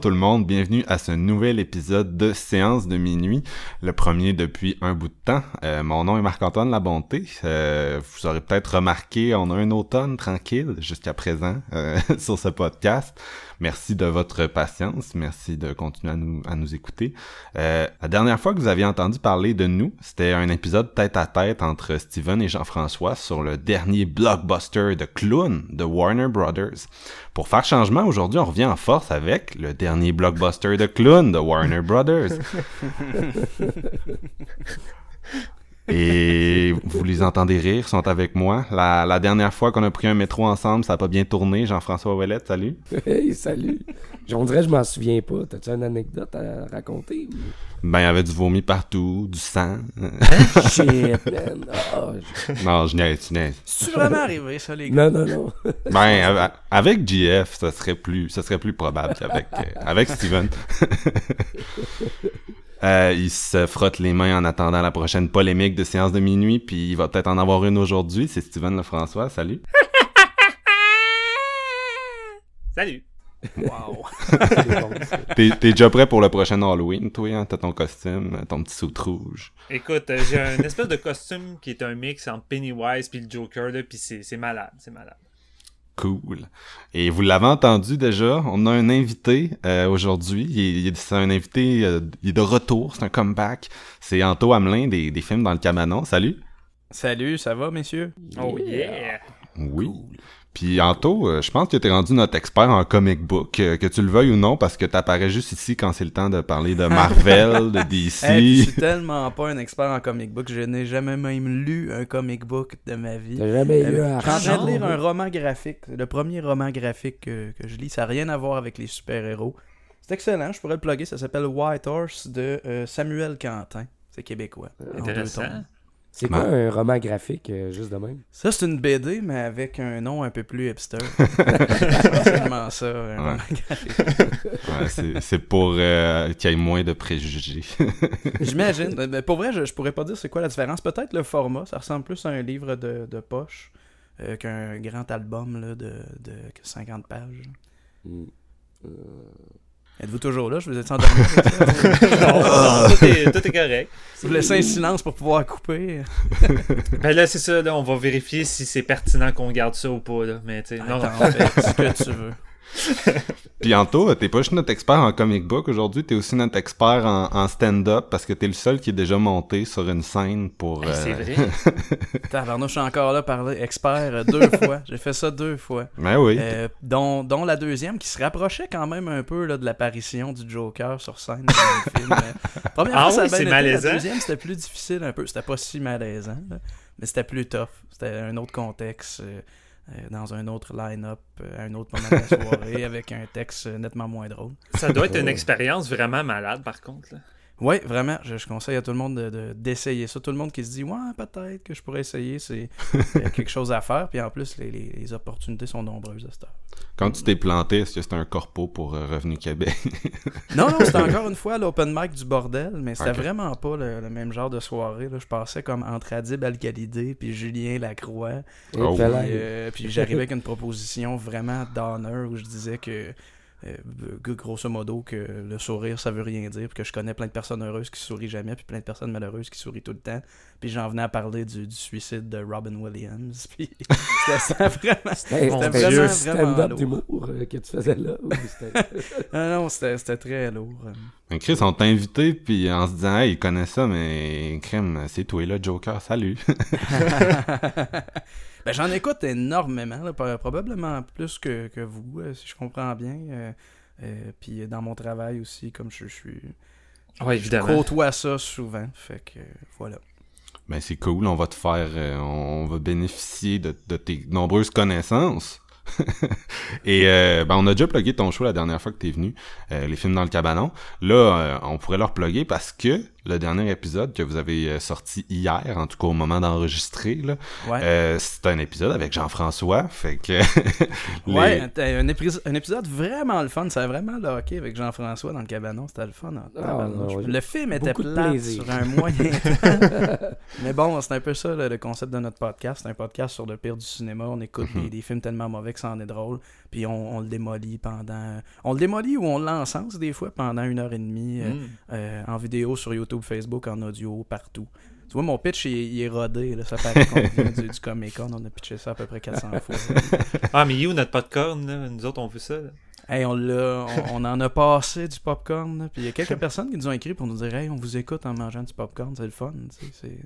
Bonjour tout le monde, bienvenue à ce nouvel épisode de Séance de minuit, le premier depuis un bout de temps. Euh, mon nom est Marc-Antoine Labonté. Euh, vous aurez peut-être remarqué, on a un automne tranquille jusqu'à présent euh, sur ce podcast. Merci de votre patience, merci de continuer à nous, à nous écouter. Euh, la dernière fois que vous aviez entendu parler de nous, c'était un épisode tête à tête entre Steven et Jean-François sur le dernier blockbuster de clown de Warner Brothers. Pour faire changement, aujourd'hui, on revient en force avec le dernier blockbuster de clown de Warner Brothers. Et vous les entendez rire, sont avec moi. La, la dernière fois qu'on a pris un métro ensemble, ça a pas bien tourné. Jean-François Ouellette, salut. Hey, salut. On dirait que je m'en souviens pas. T'as-tu une anecdote à raconter? Ou... Ben, il y avait du vomi partout, du sang. Shit, man. Ah, je- non, je niaise. C'est vraiment arrivé, ça, les gars? Non, non, non. Ben, av- avec GF, ça serait plus, ça serait plus probable qu'avec, euh, avec Steven. Euh, il se frotte les mains en attendant la prochaine polémique de séance de minuit, puis il va peut-être en avoir une aujourd'hui. C'est Steven Lefrançois, salut. Salut! Wow. T'es, t'es déjà prêt pour le prochain Halloween, toi, hein? T'as ton costume, ton petit soute rouge. Écoute, euh, j'ai un espèce de costume qui est un mix entre Pennywise puis le Joker, là, puis c'est c'est malade, c'est malade. Cool. Et vous l'avez entendu déjà, on a un invité euh, aujourd'hui. Il, est- il est- c'est un invité, euh, il est de retour, c'est un comeback. C'est Anto Hamelin des, des films dans le cabanon. Salut. Salut, ça va, messieurs? Oh yeah! Oui. Puis Anto, euh, je pense que t'es rendu notre expert en comic book, euh, que tu le veuilles ou non, parce que t'apparais juste ici quand c'est le temps de parler de Marvel, de DC. Hey, je suis tellement pas un expert en comic book, je n'ai jamais même lu un comic book de ma vie. T'as jamais eu Euh, un Je suis en train de lire un roman graphique. Le premier roman graphique que, que je lis. Ça n'a rien à voir avec les super-héros. C'est excellent, je pourrais le plugger. Ça s'appelle White Horse de euh, Samuel Quentin. C'est québécois. Intéressant. C'est quoi un roman graphique, euh, juste de même? Ça, c'est une BD, mais avec un nom un peu plus hipster. c'est seulement ça, un Ouais. roman graphique. Ouais, c'est, pour euh, qu'il y ait moins de préjugés. J'imagine. Pour vrai, je, je pourrais pas dire c'est quoi la différence. Peut-être le format. Ça ressemble plus à un livre de, de poche euh, qu'un grand album là, de, de 50 pages. Hmm. Êtes-vous toujours là? Je vous ai endormi. Non, non, tout, est, tout est correct. vous laissez un silence pour pouvoir couper. Ben là, c'est ça, là, on va vérifier si c'est pertinent qu'on garde ça ou pas, là. Mais tu sais, non, Attends, fais ce que tu veux. Puis Anto, t'es pas juste notre expert en comic book aujourd'hui, t'es aussi notre expert en, en stand-up parce que t'es le seul qui est déjà monté sur une scène pour. Hey, euh, c'est vrai. Tabarnouche, je suis encore là parler expert euh, deux fois. J'ai fait ça deux fois. Ben oui. Euh, dont, dont la deuxième qui se rapprochait quand même un peu là, de l'apparition du Joker sur scène dans le film. Euh, Première Ah fois, oui, c'est malaisant. La deuxième, c'était plus difficile un peu. C'était pas si malaisant, là, mais c'était plus tough. C'était un autre contexte, euh, euh, dans un autre line-up, euh, à un autre moment de la soirée, avec un texte euh, nettement moins drôle. Ça doit être une expérience vraiment malade, par contre. Là. Oui, vraiment, je, je conseille à tout le monde de- de- d'essayer ça. Tout le monde qui se dit, ouais, peut-être que je pourrais essayer, c'est quelque chose à faire. Puis en plus, les, les- les opportunités sont nombreuses à cette heure. Quand tu t'es planté, est-ce que c'était un corpo pour euh, Revenu Québec? Non, non, c'était encore une fois l'open mic du bordel, mais c'était vraiment pas le, le même genre de soirée. Là. Je passais comme entre Adib Al-Khalidé puis Julien Lacroix. Et Oh. Puis, euh, puis j'arrivais avec une proposition vraiment d'honneur où je disais que, euh, que, grosso modo, que le sourire, ça veut rien dire, puis que je connais plein de personnes heureuses qui sourient jamais, puis plein de personnes malheureuses qui sourient tout le temps. Puis j'en venais à parler du, du suicide de Robin Williams. Puis c'était vraiment... C'était Dieu. vraiment un Vraiment d'humour euh, que tu faisais là? Ah non, c'était c'était très lourd. Ben, Chris, on t'a invité, puis en se disant, hey, il connaît ça, mais crème, c'est toi là, Joker, salut. Ben, j'en écoute énormément, là, probablement plus que, que vous, euh, si je comprends bien. Euh, euh, puis dans mon travail aussi, comme je, je suis. Ouais, Je évidemment. côtoie ça souvent. Fait que voilà. Ben c'est cool, on va te faire, euh, on va bénéficier de, de tes nombreuses connaissances. Et euh, ben on a déjà plugué ton show la dernière fois que t'es venu, euh, les films dans le cabanon. Là, euh, on pourrait leur plugger parce que le dernier épisode que vous avez euh, sorti hier, en tout cas au moment d'enregistrer, Ouais. euh, c'est un épisode avec Jean-François, fait que les- Ouais, un, un épis- un épisode vraiment le fun. Ça a vraiment le hockey avec Jean-François dans le cabanon. C'était le fun. Ah, non, le film était plat plaisir. sur un moyen temps. Mais bon, c'est un peu ça le, le concept de notre podcast. C'est un podcast sur le pire du cinéma. On écoute Mhm. des, des films tellement mauvais que ça en est drôle. Puis on, on le démolit pendant... On le démolit ou on l'encense des fois pendant une heure et demie. euh, Mm. euh, en vidéo sur YouTube, Facebook, en audio, partout. Tu vois, mon pitch, il, il est rodé. Là. Ça paraît qu'on vient du, du Comic Con. On a pitché ça à peu près 400 fois. Ah, mais il est où notre popcorn, là? Nous autres, on veut ça, là. Hey, on, l'a, on, on en a passé du popcorn. là. Puis il y a quelques personnes qui nous ont écrit pour nous dire Hey, on vous écoute en mangeant du popcorn. C'est le fun. tu sais,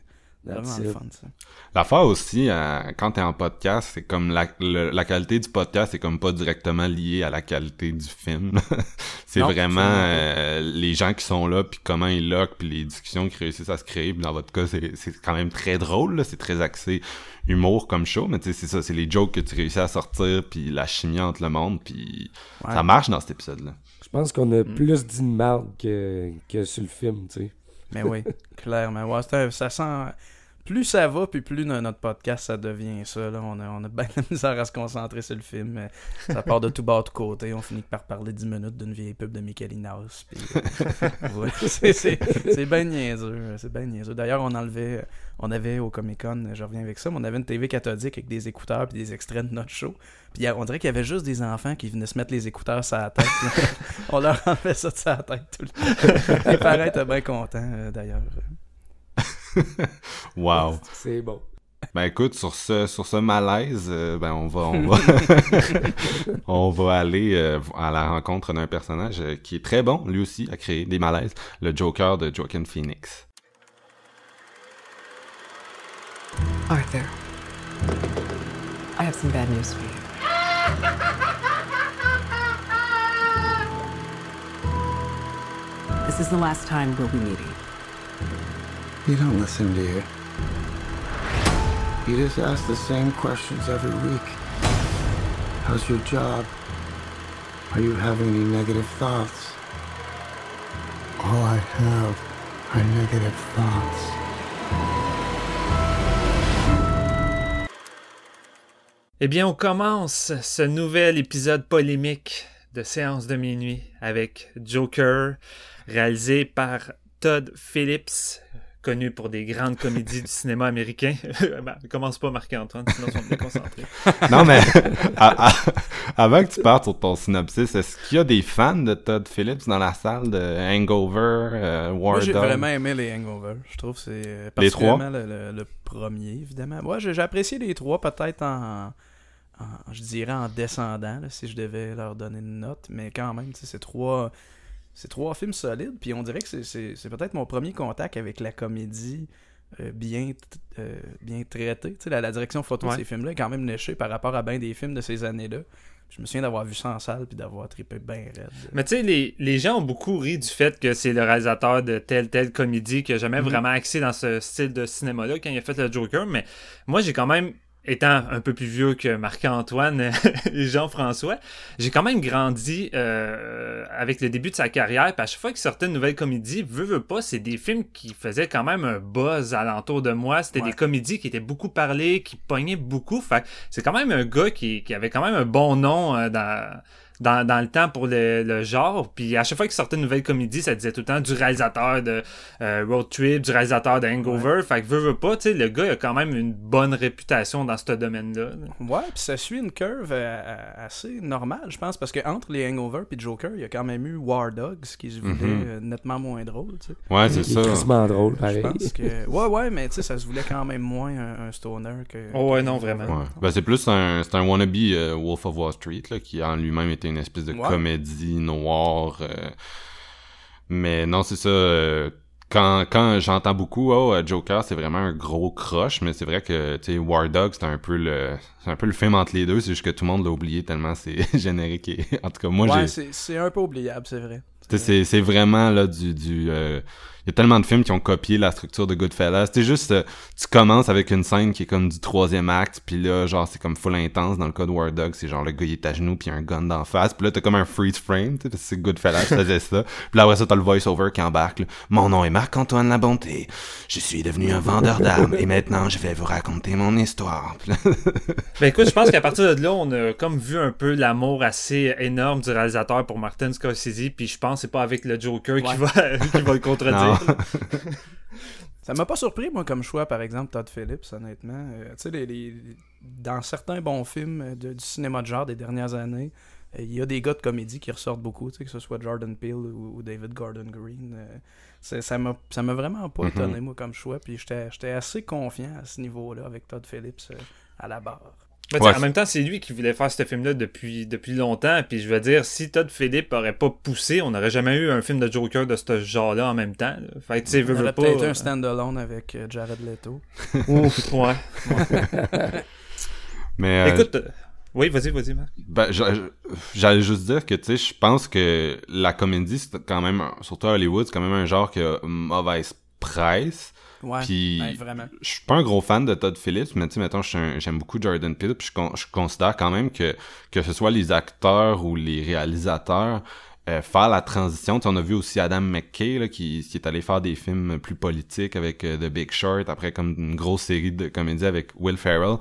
C'est vraiment That's fun, ça. L'affaire aussi, euh, quand t'es en podcast, c'est comme la, le- la qualité du podcast, c'est comme pas directement lié à la qualité du film. c'est vraiment euh, les gens qui sont là, puis comment ils loquent, puis les discussions qui réussissent à se créer. Puis dans votre cas, c'est c'est quand même très drôle, là. c'est très axé humour comme show, mais tu sais, c'est ça, c'est les jokes que tu réussis à sortir, puis la chimie entre le monde, puis Ouais. ça marche dans cet épisode-là. Je pense qu'on a Mm. plus dit de marde que, que sur le film, tu sais. Mais oui, clairement. Ouais, ça sent. Plus ça va, puis plus no- notre podcast, ça devient ça. Là. On, a, on a bien de la misère à se concentrer sur le film. mais Ça part de tout bas, de côté. On finit par parler 10 minutes d'une vieille pub de Michelinas. Puis, euh, c'est, bien niaiseux. C'est bien niaiseux. D'ailleurs, on enlevait. On avait au Comic Con, je reviens avec ça, mais on avait une TV cathodique avec des écouteurs puis des extraits de notre show. Puis on dirait qu'il y avait juste des enfants qui venaient se mettre les écouteurs sur la tête. on leur enlevait ça de sa tête tout le temps. Les parents étaient bien contents, euh, d'ailleurs. Wow. C'est bon. Ben écoute, sur ce, sur ce malaise, euh, ben on va, on va, on va aller euh, à la rencontre d'un personnage euh, qui est très bon, lui aussi, à créer des malaises, le Joker de Joaquin Phoenix. Arthur, I have some bad news for you. This is the last time we'll be meeting. You don't listen, do you? You just ask the same questions every week. How's your job? Are you having any negative thoughts? All I have are negative thoughts. Eh bien, on commence ce nouvel épisode polémique de Séance de minuit avec Joker, réalisé par Todd Phillips, connu pour des grandes comédies du cinéma américain. ben, commence pas Marc-Antoine, sinon on va me déconcentrer. Non mais, à- à- avant que tu partes sur ton synopsis, est-ce qu'il y a des fans de Todd Phillips dans la salle de Hangover, euh, War Moi, j'ai vraiment aimé les Hangover. Je trouve que c'est euh, Les trois? particulièrement le, le- le premier, évidemment. Moi, j'ai j'ai apprécié les trois, peut-être en, en- je dirais en descendant, là, si je devais leur donner une note. Mais quand même, tu sais, c'est trois, c'est trois films solides. Puis on dirait que c'est- c'est c'est peut-être mon premier contact avec la comédie euh, bien, euh, bien traitée. Tu sais, la, la direction photo Ouais. de ces films-là est quand même léchée par rapport à bien des films de ces années-là. Je me souviens d'avoir vu ça en salle puis d'avoir trippé bien raide. Mais tu sais, les, les gens ont beaucoup ri du fait que c'est le réalisateur de telle, telle comédie qui a jamais Mhm. vraiment axé dans ce style de cinéma-là quand il a fait le Joker. Mais moi, j'ai quand même, étant un peu plus vieux que Marc-Antoine et Jean-François, j'ai quand même grandi euh, avec le début de sa carrière. Puis à chaque fois qu'il sortait une nouvelle comédie, veut, veut pas, c'est des films qui faisaient quand même un buzz alentour de moi. C'était Ouais. des comédies qui étaient beaucoup parlées, qui pognaient beaucoup. Fait c'est quand même un gars qui, qui avait quand même un bon nom euh, dans dans, dans le temps pour le, le genre. Puis à chaque fois qu'il sortait une nouvelle comédie, ça disait tout le temps du réalisateur de euh, Road Trip, du réalisateur de Hangover. Fait que veut, veut pas, tu sais, le gars il a quand même une bonne réputation dans ce domaine-là. là. Ouais, puis ça suit une curve euh, euh, assez normale, je pense, parce que entre les Hangover et Joker, il y a quand même eu War Dogs, qui se voulait Mhm. euh, nettement moins drôle, tu sais. Ouais, c'est ça. quasiment drôle, Je pareil. pense que... Ouais, ouais, mais tu sais, ça se voulait quand même moins un, un stoner que... Oh ouais, non, vraiment. Ouais. Ben, c'est plus un, c'est un wannabe euh, Wolf of Wall Street, là, qui en lui-même était une espèce de Ouais. comédie noire. euh, Mais non, c'est ça. euh, quand, quand j'entends beaucoup, oh, euh, Joker, c'est vraiment un gros crush, mais c'est vrai que, tu sais, War Dog, c'est un peu le, c'est un peu le film entre les deux, c'est juste que tout le monde l'a oublié tellement c'est générique et, en tout cas, moi, ouais, j'ai, c'est un peu oubliable, c'est vrai. c'est, c'est vraiment, là, du, du, euh, y a tellement de films qui ont copié la structure de Goodfellas. C'est juste, euh, tu commences avec une scène qui est comme du troisième acte, puis là, genre, c'est comme full intense. Dans le cas de War Dog, c'est genre le gars, il est à genoux, puis il y a un gun d'en face. Puis là, t'as comme un freeze frame, tu sais, c'est Goodfellas qui faisait ça. Puis là, après ça, t'as le voice-over qui embarque. là. Mon nom est Marc-Antoine Labonté. Je suis devenu un vendeur d'armes, et maintenant, je vais vous raconter mon histoire. Ben écoute, je pense qu'à partir de là, on a comme vu un peu l'amour assez énorme du réalisateur pour Martin Scorsese, puis je pense que c'est pas avec le Joker qui, va, qui va le contredire. Non. Ça m'a pas surpris, moi, comme choix, par exemple, Todd Phillips, honnêtement. Euh, tu sais, les, les- dans certains bons films euh, de- du cinéma de genre des dernières années, euh, il y a des gars de comédie qui ressortent beaucoup, tu sais, que ce soit Jordan Peele ou, ou David Gordon Green. euh, ça m'a ça m'a vraiment pas Mhm. étonné, moi, comme choix. Puis j'étais j'étais assez confiant à ce niveau-là avec Todd Phillips euh, à la barre. Ben, Ouais. en même temps, c'est lui qui voulait faire ce film-là depuis, depuis longtemps. Puis je veux dire, si Todd Phillips aurait pas poussé, on n'aurait jamais eu un film de Joker de ce genre-là en même temps. là. Fait que aurait pas. peut-être euh, un stand-alone avec euh, Jared Leto. Ouf, ouais. Mais, euh, Écoute, euh, oui, vas-y, vas-y, Marc. Ben, j'a- j'allais juste dire que, tu sais, je pense que la comédie, c'est quand même, un- surtout à Hollywood, c'est quand même un genre qui a mauvaise presse. Ouais, Puis, ouais, vraiment. je suis pas un gros fan de Todd Phillips, mais tu sais, mettons, j'aime beaucoup Jordan Peele, puis je, con- je considère quand même que, que ce soit les acteurs ou les réalisateurs, euh, faire la transition. Tu sais, on a vu aussi Adam McKay, là, qui, qui est allé faire des films plus politiques avec euh, The Big Short, après comme une grosse série de comédies avec Will Ferrell.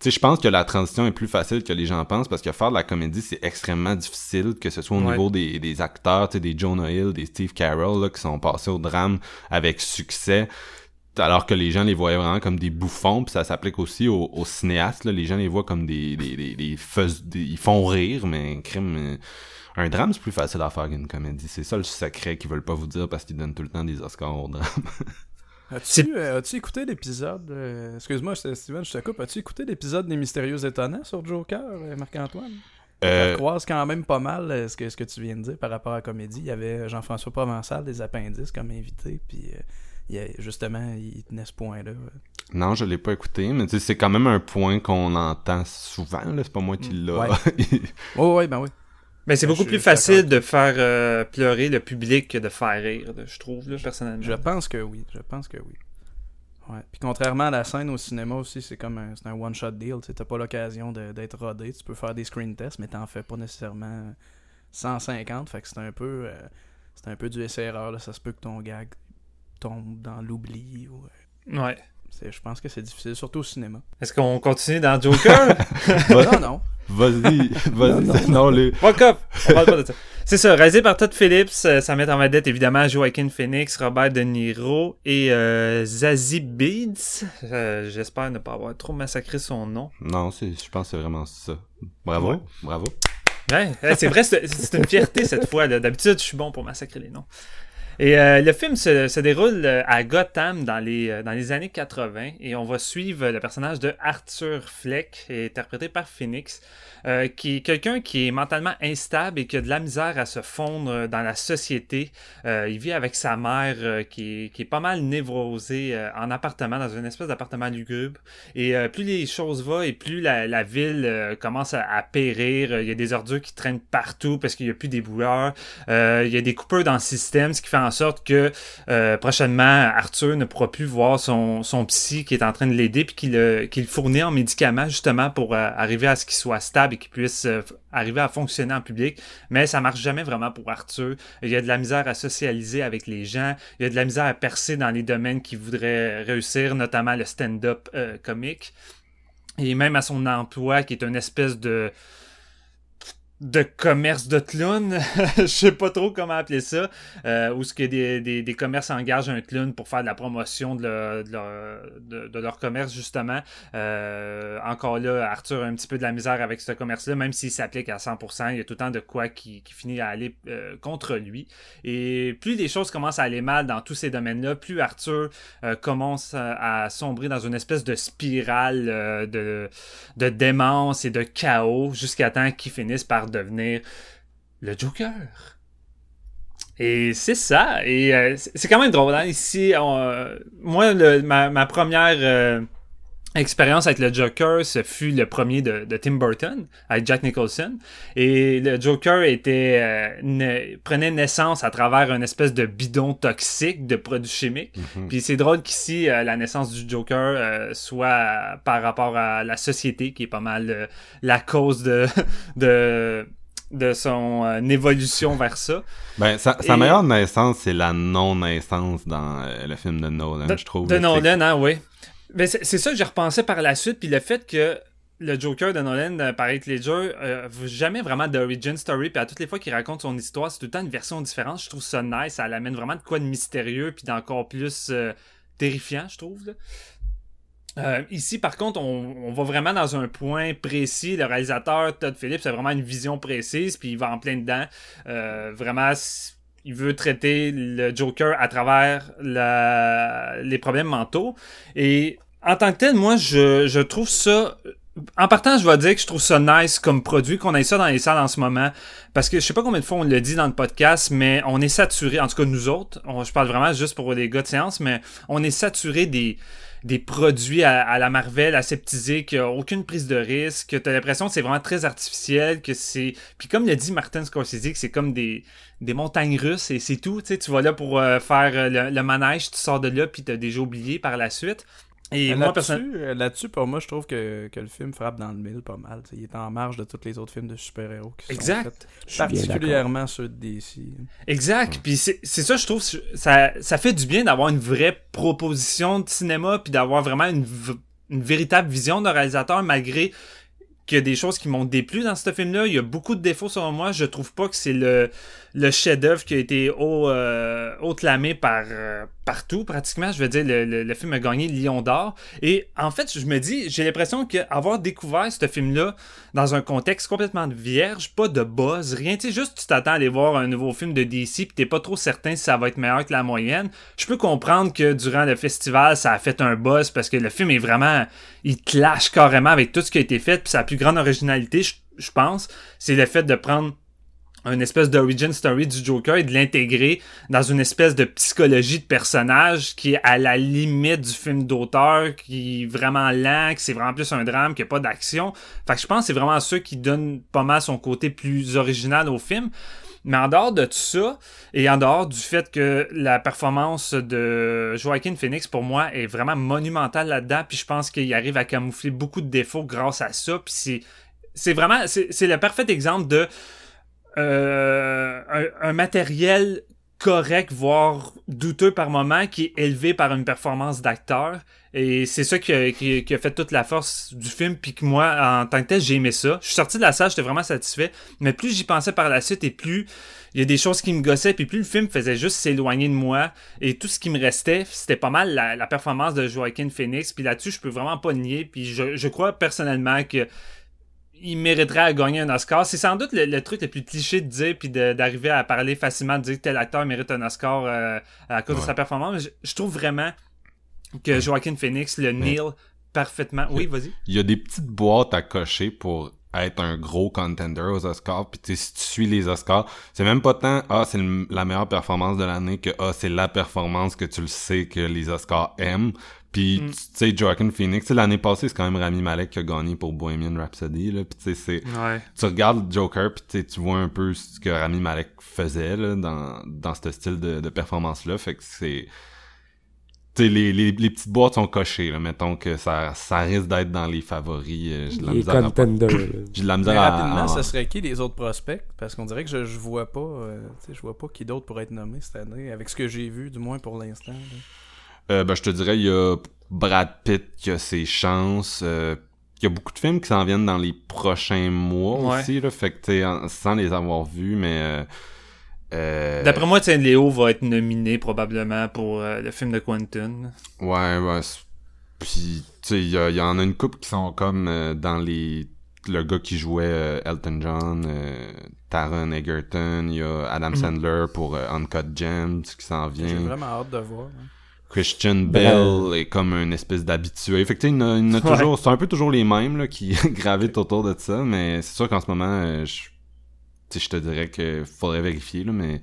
Tu sais, je pense que la transition est plus facile que les gens pensent parce que faire de la comédie, c'est extrêmement difficile, que ce soit au Ouais. niveau des, des acteurs, tu sais, des Jonah Hill, des Steve Carell, là, qui sont passés au drame avec succès alors que les gens les voyaient vraiment comme des bouffons, puis ça s'applique aussi aux, aux cinéastes, là. les gens les voient comme des, des, des, des fais- des- ils font rire, mais un crime, euh, un drame c'est plus facile à faire qu'une comédie, c'est ça le secret qu'ils veulent pas vous dire parce qu'ils donnent tout le temps des Oscars au drame. As-tu euh, as-tu écouté l'épisode euh, Excuse-moi, Steven, je te coupe. As-tu écouté l'épisode des Mystérieux Étonnants sur Joker, Marc-Antoine? Euh, Ça croise quand même pas mal ce, que, ce que tu viens de dire par rapport à la comédie. Il y avait Jean-François Provençal des appendices comme invité, puis il y a- justement, il tenait ce point-là. non, je l'ai pas écouté, mais c'est quand même un point qu'on entend souvent, c'est pas moi qui l'a. Ouais. Oh, ouais, ben oui. Mais c'est Ben, beaucoup je- plus facile de faire euh, pleurer le public que de faire rire, là, je trouve, là, personnellement. Je pense que oui. Je pense que oui. Ouais. Puis contrairement à la scène au cinéma aussi, c'est comme un, c'est un one-shot deal. T'as pas l'occasion d'être rodé. Tu peux faire des screen tests, mais t'en fais pas nécessairement 150. Fait que c'est un peu euh, c'est un peu du essai-erreur. là. Ça se peut que ton gag tombe dans l'oubli. Ou, euh, Ouais. c'est- je pense que c'est difficile, surtout au cinéma. Est-ce qu'on continue dans Joker? non, non. Vas-y, vas-y, non, les... Fuck up! On parle pas de ça. C'est ça, réalisé par Todd Phillips, euh, ça met en vedette évidemment Joaquin Phoenix, Robert De Niro et euh, Zazie Beats. Euh, J'espère ne pas avoir trop massacré son nom. non, c'est, je pense que c'est vraiment ça. Bravo, Ouais. bravo. Ouais, ouais, c'est vrai, c'est c'est une fierté cette fois. là. D'habitude, je suis bon pour massacrer les noms. Et euh, le film se, se déroule euh, à Gotham dans les, euh, dans les années 80 et on va suivre le personnage de Arthur Fleck, interprété par Phoenix, euh, qui est quelqu'un qui est mentalement instable et qui a de la misère à se fondre dans la société. Euh, il vit avec sa mère euh, qui, qui est pas mal névrosée euh, en appartement, dans une espèce d'appartement lugubre. Et euh, plus les choses vont et plus la, la ville euh, commence à, à périr. Il y a des ordures qui traînent partout parce qu'il n'y a plus d'éboueurs. Euh, il y a des coupeurs dans le système, ce qui fait en sorte que euh, prochainement, Arthur ne pourra plus voir son, psy qui est en train de l'aider puis qu'il le fournit en médicaments justement pour euh, arriver à ce qu'il soit stable et qu'il puisse euh, arriver à fonctionner en public. Mais ça marche jamais vraiment pour Arthur. Il y a de la misère à socialiser avec les gens. Il y a de la misère à percer dans les domaines qu'il voudrait réussir, notamment le stand-up euh, comique. Et même à son emploi, qui est une espèce de de commerce de clown, je sais pas trop comment appeler ça, euh, où ce que des, des, des commerces engagent un clown pour faire de la promotion de leur, de leur, de, leur commerce justement. Euh, encore là, Arthur a un petit peu de la misère avec ce commerce-là, même s'il s'applique à 100%, il y a tout le temps de quoi qui, qui finit à aller euh, contre lui. Et plus les choses commencent à aller mal dans tous ces domaines-là, plus Arthur euh, commence à, à sombrer dans une espèce de spirale euh, de, de démence et de chaos jusqu'à temps qu'il finisse par devenir le Joker. Et c'est ça. Et euh, c'est quand même drôle. Hein? Ici, euh, moi, le- ma, ma première euh, expérience avec le Joker, ce fut le premier de, de Tim Burton, avec Jack Nicholson. Et le Joker était euh, ne- prenait naissance à travers une espèce de bidon toxique de produits chimiques. Mhm. Puis c'est drôle qu'ici, euh, la naissance du Joker euh, soit par rapport à la société, qui est pas mal la cause de... de de son euh, évolution vers ça. Ben, sa, sa Et- meilleure naissance, c'est la non-naissance dans euh, le film de Nolan, De, je trouve. de. Nolan, hein, oui. Mais c'est ça que j'ai repensé par la suite, puis le fait que le Joker de Nolan, euh, par Heath Ledger, euh, jamais vraiment d'origin story, puis à toutes les fois qu'il raconte son histoire, c'est tout le temps une version différente. Je trouve ça nice, ça l'amène vraiment de quoi de mystérieux, puis d'encore plus euh, terrifiant, je trouve. Euh, ici, par contre, on, on va vraiment dans un point précis. Le réalisateur Todd Phillips a vraiment une vision précise, puis il va en plein dedans. Vraiment, il veut traiter le Joker à travers la- les problèmes mentaux. Et en tant que tel, moi, je, je trouve ça. En partant, je vais dire que je trouve ça nice comme produit, qu'on ait ça dans les salles en ce moment. Parce que je sais pas combien de fois on le dit dans le podcast, mais on est saturé, en tout cas nous autres, je parle vraiment juste pour les gars de séance, mais on est saturé des, des produits à, la Marvel aseptisés, qui a aucune prise de risque, que t'as l'impression que c'est vraiment très artificiel, que c'est... Puis comme le dit Martin Scorsese, c'est comme des, montagnes russes et c'est tout, tu tu vas là pour euh, faire euh, le, le manège, tu sors de là, puis t'as déjà oublié par la suite. Et Mais moi, euh, là-dessus, pour moi, je trouve que, que le film frappe dans le mille pas mal. T'sais, il est en marge de tous les autres films de super-héros qui Exact. sont faits. Particulièrement ceux de DC. Exact. Puis c'est ça, je trouve, ça, ça fait du bien d'avoir une vraie proposition de cinéma, puis d'avoir vraiment une, une véritable vision de réalisateur, malgré qu'il y a des choses qui m'ont déplu dans ce film-là. Il y a beaucoup de défauts selon moi. Je trouve pas que c'est le, le chef-d'œuvre qui a été haut, euh, haut clamé par euh, partout, pratiquement. Je veux dire, le, le, film a gagné Lion d'Or. Et en fait, je me dis, j'ai l'impression qu'avoir découvert ce film-là dans un contexte complètement vierge, pas de buzz, rien. Tu sais, juste tu t'attends à aller voir un nouveau film de DC pis t'es pas trop certain si ça va être meilleur que la moyenne. Je peux comprendre que durant le festival, ça a fait un buzz parce que le film est vraiment... Il clash carrément avec tout ce qui a été fait. Puis sa plus grande originalité, je pense, c'est le fait de prendre une espèce d'origin story du Joker et de l'intégrer dans une espèce de psychologie de personnage qui est à la limite du film d'auteur, qui est vraiment lent, que c'est vraiment plus un drame, qui a pas d'action. Fait que je pense que c'est vraiment ça qui donne pas mal son côté plus original au film. Mais en dehors de tout ça, et en dehors du fait que la performance de Joaquin Phoenix, pour moi, est vraiment monumentale là-dedans, puis je pense qu'il arrive à camoufler beaucoup de défauts grâce à ça, puis c'est, c'est vraiment, c'est, c'est le parfait exemple de euh, un, un matériel correct, voire douteux par moment, qui est élevé par une performance d'acteur. Et c'est ça qui a, qui- a fait toute la force du film, puis que moi, en tant que tel, j'ai aimé ça. Je suis sorti de la salle, j'étais vraiment satisfait. Mais plus j'y pensais par la suite, et plus il y a des choses qui me gossaient, puis plus le film faisait juste s'éloigner de moi. Et tout ce qui me restait, c'était pas mal la, la performance de Joaquin Phoenix. Puis là-dessus, je peux vraiment pas nier. Puis je, je crois personnellement que il mériterait à gagner un Oscar. C'est sans doute le, le truc le plus cliché de dire puis d'arriver à parler facilement de dire que tel acteur mérite un Oscar euh, à cause de sa performance. Mais Je, je trouve vraiment que Joaquin Phoenix le nail parfaitement. Oui, vas-y. Il y a des petites boîtes à cocher pour être un gros contender aux Oscars. Puis tu sais, si tu suis les Oscars, c'est même pas tant ah c'est la meilleure performance de l'année que ah c'est la performance que tu le sais que les Oscars aiment. Puis Mm. tu sais Joaquin Phoenix, tu sais, l'année passée c'est quand même Rami Malek qui a gagné pour Bohemian Rhapsody là. Puis tu sais c'est Ouais. tu regardes Joker puis tu vois un peu ce que Rami Malek faisait là, dans dans ce style de, de performance là. Fait que c'est tu sais, les, les, les petites boîtes sont cochées, là. Mettons que ça, ça risque d'être dans les favoris. euh, J'ai de la Les misère à-. J'ai de la Mais misère à- rapidement, à- ce serait qui les autres prospects? Parce qu'on dirait que je, je vois pas, euh, tu sais, je vois pas qui d'autre pourrait être nommé cette année, avec ce que j'ai vu, du moins pour l'instant. Euh, ben, je te dirais, il y a Brad Pitt qui a ses chances. euh, il y a beaucoup de films qui s'en viennent dans les prochains mois Ouais. aussi, là. Fait que, tu sais, en- sans les avoir vus, mais... euh, euh, D'après moi, tiens, Léo va être nominé probablement pour euh, le film de Quentin. Ouais, ouais. Puis, tu sais, il y, en a une couple qui sont comme euh, dans les... Le gars qui jouait euh, Elton John, euh, Taron Egerton, il y a Adam Mhm. Sandler pour euh, Uncut Gems qui s'en J'ai vient. vraiment hâte de voir. hein. Christian Bell est comme une espèce d'habitué. Fait que, tu sais, il y en a, Ouais. toujours... C'est un peu toujours les mêmes là, qui gravitent autour de ça, mais c'est sûr qu'en ce moment, euh, je... tu sais, je te dirais que faudrait vérifier, là, mais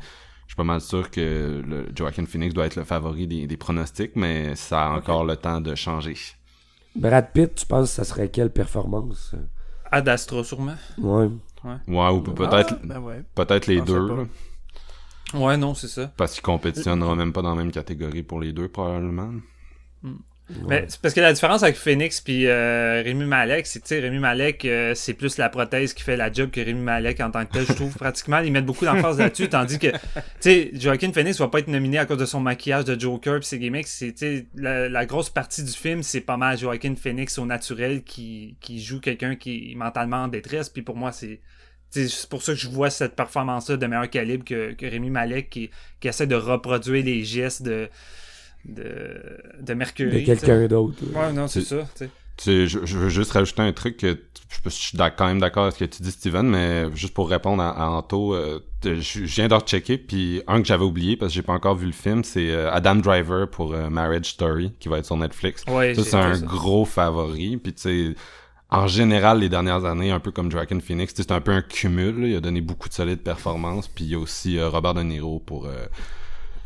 Je suis pas mal sûr que le Joaquin Phoenix doit être le favori des, des pronostics, mais ça a encore le temps de changer. Brad Pitt, tu penses que ça serait quelle performance? Ad Astra, sûrement. Ouais. Ouais, ou peut-être Ah, ben ouais. peut-être les deux, Ouais, non, c'est ça. parce qu'il compétitionnera même pas dans la même catégorie pour les deux, probablement. Mais c'est parce que la différence avec Phoenix puis euh, Rémi Malek, c'est que tu sais, Rémi Malek, euh, c'est plus la prothèse qui fait la job que Rémi Malek en tant que tel. Je trouve pratiquement, ils mettent beaucoup d'emphase là-dessus, tandis que, tu sais, Joaquin Phoenix va pas être nominé à cause de son maquillage de Joker puis ses gimmicks. C'est, tu sais, la, la grosse partie du film, c'est pas mal Joaquin Phoenix au naturel qui, qui joue quelqu'un qui est mentalement en détresse. Puis pour moi, c'est c'est pour ça que je vois cette performance-là de meilleur calibre que, que Rémi Malek qui, qui essaie de reproduire les gestes de, de, de Mercury. De quelqu'un d'autre. Ouais, non, c'est C'est- ça. Tu je, je veux juste rajouter un truc que je, je suis quand même d'accord avec ce que tu dis, Steven, mais juste pour répondre à, à Anto, euh, je, je viens de rechecker, puis un que j'avais oublié parce que j'ai pas encore vu le film, c'est euh, Adam Driver pour euh, Marriage Story qui va être sur Netflix. Ouais, ça, c'est un ça. gros favori, puis tu sais, en général, les dernières années, un peu comme Joaquin Phoenix, c'est un peu un cumul, là. il a donné beaucoup de solides performances, puis il y a aussi euh, Robert De Niro pour... euh,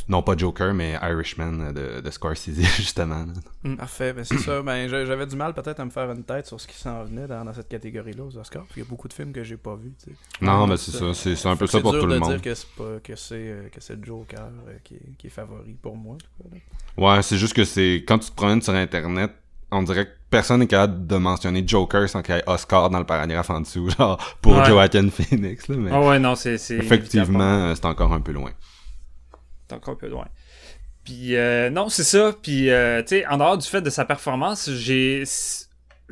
non pas Joker, mais Irishman euh, de, de Scorsese, justement. là. Parfait, ben c'est ça. Ben, j'a- j'avais du mal peut-être à me faire une tête sur ce qui s'en venait dans, dans cette catégorie-là aux Oscars. Parce qu'il y a beaucoup de films que j'ai pas vus. Non, mais c'est ça, c'est c'est un peu ça pour dur tout le de monde. dire que c'est pas que c'est que c'est Joker qui, est, qui est favori pour moi. là. Ouais, c'est juste que c'est quand tu te promènes sur internet, on dirait que personne n'est capable de mentionner Joker sans qu'il y ait Oscar dans le paragraphe en dessous, genre pour Ouais. Joaquin Phoenix là, mais Ah ouais, non, c'est. effectivement, euh, c'est encore un peu loin. C'est encore un peu loin. Puis, euh, non, c'est ça. Puis, euh, tu sais, en dehors du fait de sa performance, j'ai.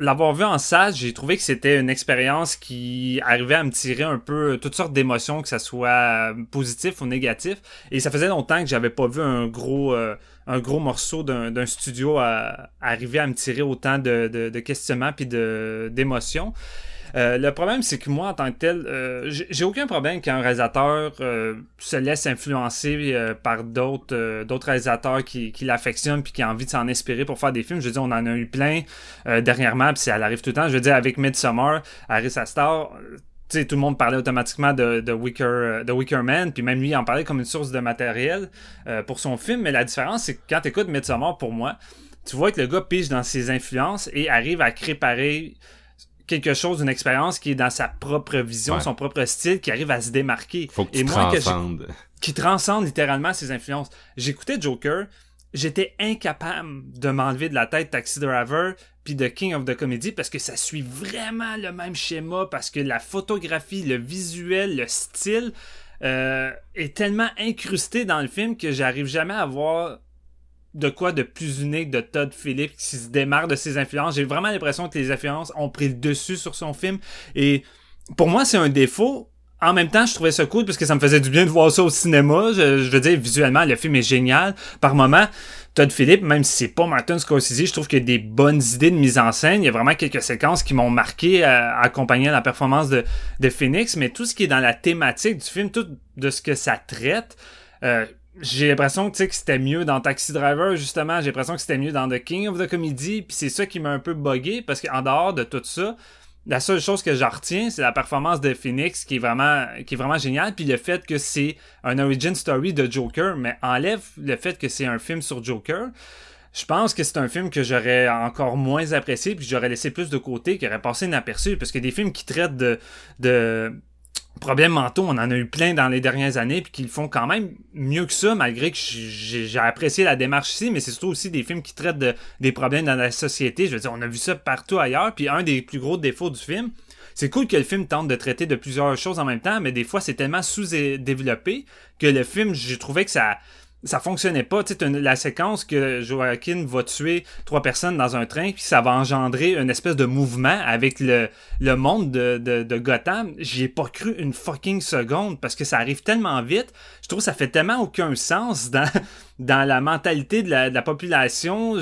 L'avoir vu en salle, j'ai trouvé que c'était une expérience qui arrivait à me tirer un peu toutes sortes d'émotions, que ça soit positif ou négatif. Et ça faisait longtemps que j'avais pas vu un gros, euh, un gros morceau d'un studio à, arriver à me tirer autant de, questionnements puis d'émotions. Euh, le problème, c'est que moi, en tant que tel, euh, j'ai aucun problème qu'un réalisateur euh, se laisse influencer par d'autres réalisateurs qui, l'affectionnent puis qui ont envie de s'en inspirer pour faire des films. Je veux dire, on en a eu plein dernièrement, puis ça arrive tout le temps. Je veux dire, avec Midsommar, Harry Astor, sais, tout le monde parlait automatiquement de, de, Wicker, euh, de Wicker Man, puis même lui il en parlait comme une source de matériel euh, pour son film. Mais la différence, c'est que quand tu écoutes Midsommar, pour moi, tu vois que le gars pige dans ses influences et arrive à créer pareil quelque chose, une expérience qui est dans sa propre vision, Ouais. son propre style, qui arrive à se démarquer. Faut que tu Et moi, que qui transcende littéralement ses influences. J'écoutais Joker, j'étais incapable de m'enlever de la tête Taxi Driver puis de King of the Comedy parce que ça suit vraiment le même schéma parce que la photographie, le visuel, le style euh, est tellement incrusté dans le film que j'arrive jamais à voir de quoi de plus unique de Todd Phillips qui se démarre de ses influences. J'ai vraiment l'impression que les influences ont pris le dessus sur son film et pour moi c'est un défaut. En même temps, je trouvais ça cool parce que ça me faisait du bien de voir ça au cinéma. Je, je veux dire, visuellement, le film est génial. Par moment, Todd Phillips, même si c'est pas Martin Scorsese, je trouve qu'il y a des bonnes idées de mise en scène. Il y a vraiment quelques séquences qui m'ont marqué à, accompagner la performance de, de Phoenix, mais tout ce qui est dans la thématique du film, tout de ce que ça traite, euh, j'ai l'impression que c'était mieux dans Taxi Driver, justement. J'ai l'impression que c'était mieux dans The King of the Comedy. Puis c'est ça qui m'a un peu buggé, parce qu'en dehors de tout ça, la seule chose que j'en retiens, c'est la performance de Phoenix qui est vraiment, qui est vraiment géniale. Puis le fait que c'est un origin story de Joker, mais enlève le fait que c'est un film sur Joker. Je pense que c'est un film que j'aurais encore moins apprécié, puis j'aurais laissé plus de côté, qui aurait passé inaperçu, parce que des films qui traitent de, de problèmes mentaux, on en a eu plein dans les dernières années, puis qui le font quand même mieux que ça, malgré que j'ai apprécié la démarche ici, mais c'est surtout aussi des films qui traitent de, des problèmes dans la société. Je veux dire, on a vu ça partout ailleurs, puis un des plus gros défauts du film, c'est cool que le film tente de traiter de plusieurs choses en même temps, mais des fois c'est tellement sous-développé que le film, j'ai trouvé que ça ça fonctionnait pas. Tu sais, la séquence que Joaquin va tuer trois personnes dans un train, puis ça va engendrer une espèce de mouvement avec le, le monde de, de, Gotham. J'y ai pas cru une fucking seconde parce que ça arrive tellement vite. Je trouve que ça fait tellement aucun sens dans, dans la mentalité de la, population.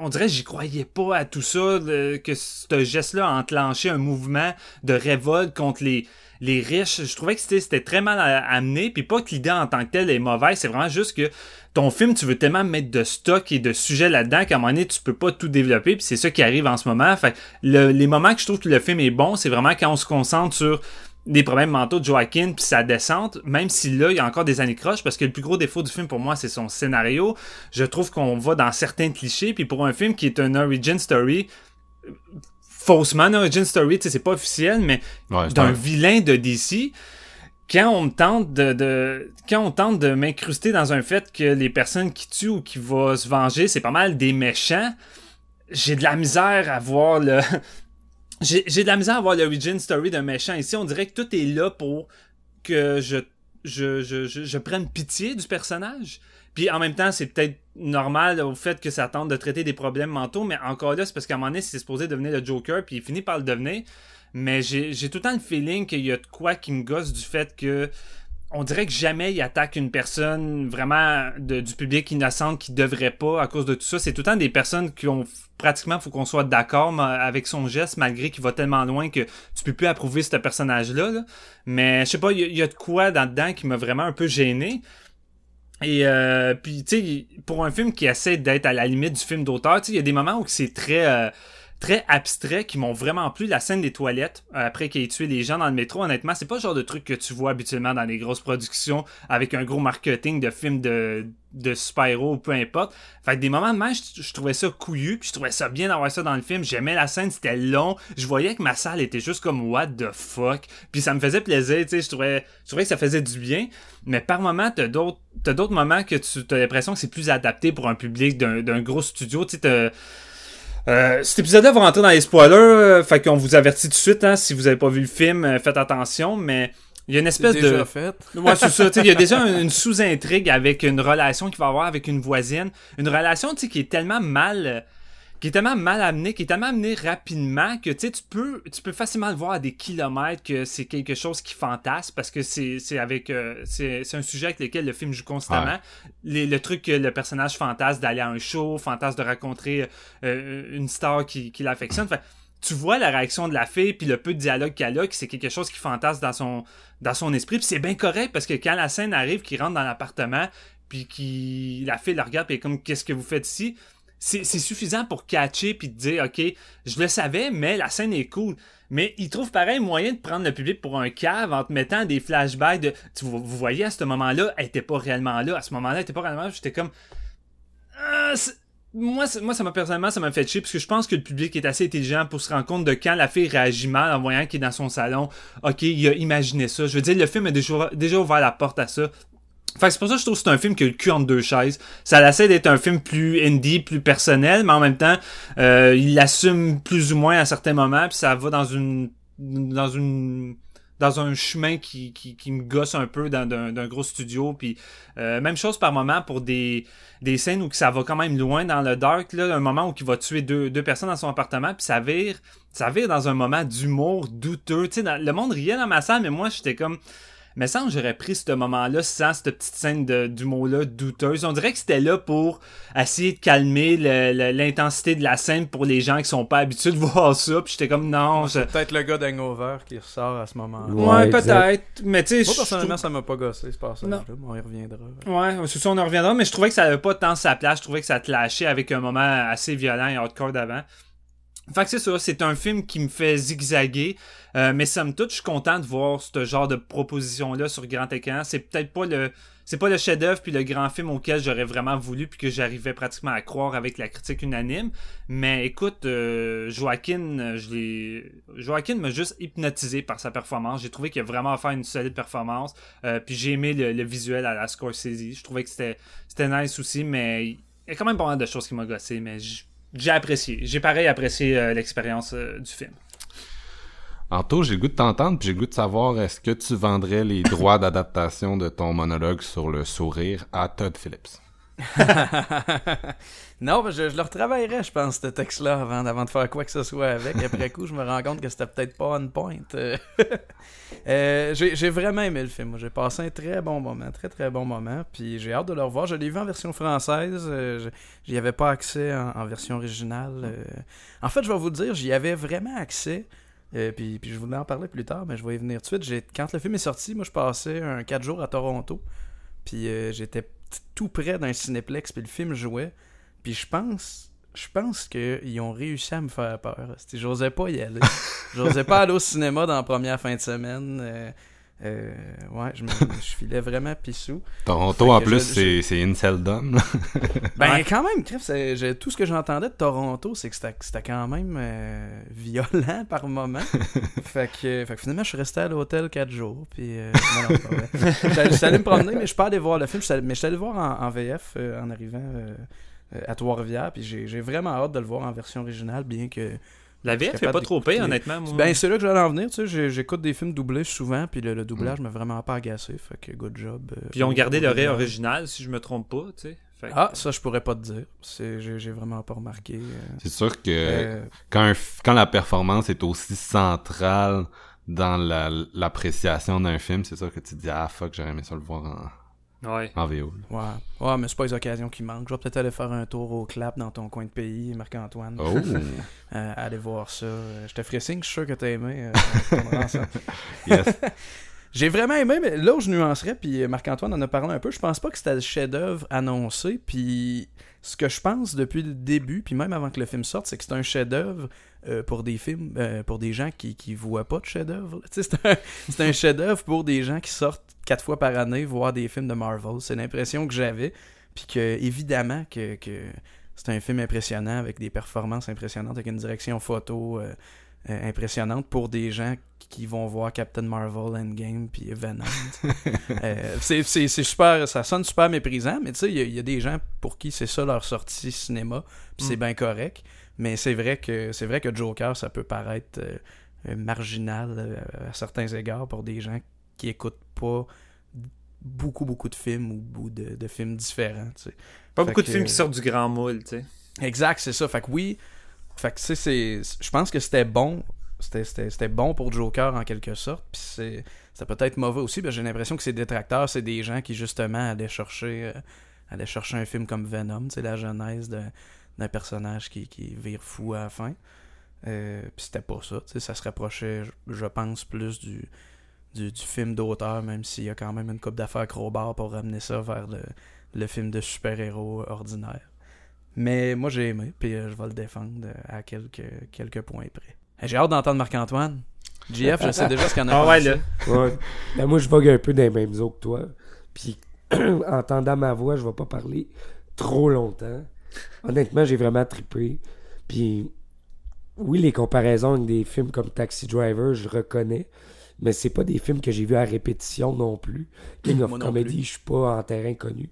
On dirait que j'y croyais pas à tout ça, que ce geste-là a enclenché un mouvement de révolte contre les les riches, je trouvais que c'était très mal à- amené, puis pas que l'idée en tant que telle est mauvaise, c'est vraiment juste que ton film, tu veux tellement mettre de stock et de sujets là-dedans qu'à un moment donné, tu peux pas tout développer, puis c'est ça qui arrive en ce moment. Fait le- les moments que je trouve que le film est bon, c'est vraiment quand on se concentre sur des problèmes mentaux de Joaquin puis sa descente, même si là, il y a encore des anicroches, parce que le plus gros défaut du film pour moi, c'est son scénario. Je trouve qu'on va dans certains clichés, puis pour un film qui est un origin story, faussement un origin story, tu sais, c'est pas officiel, mais Ouais, d'un un- vilain de DC, quand on me tente de, de quand on tente de m'incruster dans un fait que les personnes qui tuent ou qui vont se venger, c'est pas mal des méchants, j'ai de la misère à voir le j'ai j'ai de la misère à voir l'origin story d'un méchant ici, on dirait que tout est là pour que je je, je, je, je prenne pitié du personnage. Puis en même temps, c'est peut-être normal au fait que ça tente de traiter des problèmes mentaux, mais encore là, c'est parce qu'à un moment donné, c'est supposé devenir le Joker, puis il finit par le devenir. Mais j'ai tout le temps le feeling qu'il y a de quoi qui me gosse du fait que on dirait que jamais il attaque une personne vraiment du public innocente qui devrait pas à cause de tout ça. C'est tout le temps des personnes qui ont pratiquement faut qu'on soit d'accord avec son geste malgré qu'il va tellement loin que tu peux plus approuver ce personnage là. là. Mais je sais pas, il y, a- il y a de quoi dans dedans qui m'a vraiment un peu gêné. Et euh, puis tu sais, pour un film qui essaie d'être à la limite du film d'auteur, tu sais, il y a des moments où c'est très euh, très abstrait qui m'ont vraiment plu. La scène des toilettes, euh, après qu'il ait tué les gens dans le métro, honnêtement, c'est pas le genre de truc que tu vois habituellement dans les grosses productions avec un gros marketing de films de, de super-héros ou peu importe. Fait que des moments de je, trouvais ça couillu, puis je trouvais ça bien d'avoir ça dans le film. J'aimais la scène, c'était long. Je voyais que ma salle était juste comme what the fuck? Puis ça me faisait plaisir, tu sais, je trouvais, je trouvais que ça faisait du bien. Mais par moments, t'as d'autres, t'as d'autres moments que tu as l'impression que c'est plus adapté pour un public d'un, gros studio, tu sais, euh, cet épisode-là va rentrer dans les spoilers, euh, fait qu'on vous avertit tout de suite, hein, si vous avez pas vu le film, euh, faites attention, mais il y a une espèce de... déjà fait. Ouais, c'est ça. tu sais, Il y a déjà une, une sous-intrigue avec une relation qu'il va avoir avec une voisine. Une relation tu sais, qui est tellement mal. Euh, qui est tellement mal amenée, qui est tellement amenée rapidement que tu sais, tu peux, tu peux facilement le voir à des kilomètres que c'est quelque chose qui fantasme parce que c'est c'est avec euh, c'est c'est un sujet avec lequel le film joue constamment. Les- le truc que le personnage fantasme d'aller à un show, fantasme de rencontrer euh, une star qui, qui l'affectionne. Fait, tu vois la réaction de la fille puis le peu de dialogue qu'elle a, que c'est quelque chose qui fantasme dans son dans son esprit. Puis c'est bien correct parce que quand la scène arrive, qu'il rentre dans l'appartement, puis qui la fille le regarde, puis est comme qu'est-ce que vous faites ici? C'est suffisant pour catcher puis de dire ok je le savais mais la scène est cool mais il trouve pareil moyen de prendre le public pour un cave en te mettant des flashbacks de tu, vous, voyez à ce moment-là elle était pas réellement là à ce moment-là elle était pas réellement là j'étais comme Ah, moi, moi, ça m'a personnellement, ça m'a fait chier parce que je pense que le public est assez intelligent pour se rendre compte de quand la fille réagit mal en voyant qu'il est dans son salon. Ok, il a imaginé ça. Je veux dire, le film a déjà, déjà ouvert la porte à ça. Fait c'est pour ça que je trouve que c'est un film qui a le cul entre deux chaises. Ça essaie d'être un film plus indie, plus personnel, mais en même temps, euh, il l'assume plus ou moins à certains moments, puis ça va dans une dans une dans un chemin qui, qui, qui me gosse un peu dans d'un gros studio puis euh, même chose par moment pour des des scènes où ça va quand même loin dans le dark là un moment où il va tuer deux, deux personnes dans son appartement puis ça vire ça vire dans un moment d'humour douteux tu sais le monde riait dans ma salle mais moi j'étais comme mais sans que j'aurais pris ce moment-là sans cette petite scène de- d'humour-là douteuse. On dirait que c'était là pour essayer de calmer l'intensité de la scène pour les gens qui sont pas habitués de voir ça. Puis j'étais comme non, je... Peut-être le gars d'Hangover qui ressort à ce moment-là. Ouais, peut-être. Mais tu sais, Moi, personnellement, trouve- ça m'a pas gossé, ce passage-là, Non. mais on y reviendra. Ouais, c'est ça, on en reviendra, mais je trouvais que ça avait pas tant sa place. Je trouvais que ça te lâchait avec un moment assez violent et hardcore d'avant. Fait que c'est un film qui me fait zigzaguer, euh, mais somme toute, je suis content de voir ce genre de proposition-là sur grand écran. C'est peut-être pas le. C'est pas le chef-d'œuvre puis le grand film auquel j'aurais vraiment voulu puis que j'arrivais pratiquement à croire avec la critique unanime. Mais écoute, euh, Joaquin, euh, je l'ai. Joaquin m'a juste hypnotisé par sa performance. J'ai trouvé qu'il a vraiment fait une solide performance. Euh, puis j'ai aimé le, le visuel à la Scorsese. Je trouvais que c'était c'était nice aussi, mais il y a quand même pas mal de choses qui m'ont gossé, mais j- j'ai apprécié. J'ai pareil apprécié euh, l'expérience euh, du film. Anto, j'ai le goût de t'entendre, puis j'ai le goût de savoir est-ce que tu vendrais les droits d'adaptation de ton monologue sur le sourire à Todd Phillips? non, je, je le retravaillerais, je pense, ce texte-là, avant, avant de faire quoi que ce soit avec. Après coup, je me rends compte que c'était peut-être pas on point. Euh, euh, j'ai vraiment aimé le film. J'ai passé un très bon moment, très très bon moment. Puis j'ai hâte de le revoir. Je l'ai vu en version française. euh, J'y avais pas accès en, version originale. En fait, je vais vous dire, j'y avais vraiment accès. Puis, je voulais en parler plus tard, mais je vais y venir tout de suite. Quand le film est sorti, moi, je passais un 4 jours à Toronto. Puis j'étais tout près d'un cinéplex, puis le film jouait. Puis je pense, je pense qu'ils ont réussi à me faire peur. J'osais pas y aller. J'osais pas aller au cinéma dans la première fin de semaine. Euh, euh, ouais, je, me, je filais vraiment pissou. Toronto, en plus, je- c'est Inseldom. là. Ben, Ouais. quand même, j'ai- tout ce que j'entendais de Toronto, c'est que c'était quand même euh, violent par moment. fait, que, fait que finalement, je suis resté à l'hôtel 4 jours. Puis, euh, non, non, pas vrai. J'étais- J'étais allé me promener, mais je suis pas allé voir le film. Allé- Mais je suis allé le voir en, en VF en arrivant à Trois-Rivières. Puis j'ai j'ai vraiment hâte de le voir en version originale, bien que. La VF capable pas trop pire, honnêtement. Moi. Ben, c'est là que j'allais en venir. Tu sais, j'écoute des films doublés souvent, puis le, le doublage m'a vraiment pas agacé. Fait que good job. euh, Puis ils ont gardé le ré original. si je me trompe pas, tu sais. Fait que- Ah, ça, je pourrais pas te dire. C'est- J'ai vraiment pas remarqué. euh, C'est sûr que euh, quand, un quand la performance est aussi centrale dans la- l'appréciation d'un film, c'est sûr que tu te dis Ah fuck, j'aurais aimé ça le voir en, Ouais. en VO. Ouais. ouais, mais c'est pas les occasions qui manquent. Je vais peut-être aller faire un tour au clap dans ton coin de pays, Marc-Antoine. Oh! Euh, aller voir ça. Euh, Je te ferai signe, je suis sûr que t'as aimé. euh, yes. J'ai vraiment aimé, mais là où je nuancerais, puis Marc-Antoine en a parlé un peu, je pense pas que c'était le chef-d'œuvre annoncé, puis ce que je pense depuis le début, puis même avant que le film sorte, c'est que c'est un chef-d'œuvre euh, pour des films, euh, pour des gens qui, qui voient pas de chef-d'œuvre. C'est un, chef-d'œuvre pour des gens qui sortent quatre fois par année voir des films de Marvel. C'est l'impression que j'avais, puis que évidemment que, que c'est un film impressionnant avec des performances impressionnantes, avec une direction photo euh, euh, impressionnante pour des gens qui vont voir Captain Marvel Endgame puis Venom. Euh, c'est c'est- c'est super, ça sonne super méprisant, mais tu sais, il y, a- il y a des gens pour qui c'est ça leur sortie cinéma, puis c'est Mm. bien correct. Mais c'est vrai que c'est vrai que Joker, ça peut paraître euh, marginal à certains égards pour des gens qui écoutent pas beaucoup beaucoup de films ou, de, de films différents. Pas Fait beaucoup de films qui sortent du grand moule, tu sais. Exact, c'est ça. Fait que oui, fait que c'est, je pense que c'était bon. C'était, bon pour Joker en quelque sorte. Puis c'est, peut-être mauvais aussi. j'ai l'impression que ses détracteurs, c'est des gens qui justement allaient chercher, euh, allaient chercher un film comme Venom, c'est la genèse d'un, personnage qui, qui vire fou à la fin. Euh, puis c'était pas ça. Ça se rapprochait, je, pense, plus du, du, du film d'auteur, même s'il y a quand même une coupe d'affaires crowbar pour ramener ça vers le, le film de super-héros ordinaire. Mais moi, j'ai aimé, puis euh, je vais le défendre euh, à quelques, quelques points près. J'ai hâte d'entendre Marc-Antoine. JF, je sais déjà ce qu'il en a Ah ouais, là. Ouais. Ben, moi, je vogue un peu dans les mêmes eaux que toi. Puis, entendant ma voix, je vais pas parler trop longtemps. Honnêtement, j'ai vraiment trippé. Puis, oui, les comparaisons avec des films comme Taxi Driver, je reconnais. Mais c'est pas des films que j'ai vus à répétition non plus. King of Moi Comedy, je suis pas en terrain connu.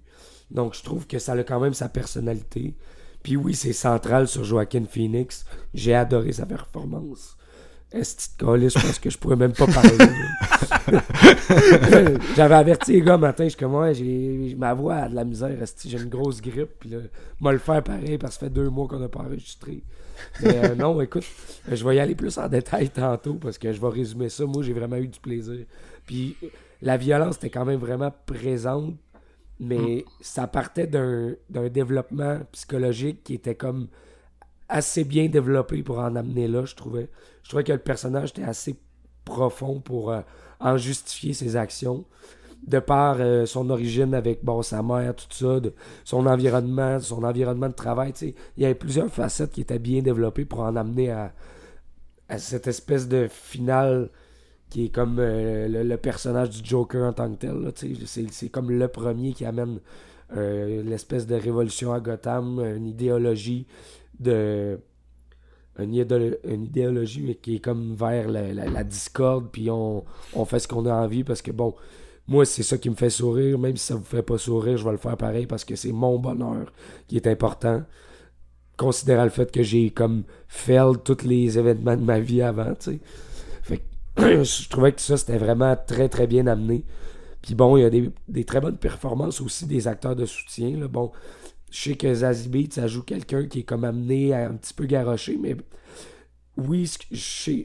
Donc, je trouve que ça a quand même sa personnalité. Puis oui, c'est central sur Joaquin Phoenix. J'ai adoré sa performance. Est-ce que je pense que je pourrais même pas parler. J'avais averti les gars matin, je suis comme ouais, j'ai ma voix a de la misère, j'ai une grosse grippe, puis là, moi le faire pareil parce que ça fait deux mois qu'on n'a pas enregistré. Mais euh, non, écoute, je vais y aller plus en détail tantôt parce que je vais résumer ça. Moi, j'ai vraiment eu du plaisir. Puis la violence était quand même vraiment présente, mais ça partait d'un développement psychologique qui était comme assez bien développé pour en amener là, je trouvais. Je trouvais que le personnage était assez profond pour euh, en justifier ses actions. De par euh, son origine avec bon, sa mère, tout ça, son environnement, son environnement de travail, il y avait plusieurs facettes qui étaient bien développées pour en amener à, à cette espèce de finale qui est comme euh, le, personnage du Joker en tant que tel. C'est comme le premier qui amène euh, l'espèce de révolution à Gotham, une idéologie de une, une idéologie mais qui est comme vers la, la- discorde puis on, on fait ce qu'on a envie parce que bon moi c'est ça qui me fait sourire. Même si ça vous fait pas sourire je vais le faire pareil parce que c'est mon bonheur qui est important. Considérant le fait que j'ai comme fait tous les événements de ma vie avant tu sais je trouvais que ça c'était vraiment très très bien amené puis bon il y a des, très bonnes performances aussi des acteurs de soutien bon je sais que Zazie Beetz, ça joue quelqu'un qui est comme amené à un petit peu garocher, mais oui, je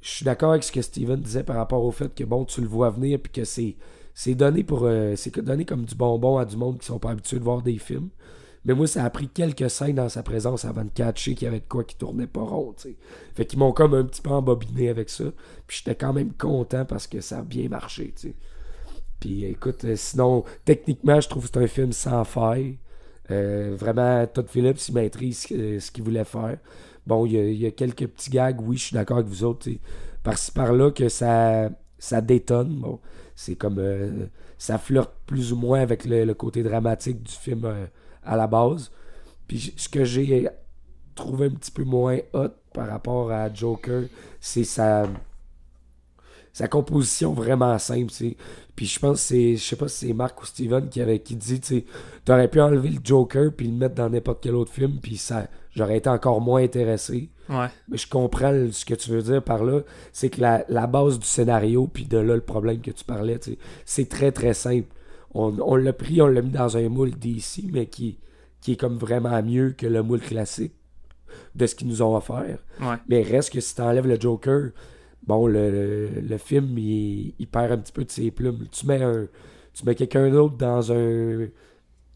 je suis d'accord avec ce que Steven disait par rapport au fait que bon, tu le vois venir puis que c'est donné pour euh, donné comme du bonbon à du monde qui sont pas habitués de voir des films. Mais moi, ça a pris quelques scènes dans sa présence avant de catcher qu'il y avait de quoi qui tournait pas rond, tu sais. Fait qu'ils m'ont comme un petit peu embobiné avec ça. Puis j'étais quand même content parce que ça a bien marché. Puis écoute, euh, sinon, techniquement, je trouve que c'est un film sans faille. Euh, vraiment, Todd Phillips, il maîtrise euh, ce qu'il voulait faire. Bon, il y, a, quelques petits gags, oui, je suis d'accord avec vous autres, par-ci par-là que ça, ça détonne. Bon, c'est comme. ça flirte plus ou moins avec le, côté dramatique du film à la base. Puis ce que j'ai trouvé un petit peu moins hot par rapport à Joker, c'est sa, sa composition vraiment simple. Puis je pense que c'est, je sais pas si c'est Mark ou Steven qui, avait, qui dit, tu pu enlever le Joker puis le mettre dans n'importe quel autre film, puis ça, j'aurais été encore moins intéressé. Ouais. Mais je comprends le- ce que tu veux dire par là. C'est que la, la base du scénario, puis de là le problème que tu parlais, c'est très très simple. On, on l'a pris, on l'a mis dans un moule DC, mais qui, qui est comme vraiment mieux que le moule classique de ce qu'ils nous ont offert. Ouais. Mais reste que si t'enlèves le Joker, bon, le, le, le film, il, il perd un petit peu de ses plumes. Tu mets un, tu mets quelqu'un d'autre dans un,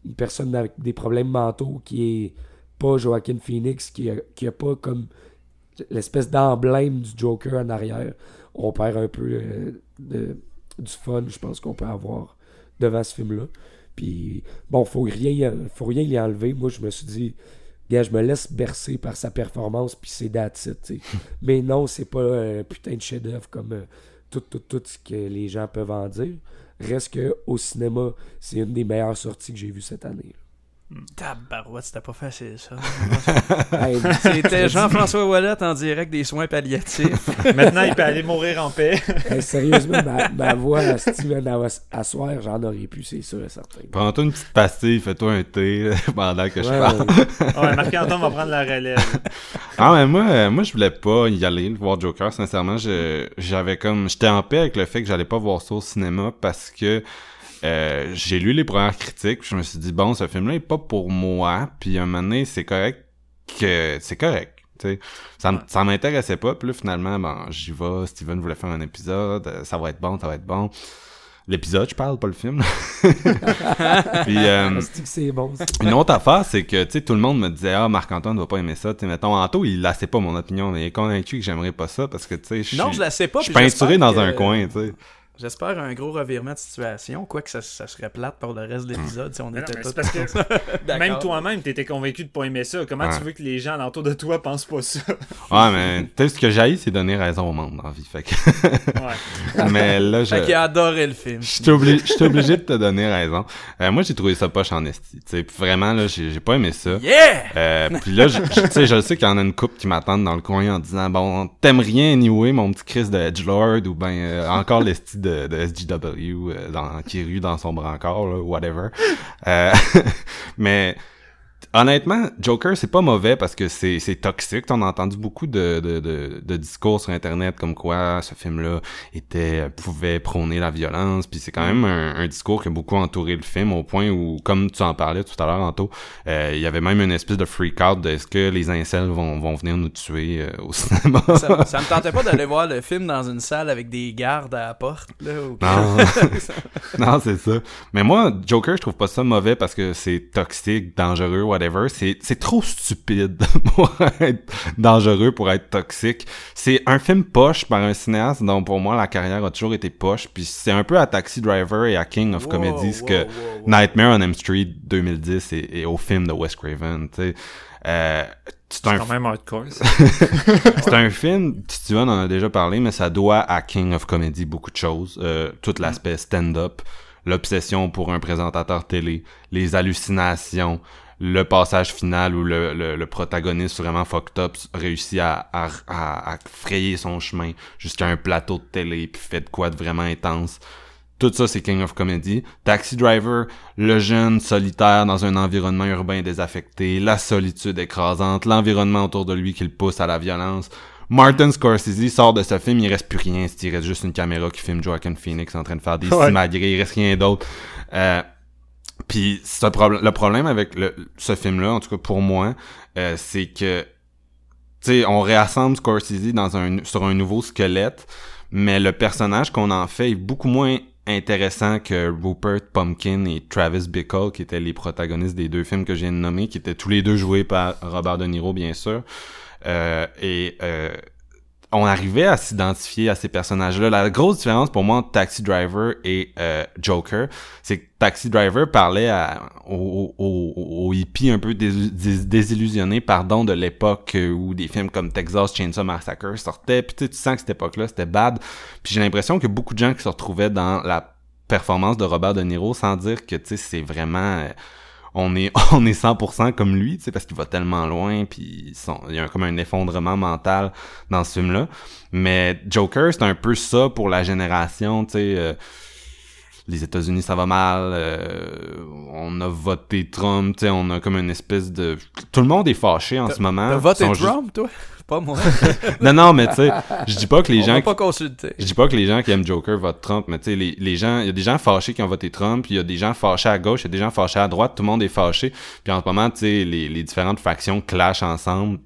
une personne avec des problèmes mentaux qui est pas Joaquin Phoenix, qui a, qui a pas comme l'espèce d'emblème du Joker en arrière. On perd un peu euh, de- du fun, je pense qu'on peut avoir devant ce film-là. Puis, bon, faut rien, faut rien y enlever. Moi, je me suis dit, gars, je me laisse bercer par sa performance, puis c'est that's it. Mais non, c'est pas un putain de chef-d'œuvre comme euh, tout, tout, tout ce que les gens peuvent en dire. Reste que au cinéma, c'est une des meilleures sorties que j'ai vues cette année. Tabarouette, c'était pas facile, ça. C'était Jean-François Wallet en direct des soins palliatifs. Maintenant, il peut aller mourir en paix. hey, sérieusement, ma, ma voix Steven à, à soir, j'en aurais pu, c'est sûr et certain. Prends-toi une petite pastille, fais-toi un thé là, pendant que je parle. ouais. Ouais, Marc-Antoine va prendre la relève. Ah mais moi, euh, moi je voulais pas y aller voir Joker. Sincèrement, j'avais comme, j'étais en paix avec le fait que j'allais pas voir ça au cinéma parce que euh, j'ai lu les premières critiques. Puis je me suis dit bon, ce film-là est pas pour moi. Puis un moment donné, c'est correct que c'est correct. tu sais. Ça, ça m'intéressait pas. Puis là, finalement, bon, j'y vais. Steven voulait faire un épisode. euh, Ça va être bon, ça va être bon. L'épisode, je parle, pas le film. puis euh, que c'est bon, une autre affaire, c'est que, tu sais, tout le monde me disait, ah, Marc-Antoine va pas aimer ça. Tu sais, mettons, Anto, il la sait pas mon opinion, mais il est convaincu que j'aimerais pas ça parce que, tu sais, je Non, suis- je la sais pas. je suis peinturé dans que- un coin, tu sais. J'espère un gros revirement de situation, quoique ça, ça serait plate pour le reste de l'épisode si on Mais non, était tous c'est parce que même toi-même, t'étais convaincu de pas aimer ça. Comment Ouais. tu veux que les gens alentour de toi pensent pas ça? Ouais, mais, tu sais, ce que j'ai, c'est donner raison au monde dans la vie. Fait que, Ouais. mais là, je. Fait qu'il a adoré le film. Obligé, j'étais obligé de te donner raison. Euh, moi, j'ai trouvé ça poche en esti. Tu sais, Puis vraiment, là, j'ai pas aimé ça. Yeah! Euh, puis là, je, je- tu sais, je sais qu'il y en a une couple qui m'attendent dans le coin en disant bon, t'aimes rien anyway, mon petit Chris de Edgelord ou ben euh, encore l'esti de, de SGW euh, dans, qui rue dans son brancard, là, whatever. Euh, mais honnêtement, Joker, c'est pas mauvais parce que c'est c'est toxique. On a entendu beaucoup de, de, de, de discours sur Internet comme quoi ce film-là était pouvait prôner la violence. Puis c'est quand même un, un discours qui a beaucoup entouré le film au point où, comme tu en parlais tout à l'heure, Anto, euh, il y avait même une espèce de freak-out de est-ce que les incels vont, vont venir nous tuer euh, au cinéma? ça, ça me tentait pas d'aller voir le film dans une salle avec des gardes à la porte. Là, ou- Non. non, c'est ça. Mais moi, Joker, je trouve pas ça mauvais parce que c'est toxique, dangereux, whatever. C'est, c'est trop stupide pour être dangereux, pour être toxique. C'est un film poche par un cinéaste dont pour moi la carrière a toujours été poche. Puis c'est un peu à Taxi Driver et à King of Wow, Comedy ce wow, que wow. Nightmare on Elm Street 2010 et, et au film de Wes Craven, tu sais. Euh, c'est un C'est quand même hardcore, ça. c'est un film, Steven en a déjà parlé, mais ça doit à King of Comedy beaucoup de choses. Euh, tout l'aspect stand-up, l'obsession pour un présentateur télé, les hallucinations, le passage final où le, le, le protagoniste vraiment fucked up réussit à, à, à, à frayer son chemin jusqu'à un plateau de télé puis fait de quoi de vraiment intense. Tout ça, c'est King of Comedy. Taxi Driver, le jeune solitaire dans un environnement urbain désaffecté, la solitude écrasante, l'environnement autour de lui qui le pousse à la violence. Martin Scorsese sort de ce film, il reste plus rien, il reste juste une caméra qui filme Joaquin Phoenix en train de faire des Ouais. simagrées, il reste rien d'autre. Euh, puis le problème avec le, ce film-là, en tout cas pour moi, euh, c'est que, tu sais, on réassemble Scorsese dans un, sur un nouveau squelette, mais le personnage qu'on en fait est beaucoup moins intéressant que Rupert Pumpkin et Travis Bickle, qui étaient les protagonistes des deux films que de nommer, qui étaient tous les deux joués par Robert De Niro, bien sûr. Euh, et euh, on arrivait à s'identifier à ces personnages-là. La grosse différence pour moi entre Taxi Driver et euh, Joker, c'est que Taxi Driver parlait aux, hippies un peu dés- dés- désillusionnés, pardon, de l'époque où des films comme Texas Chainsaw Massacre sortaient. Puis tu sens que cette époque-là, c'était bad. Puis j'ai l'impression que beaucoup de gens qui se retrouvaient dans la performance de Robert De Niro sans dire que tu sais c'est vraiment euh, on est on est 100% comme lui tu sais parce qu'il va tellement loin puis sont- il y a comme un effondrement mental dans ce film là mais Joker c'est un peu ça pour la génération tu sais euh, les États-Unis ça va mal euh, on a voté Trump tu sais on a comme une espèce de tout le monde est fâché en ce moment T'as voté juste- Trump, toi? Pas moi. non non mais tu sais je dis pas que les On gens pas consulté. je dis pas que les gens qui aiment Joker votent Trump, mais tu sais, les, les gens, il y a des gens fâchés qui ont voté Trump, il y a des gens fâchés à gauche, il y a des gens fâchés à droite, tout le monde est fâché. Puis en ce moment, tu sais, les, les différentes factions clashent ensemble.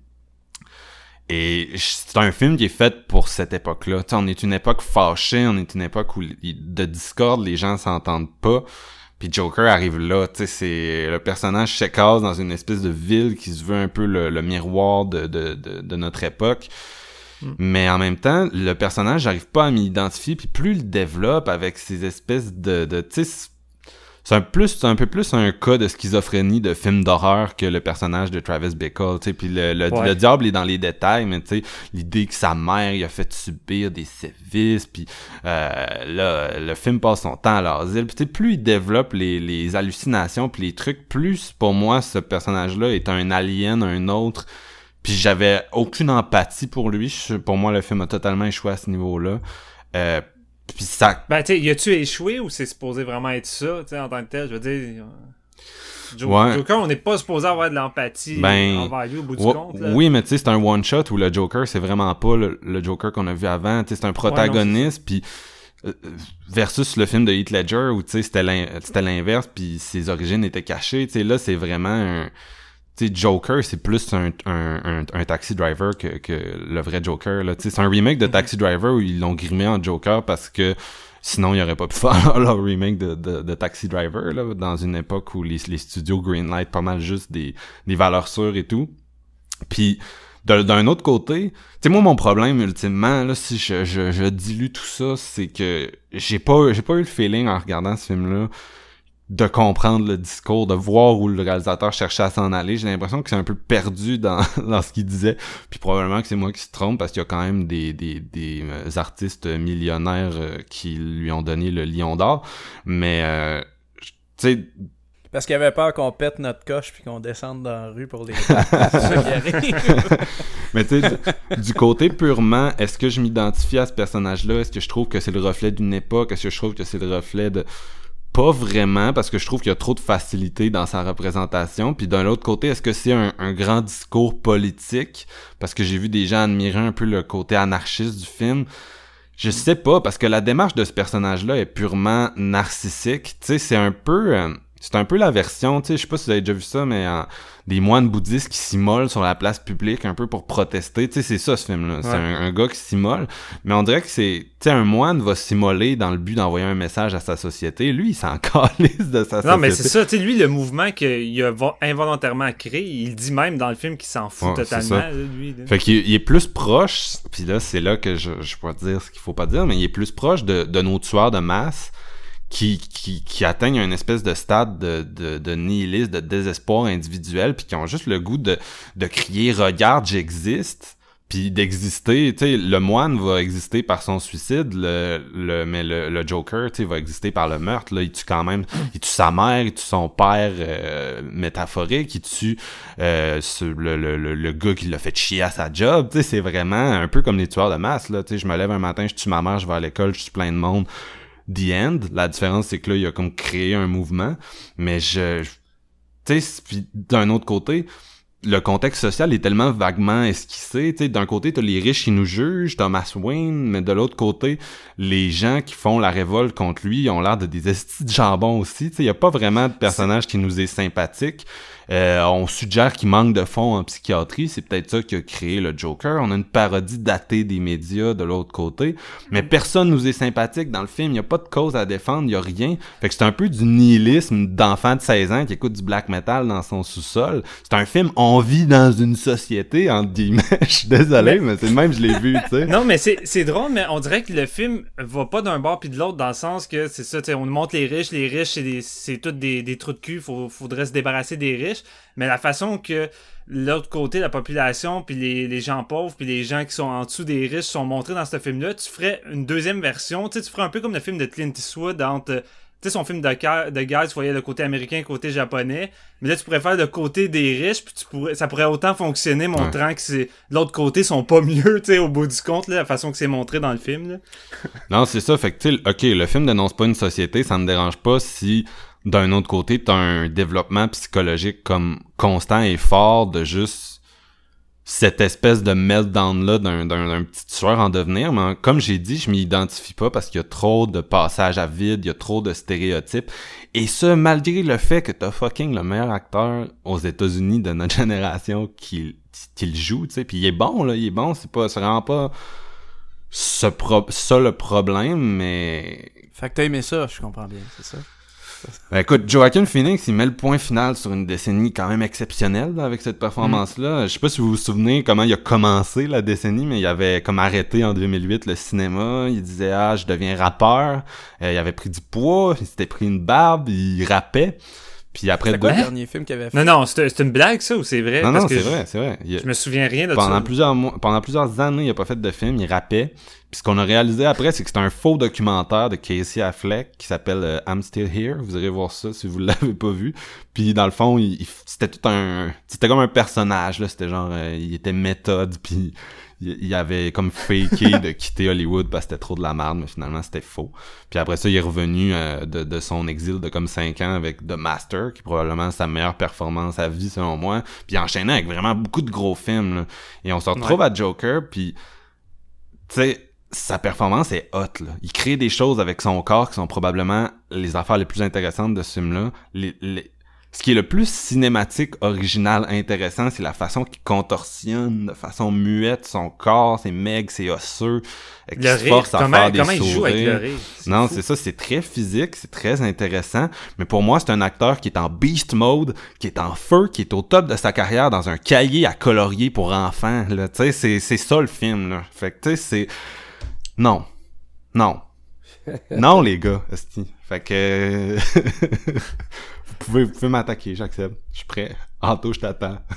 Et c'est un film qui est fait pour cette époque-là. Tu sais, on est une époque fâchée, on est une époque où de discorde, les gens s'entendent pas. Puis Joker arrive là, tu sais, c'est le personnage s'écase dans une espèce de ville qui se veut un peu le, le miroir de, de, de, de notre époque. Mais en même temps, le personnage, j'arrive pas à m'identifier. Puis plus il le développe avec ces espèces de, de tu sais, c'est un plus, c'est un peu plus un cas de schizophrénie de film d'horreur que le personnage de Travis Bickle, tu sais. Puis le, le, Ouais. le diable est dans les détails, mais tu sais, l'idée que sa mère il a fait subir des sévices, puis euh, là, le film passe son temps à l'asile. Puis tu sais, plus il développe les, les hallucinations puis les trucs, plus pour moi ce personnage-là est un alien, un autre. Puis j'avais aucune empathie pour lui. Pour moi, le film a totalement échoué à ce niveau-là. Euh, puis ça Ben, tu sais, y a-tu échoué ou c'est supposé vraiment être ça, tu sais, en tant que tel? Je veux dire. euh, Jo- Ouais. Joker, on n'est pas supposé avoir de l'empathie Ben, envers lui au bout du compte. Là. oui, mais tu sais, c'est un one-shot où le Joker, c'est vraiment pas le, le Joker qu'on a vu avant. Tu sais, c'est un protagoniste, puis euh, versus le film de Heath Ledger où tu sais, c'était l'in- c'était l'inverse, puis ses origines étaient cachées. Tu sais, là, c'est vraiment un... Tu sais, Joker, c'est plus un, un, un, un taxi driver que, que le vrai Joker. C'est un remake de Taxi Driver où ils l'ont grimé en Joker parce que sinon, il aurait pas pu faire leur remake de, de, de Taxi Driver là, dans une époque où les, les studios Greenlight pas mal juste des, des valeurs sûres et tout. Puis d'un autre côté, tu sais moi mon problème ultimement là si je, je, je dilue tout ça, c'est que j'ai pas j'ai pas eu le feeling en regardant ce film là de comprendre le discours, de voir où le réalisateur cherchait à s'en aller. J'ai l'impression que c'est un peu perdu dans, dans ce qu'il disait. Puis probablement que c'est moi qui se trompe parce qu'il y a quand même des, des, des euh, artistes millionnaires euh, qui lui ont donné le lion d'or. Mais, euh, tu sais, Parce qu'il avait peur qu'on pète notre coche puis qu'on descende dans la rue pour les. Mais tu sais, du côté purement, est-ce que je m'identifie à ce personnage-là? Est-ce que je trouve que c'est le reflet d'une époque? Est-ce que je trouve que c'est le reflet de... Pas vraiment, parce que je trouve qu'il y a trop de facilité dans sa représentation. Puis d'un autre côté, est-ce que c'est un, grand discours politique? Parce que j'ai vu des gens admirer un peu le côté anarchiste du film. Je sais pas, parce que la démarche de ce personnage-là est purement narcissique. Tu sais, c'est un peu... euh, c'est un peu la version, tu sais, je sais pas si vous avez déjà vu ça, mais euh, des moines bouddhistes qui s'immolent sur la place publique un peu pour protester. Tu sais, c'est ça ce film-là. C'est un, un gars qui s'immole. Mais on dirait que c'est... Tu sais, un moine va s'immoler dans le but d'envoyer un message à sa société. Lui, il s'en calisse de sa société. Non, mais c'est ça, tu sais, lui, le mouvement qu'il a vo- involontairement créé, il dit même dans le film qu'il s'en fout Ouais, totalement, là, lui. là. Fait qu'il il est plus proche, puis là, c'est là que je, je pourrais dire ce qu'il faut pas dire, mais il est plus proche de, de nos tueurs de masse qui, qui, qui atteignent une espèce de stade de, de, de nihilisme, de désespoir individuel, puis qui ont juste le goût de, de crier « Regarde, j'existe », puis d'exister, tu sais, le moine va exister par son suicide, le, le, mais le, le Joker, tu sais, va exister par le meurtre, là, il tue quand même, il tue sa mère, il tue son père euh, métaphorique, il tue euh, le, le, le gars qui l'a fait chier à sa job, tu sais, c'est vraiment un peu comme les tueurs de masse, là, tu sais, je me lève un matin, je tue ma mère, je vais à l'école, je tue plein de monde, the end, la différence c'est que là, il a comme créé un mouvement, mais je, tu sais, d'un autre côté, le contexte social est tellement vaguement esquissé. Tu sais, d'un côté, t'as les riches qui nous jugent, Thomas Wayne, mais de l'autre côté, les gens qui font la révolte contre lui ont l'air de des estis de jambon aussi. Tu sais, y a pas vraiment de personnage qui nous est sympathique. Euh, on suggère qu'il manque de fonds en psychiatrie. C'est peut-être ça qui a créé le Joker. On a une parodie datée des médias de l'autre côté. Mais personne nous est sympathique dans le film. Il y a pas de cause à défendre. Il y a rien. Fait que c'est un peu du nihilisme d'enfant de 16 ans qui écoute du black metal dans son sous-sol. C'est un film on vit dans une société, entre guillemets. Je suis désolé, mais, c'est le même, je l'ai vu, tu sais. Non, mais c'est drôle, mais on dirait que le film va pas d'un bord puis de l'autre dans le sens que c'est ça, on nous montre les riches, les riches, c'est tous des, des trous de cul, faut, faudrait se débarrasser des riches, mais la façon que l'autre côté, la population, puis les, les gens pauvres, puis les gens qui sont en dessous des riches sont montrés dans ce film-là, tu ferais une deuxième version, tu sais, tu ferais un peu comme le film de Clint Eastwood entre... Tu sais, son film de, de guerre, tu voyais le côté américain, le côté japonais. Mais là, tu pourrais faire le côté des riches, puis tu pourrais, ça pourrait autant fonctionner, montrant que c'est l'autre côté sont pas mieux, tu sais, au bout du compte, là, la façon que c'est montré dans le film. Là. Non, c'est ça. Fait que, tu sais, ok, le film dénonce pas une société, ça me dérange pas si, d'un autre côté, t'as un développement psychologique comme constant et fort de juste cette espèce de meltdown-là d'un, petit tueur en devenir. Mais comme j'ai dit, je m'y identifie pas parce qu'il y a trop de passages à vide, il y a trop de stéréotypes. Et ça, malgré le fait que t'as fucking le meilleur acteur aux États-Unis de notre génération qui, qui le joue, tu sais. Puis il est bon, là, il est bon. C'est pas, c'est vraiment pas ce ça le problème, mais Fait que t'as aimé ça, je comprends bien, c'est ça. ben, écoute, Joaquin Phoenix, il met le point final sur une décennie quand même exceptionnelle là, avec cette performance-là. Je sais pas si vous vous souvenez comment il a commencé la décennie, mais il avait comme arrêté en 2008 le cinéma. Il disait « Ah, je deviens rappeur. Euh, il avait pris du poids, il s'était pris une barbe, il rappait. Puis après... C'était quoi deux- le dernier film qu'il avait fait? Non, non, c'est c'est une blague, ça, ou c'est vrai? Non, Parce non, que c'est je- vrai, c'est vrai. Il- Je me souviens rien de pendant ça. plusieurs mois, pendant plusieurs années, il a pas fait de film, il rappait. Puis ce qu'on a réalisé après, c'est que c'est un faux documentaire de Casey Affleck qui s'appelle euh, I'm Still Here. Vous irez voir ça si vous l'avez pas vu. Puis dans le fond, il, il- c'était tout un, c'était comme un personnage là. C'était genre, euh, il était méthode, puis il, avait comme faké de quitter Hollywood parce que c'était trop de la merde, mais finalement c'était faux. Puis après ça, il est revenu euh, de, de son exil de comme 5 ans avec The Master, qui est probablement sa meilleure performance à vie selon moi. Puis enchaîné avec vraiment beaucoup de gros films. là. Et on se retrouve à Joker, puis tu sais, sa performance est hot, là. Il crée des choses avec son corps qui sont probablement les affaires les plus intéressantes de ce film-là. Les, les- Ce qui est le plus cinématique, original, intéressant, c'est la façon qu'il contorsionne de façon muette son corps, ses mecs, ses osseux, qu'il se force à comment, faire des comment il joue avec le rire? Non, c'est ça, c'est très physique, c'est très intéressant, mais pour moi, c'est un acteur qui est en beast mode, qui est en feu, qui est au top de sa carrière dans un cahier à colorier pour enfants, là, tu sais, c'est, c'est ça le film, là. Fait que, tu sais, c'est... Non. Non. non, les gars, esti. Fait que... vous pouvez, vous pouvez m'attaquer, j'accepte. Je suis prêt. Anto, je t'attends.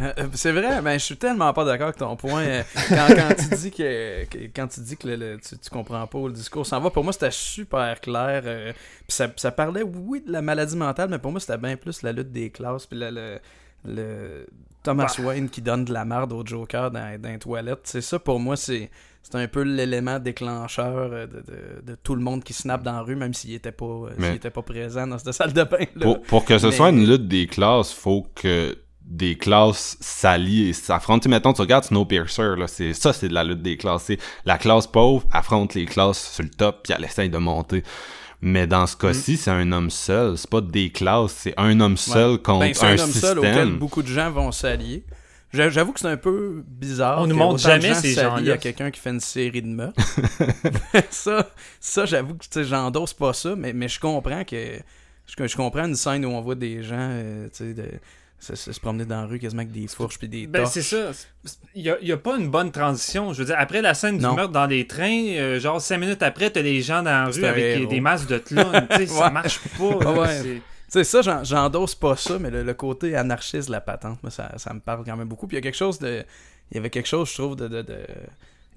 Euh, euh, c'est vrai, mais je suis tellement pas d'accord avec ton point. Euh, Quand, quand tu dis que, que- quand tu dis que le- le- tu, tu comprends pas le discours s'en va, pour moi c'était super clair. euh, puis ça, ça parlait oui de la maladie mentale, mais pour moi c'était bien plus la lutte des classes, puis le, le, le Thomas Wayne qui donne de la merde au Joker dans, dans les toilettes. C'est ça pour moi c'est c'est un peu l'élément déclencheur euh, de, de- de tout le monde qui snap dans la rue, même s'il était pas euh, s'il Mais- était pas présent dans cette salle de bain. Là. Pour, pour que ce Mais- soit une lutte des classes, faut que des classes s'allient et s'affrontent. Mettons, tu regardes Snowpiercer, là, c'est, ça, c'est de la lutte des classes. C'est la classe pauvre affronte les classes sur le top, puis elle essaye de monter. Mais dans ce Mm. cas-ci, c'est un homme seul. C'est pas des classes, c'est un homme seul contre Ben, c'est un, un, homme seul auquel système. beaucoup de gens vont s'allier. J'a- J'avoue que c'est un peu bizarre. On nous montre jamais gens ces gens-là. à quelqu'un qui fait une série de meurtres. ça, ça j'avoue que j'endosse pas ça, mais, mais je comprends que. Je, je comprends une scène où on voit des gens euh, de- se, promener dans la rue quasiment avec des fourches puis des Ben, c'est ça. Il y a, il y a pas une bonne transition. Je veux dire, après la scène du Non. meurtre dans les trains, euh, genre cinq minutes après, t'as les gens dans la rue avec des masques de clown. tu sais, ça Ouais. marche pas. Ouais. Sais, ça, j'en- j'endosse pas ça, mais le, le côté anarchiste de la patente, moi, ça, ça me parle quand même beaucoup. Puis il y a quelque chose de. Il y avait quelque chose, je trouve, de. de, de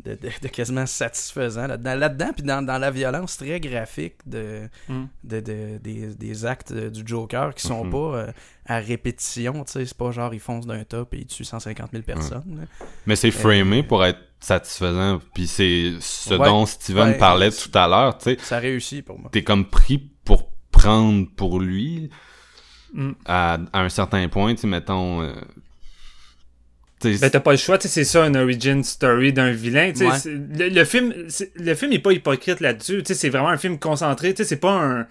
de, de- de quasiment satisfaisant là-dedans, là-dedans puis dans, dans la violence très graphique de, Mm. de, de- des, des actes euh, du Joker qui sont Mhm. pas euh, à répétition, tu sais, c'est pas genre il fonce d'un top et il tue 150 000 personnes. là. Mais c'est framé pour être satisfaisant. Puis c'est ce Ouais. dont Steven Ouais. parlait tout à l'heure, tu sais. Ça réussit pour moi. T'es comme pris pour prendre pour lui Mm. à, à un certain point, tu sais, mettons... euh, tu sais, Ben, t'as pas le choix, tu sais, c'est ça, une origin story d'un vilain. Ouais. Le, le film, le film est pas hypocrite là-dessus. tu sais, C'est vraiment un film concentré. tu sais, C'est pas un.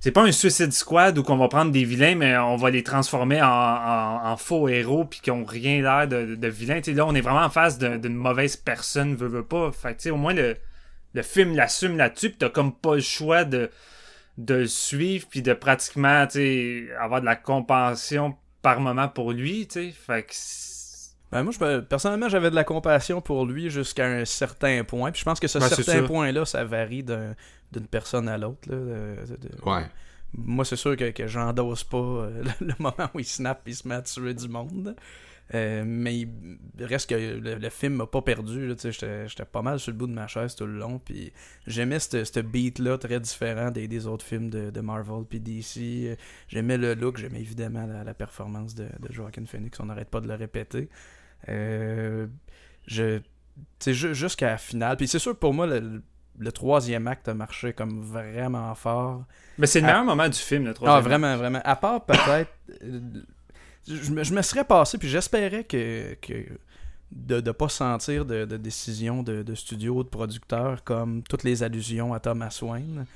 C'est pas un Suicide Squad où qu'on va prendre des vilains, mais on va les transformer en, en- en faux héros puis qui ont rien l'air de, de vilains. Tu sais, là, on est vraiment en face d'un- d'une mauvaise personne, veut, veut pas. Fait que, tu sais, au moins, le, le film l'assume là-dessus, pis t'as comme pas le choix de, de le suivre, puis de pratiquement, avoir de la compassion par moment pour lui. Fait que. c'est- Ben, moi, je, me- personnellement, j'avais de la compassion pour lui jusqu'à un certain point. Puis je pense que ce Ben, c'est certain point-là, ça varie d'un- d'une personne à l'autre. Ouais. Moi, c'est sûr que, que j'endosse pas euh, le, le moment où il snap et il se met à tuer du monde. Euh, mais il reste que le, le film m'a pas perdu. J'étais pas mal sur le bout de ma chaise tout le long. Puis j'aimais ce beat-là très différent des, des autres films de, de Marvel puis DC. Euh, J'aimais le look, j'aimais évidemment la, la performance de, de Joaquin Phoenix. On n'arrête pas de le répéter. Euh, je, jusqu'à la finale. Puis c'est sûr, pour moi, le, le troisième acte a marché comme vraiment fort. Mais c'est le Ah. meilleur moment du film, le Ah, troisième. vraiment, vraiment. À part peut-être. Je, me- je me serais passé, puis j'espérais que, que de ne pas sentir de, de décision de, de studio, de producteur, comme toutes les allusions à Thomas Wayne.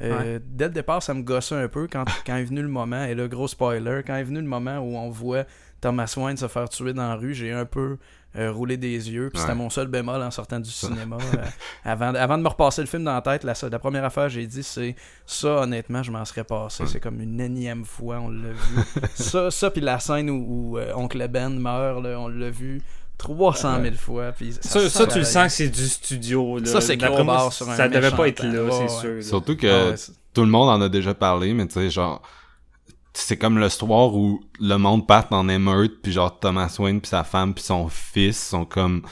Euh, Dès le départ, ça me gossait un peu quand, quand est venu le moment, et le gros spoiler, quand est venu le moment où on voit Thomas Wayne se faire tuer dans la rue, j'ai un peu euh, roulé des yeux, puis Ouais. c'était mon seul bémol en sortant du cinéma. Euh, avant, avant de me repasser le film dans la tête, la, la première affaire que j'ai dit, c'est ça, honnêtement, je m'en serais passé. Ouais. C'est comme une énième fois, on l'a vu. ça, ça puis la scène où, où, euh, Oncle Ben meurt, là, on l'a vu 300 000 fois. Puis Ça, ça, tu le sens que c'est du studio. Là. Ça, c'est gros barre sur un Ça devait pas être là, c'est sûr. là. Surtout que tout le monde en a déjà parlé, mais tu sais, genre, c'est comme le soir où le monde part en émeute, puis genre Thomas Wayne puis sa femme puis son fils sont comme,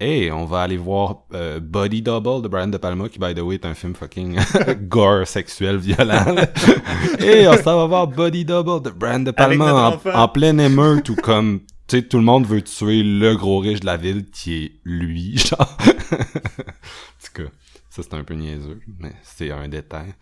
hey, on va aller voir euh, Body Double de Brian De Palma, qui by the way est un film fucking gore sexuel violent. hey, on s'en va voir Body Double de Brian De Palma en pleine émeute ou comme, tu sais, tout le monde veut tuer le gros riche de la ville qui est lui, genre. en tout cas, ça c'est un peu niaiseux, mais c'est un détail.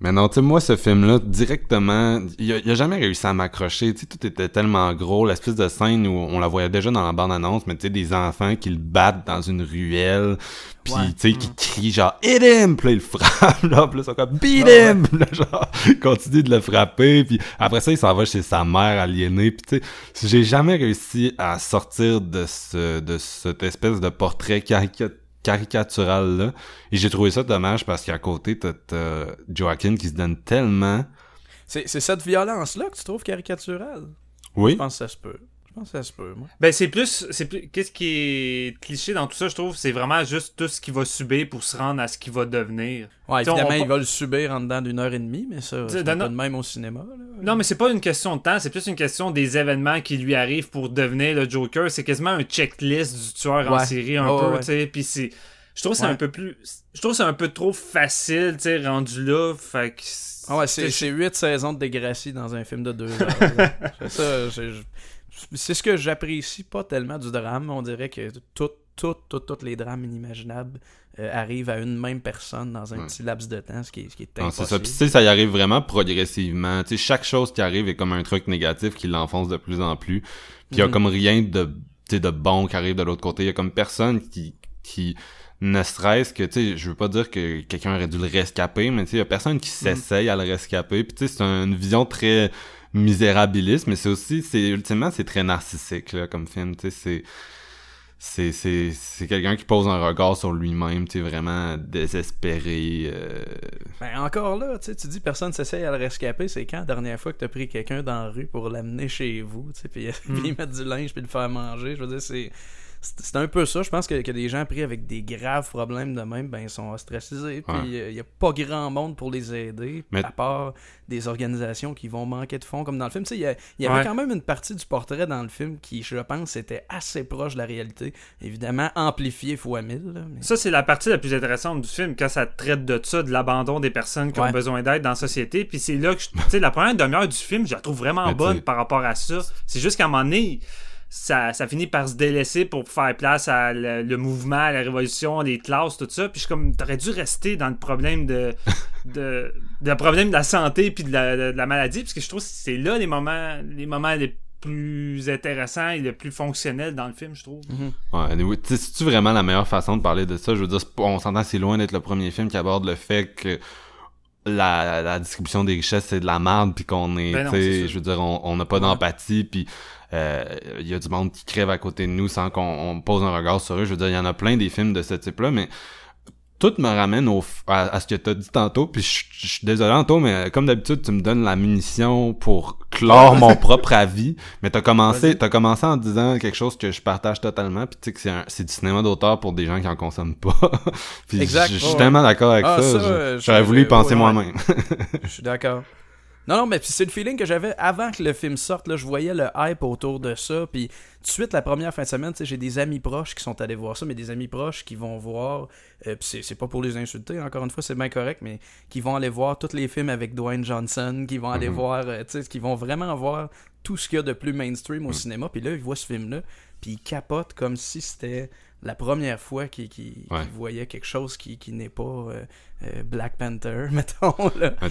Mais non, tu sais, moi, ce film-là, directement, il a, il a jamais réussi à m'accrocher. Tu sais, tout était tellement gros. L'espèce de scène où on la voyait déjà dans la bande-annonce, mais tu sais, des enfants qui le battent dans une ruelle, puis Ouais. tu sais, qui crient genre « Hit him! » Puis là, il le frappe, là, puis là, ils sont comme « Beat him! Puis là, genre, continue de le frapper, puis après ça, il s'en va chez sa mère aliénée, puis tu sais, j'ai jamais réussi à sortir de ce, de cette espèce de portrait caricature caricatural là et j'ai trouvé ça dommage parce qu'à côté t'as t'as Joaquin qui se donne tellement C'est cette violence-là que tu trouves caricaturale? Je oui pense que ça se peut. Je pense que ça se peut, moi. Ben, c'est plus, c'est plus, qu'est-ce qui est cliché dans tout ça, je trouve, c'est vraiment juste tout ce qu'il va subir pour se rendre à ce qu'il va devenir. Ouais, T'sais, évidemment, on- il va le subir en dedans d'une heure et demie, mais ça, c'est pas de même au cinéma. là. Non, mais c'est pas une question de temps, c'est plus une question des événements qui lui arrivent pour devenir le Joker. C'est quasiment un checklist du tueur en série un peu, ouais, tu sais. Puis c'est, je trouve que c'est Ouais. un peu plus, je trouve que c'est un peu trop facile, tu sais, rendu là. Fait que. Ah ouais, c'est huit saisons de Degrassi dans un film de deux heures. ça, c'est ce que j'apprécie pas tellement du drame. On dirait que tout, tout, tout, tous les drames inimaginables euh, arrivent à une même personne dans un Ouais. petit laps de temps, ce qui est, ce qui est Non, c'est ça. puis tu sais ça y arrive vraiment progressivement. Tu sais chaque chose qui arrive est comme un truc négatif qui l'enfonce de plus en plus. Puis il y a Mhm. comme rien de de bon qui arrive de l'autre côté. Il y a comme personne qui qui ne serait-ce que tu sais je veux pas dire que quelqu'un aurait dû le rescaper mais tu sais il y a personne qui s'essaye à le rescaper. Puis tu sais c'est une vision très misérabiliste mais c'est aussi c'est ultimement c'est très narcissique là comme film tu sais c'est c'est c'est c'est quelqu'un qui pose un regard sur lui-même tu sais vraiment désespéré euh, Ben, encore là, tu sais, tu dis personne s'essaye à le rescaper, c'est quand la dernière fois que t'as pris quelqu'un dans la rue pour l'amener chez vous, tu sais, puis puis lui mettre du linge puis le faire manger, je veux dire, c'est c'est un peu ça, je pense que, que des gens pris avec des graves problèmes de même, ben ils sont ostracisés, puis Ouais. il y a pas grand monde pour les aider, Mais- à part des organisations qui vont manquer de fonds, comme dans le film, tu sais, il y, y avait Ouais. quand même une partie du portrait dans le film qui, je pense, était assez proche de la réalité, évidemment amplifié fois mille, là, mais... Ça, c'est la partie la plus intéressante du film, quand ça traite de ça, de l'abandon des personnes qui ont besoin d'aide dans la société. Puis c'est là que, je- tu sais, la première demi-heure du film, je la trouve vraiment Mais bonne par rapport à ça. C'est juste qu'à un moment donné, ça, ça finit par se délaisser pour faire place à le, le mouvement, à la révolution, les classes, tout ça. Puis je suis comme, t'aurais dû rester dans le problème de, de, de le problème de la santé puis de la, de la maladie, parce que je trouve que c'est là les moments, les moments les plus intéressants et les plus fonctionnels dans le film, je trouve. Ouais, anyway, tu sais, c'est-tu vraiment la meilleure façon de parler de ça? Je veux dire, on s'entend, c'est loin d'être le premier film qui aborde le fait que la, la distribution des richesses, c'est de la merde, puis qu'on est, Ben non, je veux dire, on n'a pas d'empathie, puis il y a du monde qui crève à côté de nous sans qu'on on pose un regard sur eux. Je veux dire, il y en a plein des films de ce type-là, mais tout me ramène au, à, à ce que t'as dit tantôt, puis je suis désolé Anto, mais comme d'habitude, tu me donnes la munition pour clore mon propre avis, mais t'as commencé, t'as commencé en disant quelque chose que je partage totalement, puis tu sais que c'est un- c'est du cinéma d'auteur pour des gens qui en consomment pas. puis je suis tellement d'accord avec Ah, ça. euh, J'aurais voulu y penser ouais. moi-même. Je suis d'accord. Non, non, mais c'est le feeling que j'avais avant que le film sorte. Là, je voyais le hype autour de ça. Puis tout de suite, la première fin de semaine, j'ai des amis proches qui sont allés voir ça, mais des amis proches qui vont voir. euh, puis c'est, pas pour les insulter, encore une fois, c'est bien correct, mais qui vont aller voir tous les films avec Dwayne Johnson, qui vont aller Mhm. voir, euh, tu sais, qui vont vraiment voir tout ce qu'il y a de plus mainstream au cinéma. Puis là, ils voient ce film-là, puis ils capotent comme si c'était la première fois Ouais. qu'ils voyaient quelque chose qui, qui n'est pas euh, euh, Black Panther, mettons.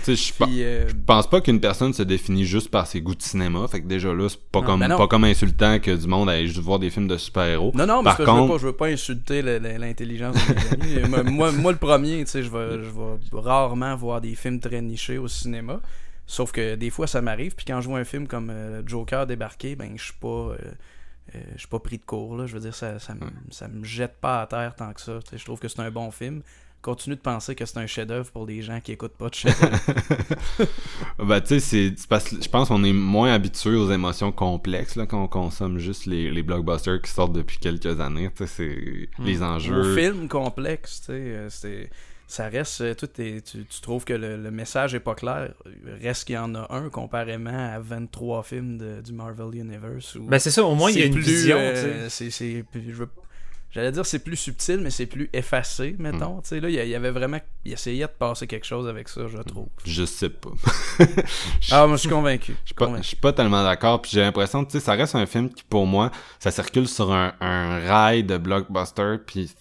Sais, je Puis, euh, pense pas qu'une personne se définit juste par ses goûts de cinéma. Fait que déjà là, c'est pas Non, comme ben pas comme insultant que du monde aille juste voir des films de super-héros. Non, non, mais Par que je veux contre- pas, je veux pas insulter l'intelligence de mes amis. moi, moi, moi, le premier, tu sais, je vais, je vais rarement voir des films très nichés au cinéma. Sauf que des fois, ça m'arrive. Puis quand je vois un film comme euh, Joker débarquer, ben, je suis pas. Euh, je suis pas pris de court, là. Je veux dire, ça, ça, me, ça me jette pas à terre tant que ça. Je trouve que c'est un bon film. Continue de penser que c'est un chef-d'œuvre pour les gens qui écoutent pas de chef-d'œuvre. Ben, tu sais, c'est parce que je pense qu'on est moins habitué aux émotions complexes là, quand on consomme juste les, les blockbusters qui sortent depuis quelques années. Tu sais, c'est les Au enjeux. film complexe, tu sais, euh, c'est ça reste euh, tout est, tu, tu trouves que le, le message est pas clair reste qu'il y en a un comparément à 23 films de- du Marvel Universe où Ben c'est ça, au moins il y a une plus, vision. euh, c'est j'allais dire c'est plus subtil mais c'est plus effacé mettons tu sais là il y, avait vraiment il essayait de passer quelque chose avec ça je trouve Je sais pas. ah moi je suis convaincu Je suis pas, tellement d'accord. Puis j'ai l'impression, tu sais, ça reste un film qui, pour moi, ça circule sur un, un rail de blockbuster. Puis,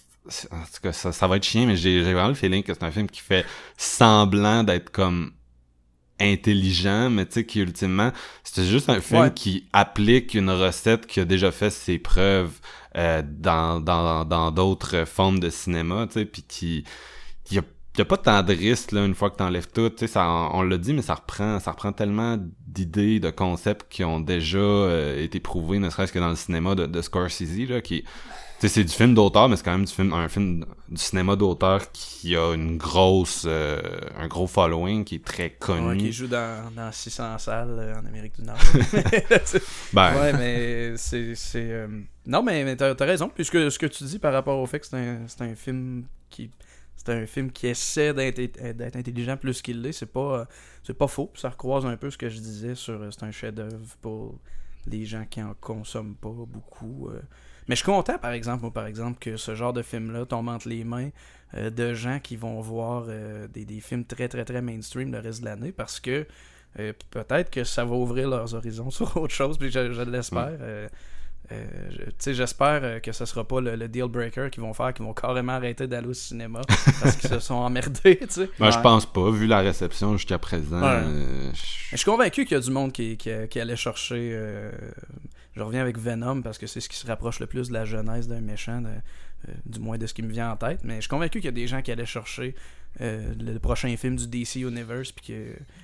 en tout cas, ça, ça va être chiant, mais j'ai j'ai vraiment le feeling que c'est un film qui fait semblant d'être comme intelligent, mais tu sais, qui ultimement, c'est juste un film Ouais. qui applique une recette qui a déjà fait ses preuves euh, dans dans dans d'autres formes de cinéma, tu sais, puis qui y a y a pas tant de risques là une fois que t'enlèves tout, tu sais ça on l'a dit mais ça reprend ça reprend tellement d'idées, de concepts qui ont déjà euh, été prouvés ne serait-ce que dans le cinéma de, de Scorsese là qui c'est du film d'auteur mais c'est quand même du film un film du cinéma d'auteur qui a une grosse euh, un gros following qui est très connu. Ouais, qui joue dans, dans 600 salles euh, en Amérique du Nord Ben, Ouais, mais c'est. c'est, euh, Non, mais, mais t'as as raison. Puisque ce que tu dis par rapport au fait que c'est un, c'est un film qui. C'est un film qui essaie d'être d'être intelligent plus qu'il l'est. C'est pas, c'est pas faux. Ça recroise un peu ce que je disais sur. C'est un chef-d'œuvre pour les gens qui en consomment pas beaucoup. Mais je suis content, par exemple, moi, par exemple, que ce genre de film-là tombe entre les mains euh, de gens qui vont voir euh, des, des films très, très, très mainstream le reste de l'année parce que euh, peut-être que ça va ouvrir leurs horizons sur autre chose, puis je, je l'espère. Euh, euh, je- tu sais, j'espère que ce sera pas le, le deal breaker qu'ils vont faire, qu'ils vont carrément arrêter d'aller au cinéma parce qu'ils se sont emmerdés, tu sais. ben, je Ouais. pense pas vu la réception jusqu'à présent. Ouais. euh, je- Je suis convaincu qu'il y a du monde qui, qui, qui allait chercher. euh, je reviens avec Venom parce que c'est ce qui se rapproche le plus de la jeunesse d'un méchant, de- euh, du moins de ce qui me vient en tête. Mais je suis convaincu qu'il y a des gens qui allaient chercher euh, le prochain film du DC Universe puis qui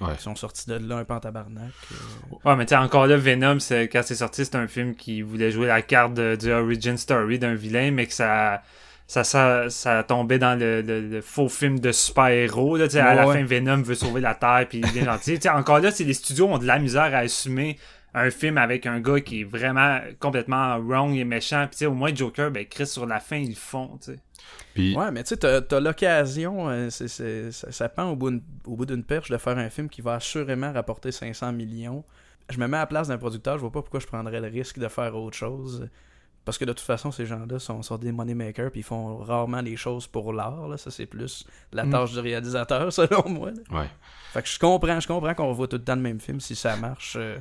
Ouais. sont sortis de là un peu en tabarnak. euh. Ouais, mais tu sais, encore là, Venom, c'est- quand c'est sorti, c'est un film qui voulait jouer la carte de- du origin story d'un vilain, mais que ça, ça, ça, ça tombait dans le, le- le faux film de super-héros. là, tu sais, à la Ouais. fin, Venom veut sauver la Terre, puis il est gentil. Tu sais, encore là, c'est les studios ont de la misère à assumer un film avec un gars qui est vraiment complètement wrong et méchant. Puis tu sais, au moins, Joker, ben, Chris, sur la fin, ils le font, tu sais. Puis Ouais, mais tu sais, t'as, t'as l'occasion, euh, c'est, c'est- ça, ça pend au bout, d'une- au bout d'une perche de faire un film qui va assurément rapporter 500 millions. Je me mets à la place d'un producteur, je vois pas pourquoi je prendrais le risque de faire autre chose. Parce que de toute façon, ces gens-là sont, sont des moneymakers, puis ils font rarement les choses pour l'art. Là. Ça, c'est plus la Mm. tâche du réalisateur, selon moi. là. ouais, Fait que je comprends, je comprends qu'on revoit tout le temps le même film si ça marche. euh,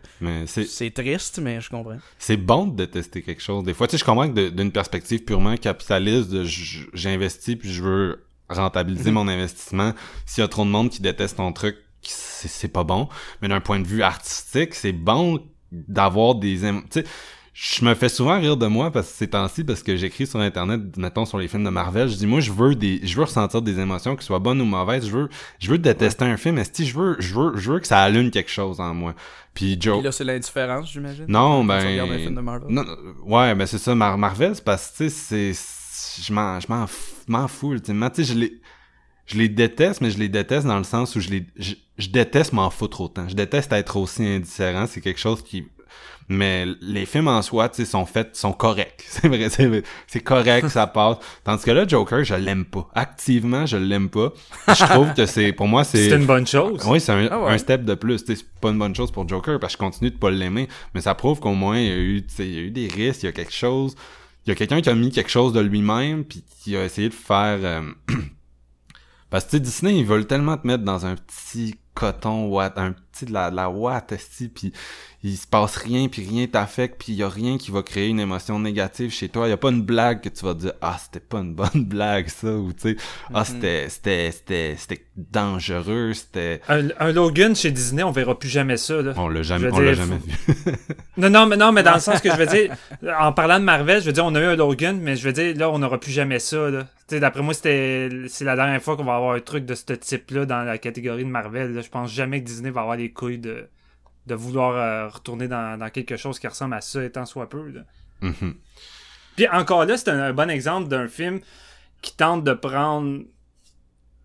c'est triste, mais je comprends. c'est bon de détester quelque chose. Des fois, tu sais, je comprends que d'une perspective purement capitaliste, de j'investis puis je veux rentabiliser Mhm. mon investissement. S'il y a trop de monde qui déteste ton truc, c'est pas bon. Mais d'un point de vue artistique, c'est bon d'avoir des... Tu sais, je me fais souvent rire de moi parce que ces temps-ci, parce que j'écris sur Internet, mettons, sur les films de Marvel, je dis, moi, je veux des, je veux ressentir des émotions, qui soient bonnes ou mauvaises, je veux, je veux détester un film, est je veux, je veux, je veux que ça allume quelque chose en moi? Puis Joe... Puis là, c'est l'indifférence, j'imagine. Non, ben. tu un film de Marvel. Non, ouais, ben c'est ça, Mar- Marvel, c'est parce que, tu sais, c'est. Je m'en, je m'en, m'en fous, ultimement. Tu sais, je les. Je les déteste, mais je les déteste dans le sens où je les. Je, je déteste m'en foutre autant. Je déteste être aussi indifférent. C'est quelque chose qui mais les films en soi, tu sais, sont faits, sont corrects. C'est vrai, c'est, c'est correct, ça passe. Tandis que là, Joker, je l'aime pas. Activement, je l'aime pas. Je trouve que c'est, pour moi, c'est... C'est une bonne chose. Oui, c'est un, Ah ouais. un step de plus. Tu sais, C'est pas une bonne chose pour Joker parce que je continue de pas l'aimer. Mais ça prouve qu'au moins, il y a eu, tu sais, il y a eu des risques, il y a quelque chose. Il y a quelqu'un qui a mis quelque chose de lui-même puis qui a essayé de faire... euh, Parce que tu sais, Disney, ils veulent tellement te mettre dans un petit coton, what, un petit de la, de la watt, esti, puis il se passe rien, puis rien t'affecte, puis il y a rien qui va créer une émotion négative chez toi. Il y a pas une blague que tu vas te dire ah c'était pas une bonne blague ça ou tu sais ah c'était c'était c'était c'était dangereux, c'était Un, un Logan chez Disney, on verra plus jamais ça. Là. on l'a jamais on l'a dire, jamais vu. Non, non, mais non, mais dans le sens que je veux dire, en parlant de Marvel, je veux dire, on a eu un Logan, mais je veux dire, là, on n'aura plus jamais ça. Là. Tu sais, d'après moi, c'était, c'est la dernière fois qu'on va avoir un truc de ce type-là dans la catégorie de Marvel. là. Je pense jamais que Disney va avoir les couilles de, de vouloir euh, retourner dans, dans quelque chose qui ressemble à ça, étant soit peu. Là. Mhm. Puis encore là, c'est un, un bon exemple d'un film qui tente de prendre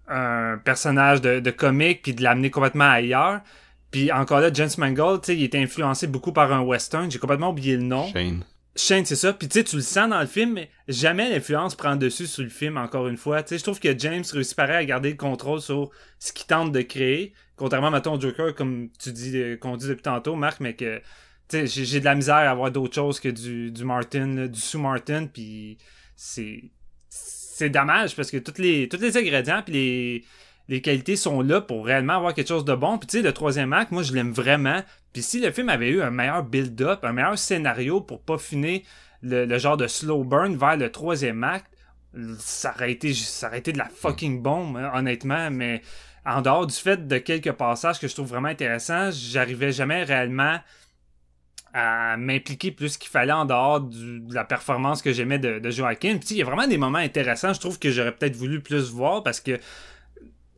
un personnage de, de comique puis de l'amener complètement ailleurs. Puis encore là, James Mangold, tu sais, il était influencé beaucoup par un western. J'ai complètement oublié le nom. Shane. Shane, c'est ça. Puis tu sais, tu le sens dans le film, mais jamais l'influence prend dessus sur le film, encore une fois. Tu sais, je trouve que James réussit pareil à garder le contrôle sur ce qu'il tente de créer. Contrairement, mettons, au Joker, comme tu dis, euh, qu'on dit depuis tantôt, Marc, mais que, j'ai de la misère à avoir d'autres choses que du, du Martin, du sous Martin, puis c'est, c'est dommage parce que tous les, tous les ingrédients puis les, les qualités sont là pour réellement avoir quelque chose de bon. Puis tu sais, le troisième acte, moi, je l'aime vraiment. Puis si le film avait eu un meilleur build-up, un meilleur scénario pour pas finir le, le genre de slow burn vers le troisième acte, ça aurait été, ça aurait été de la fucking bombe, hein, honnêtement. Mais en dehors du fait de quelques passages que je trouve vraiment intéressants, j'arrivais jamais réellement à m'impliquer plus qu'il fallait en dehors de la performance que j'aimais de, de Joaquin. Puis il y a vraiment des moments intéressants, je trouve que j'aurais peut-être voulu plus voir parce que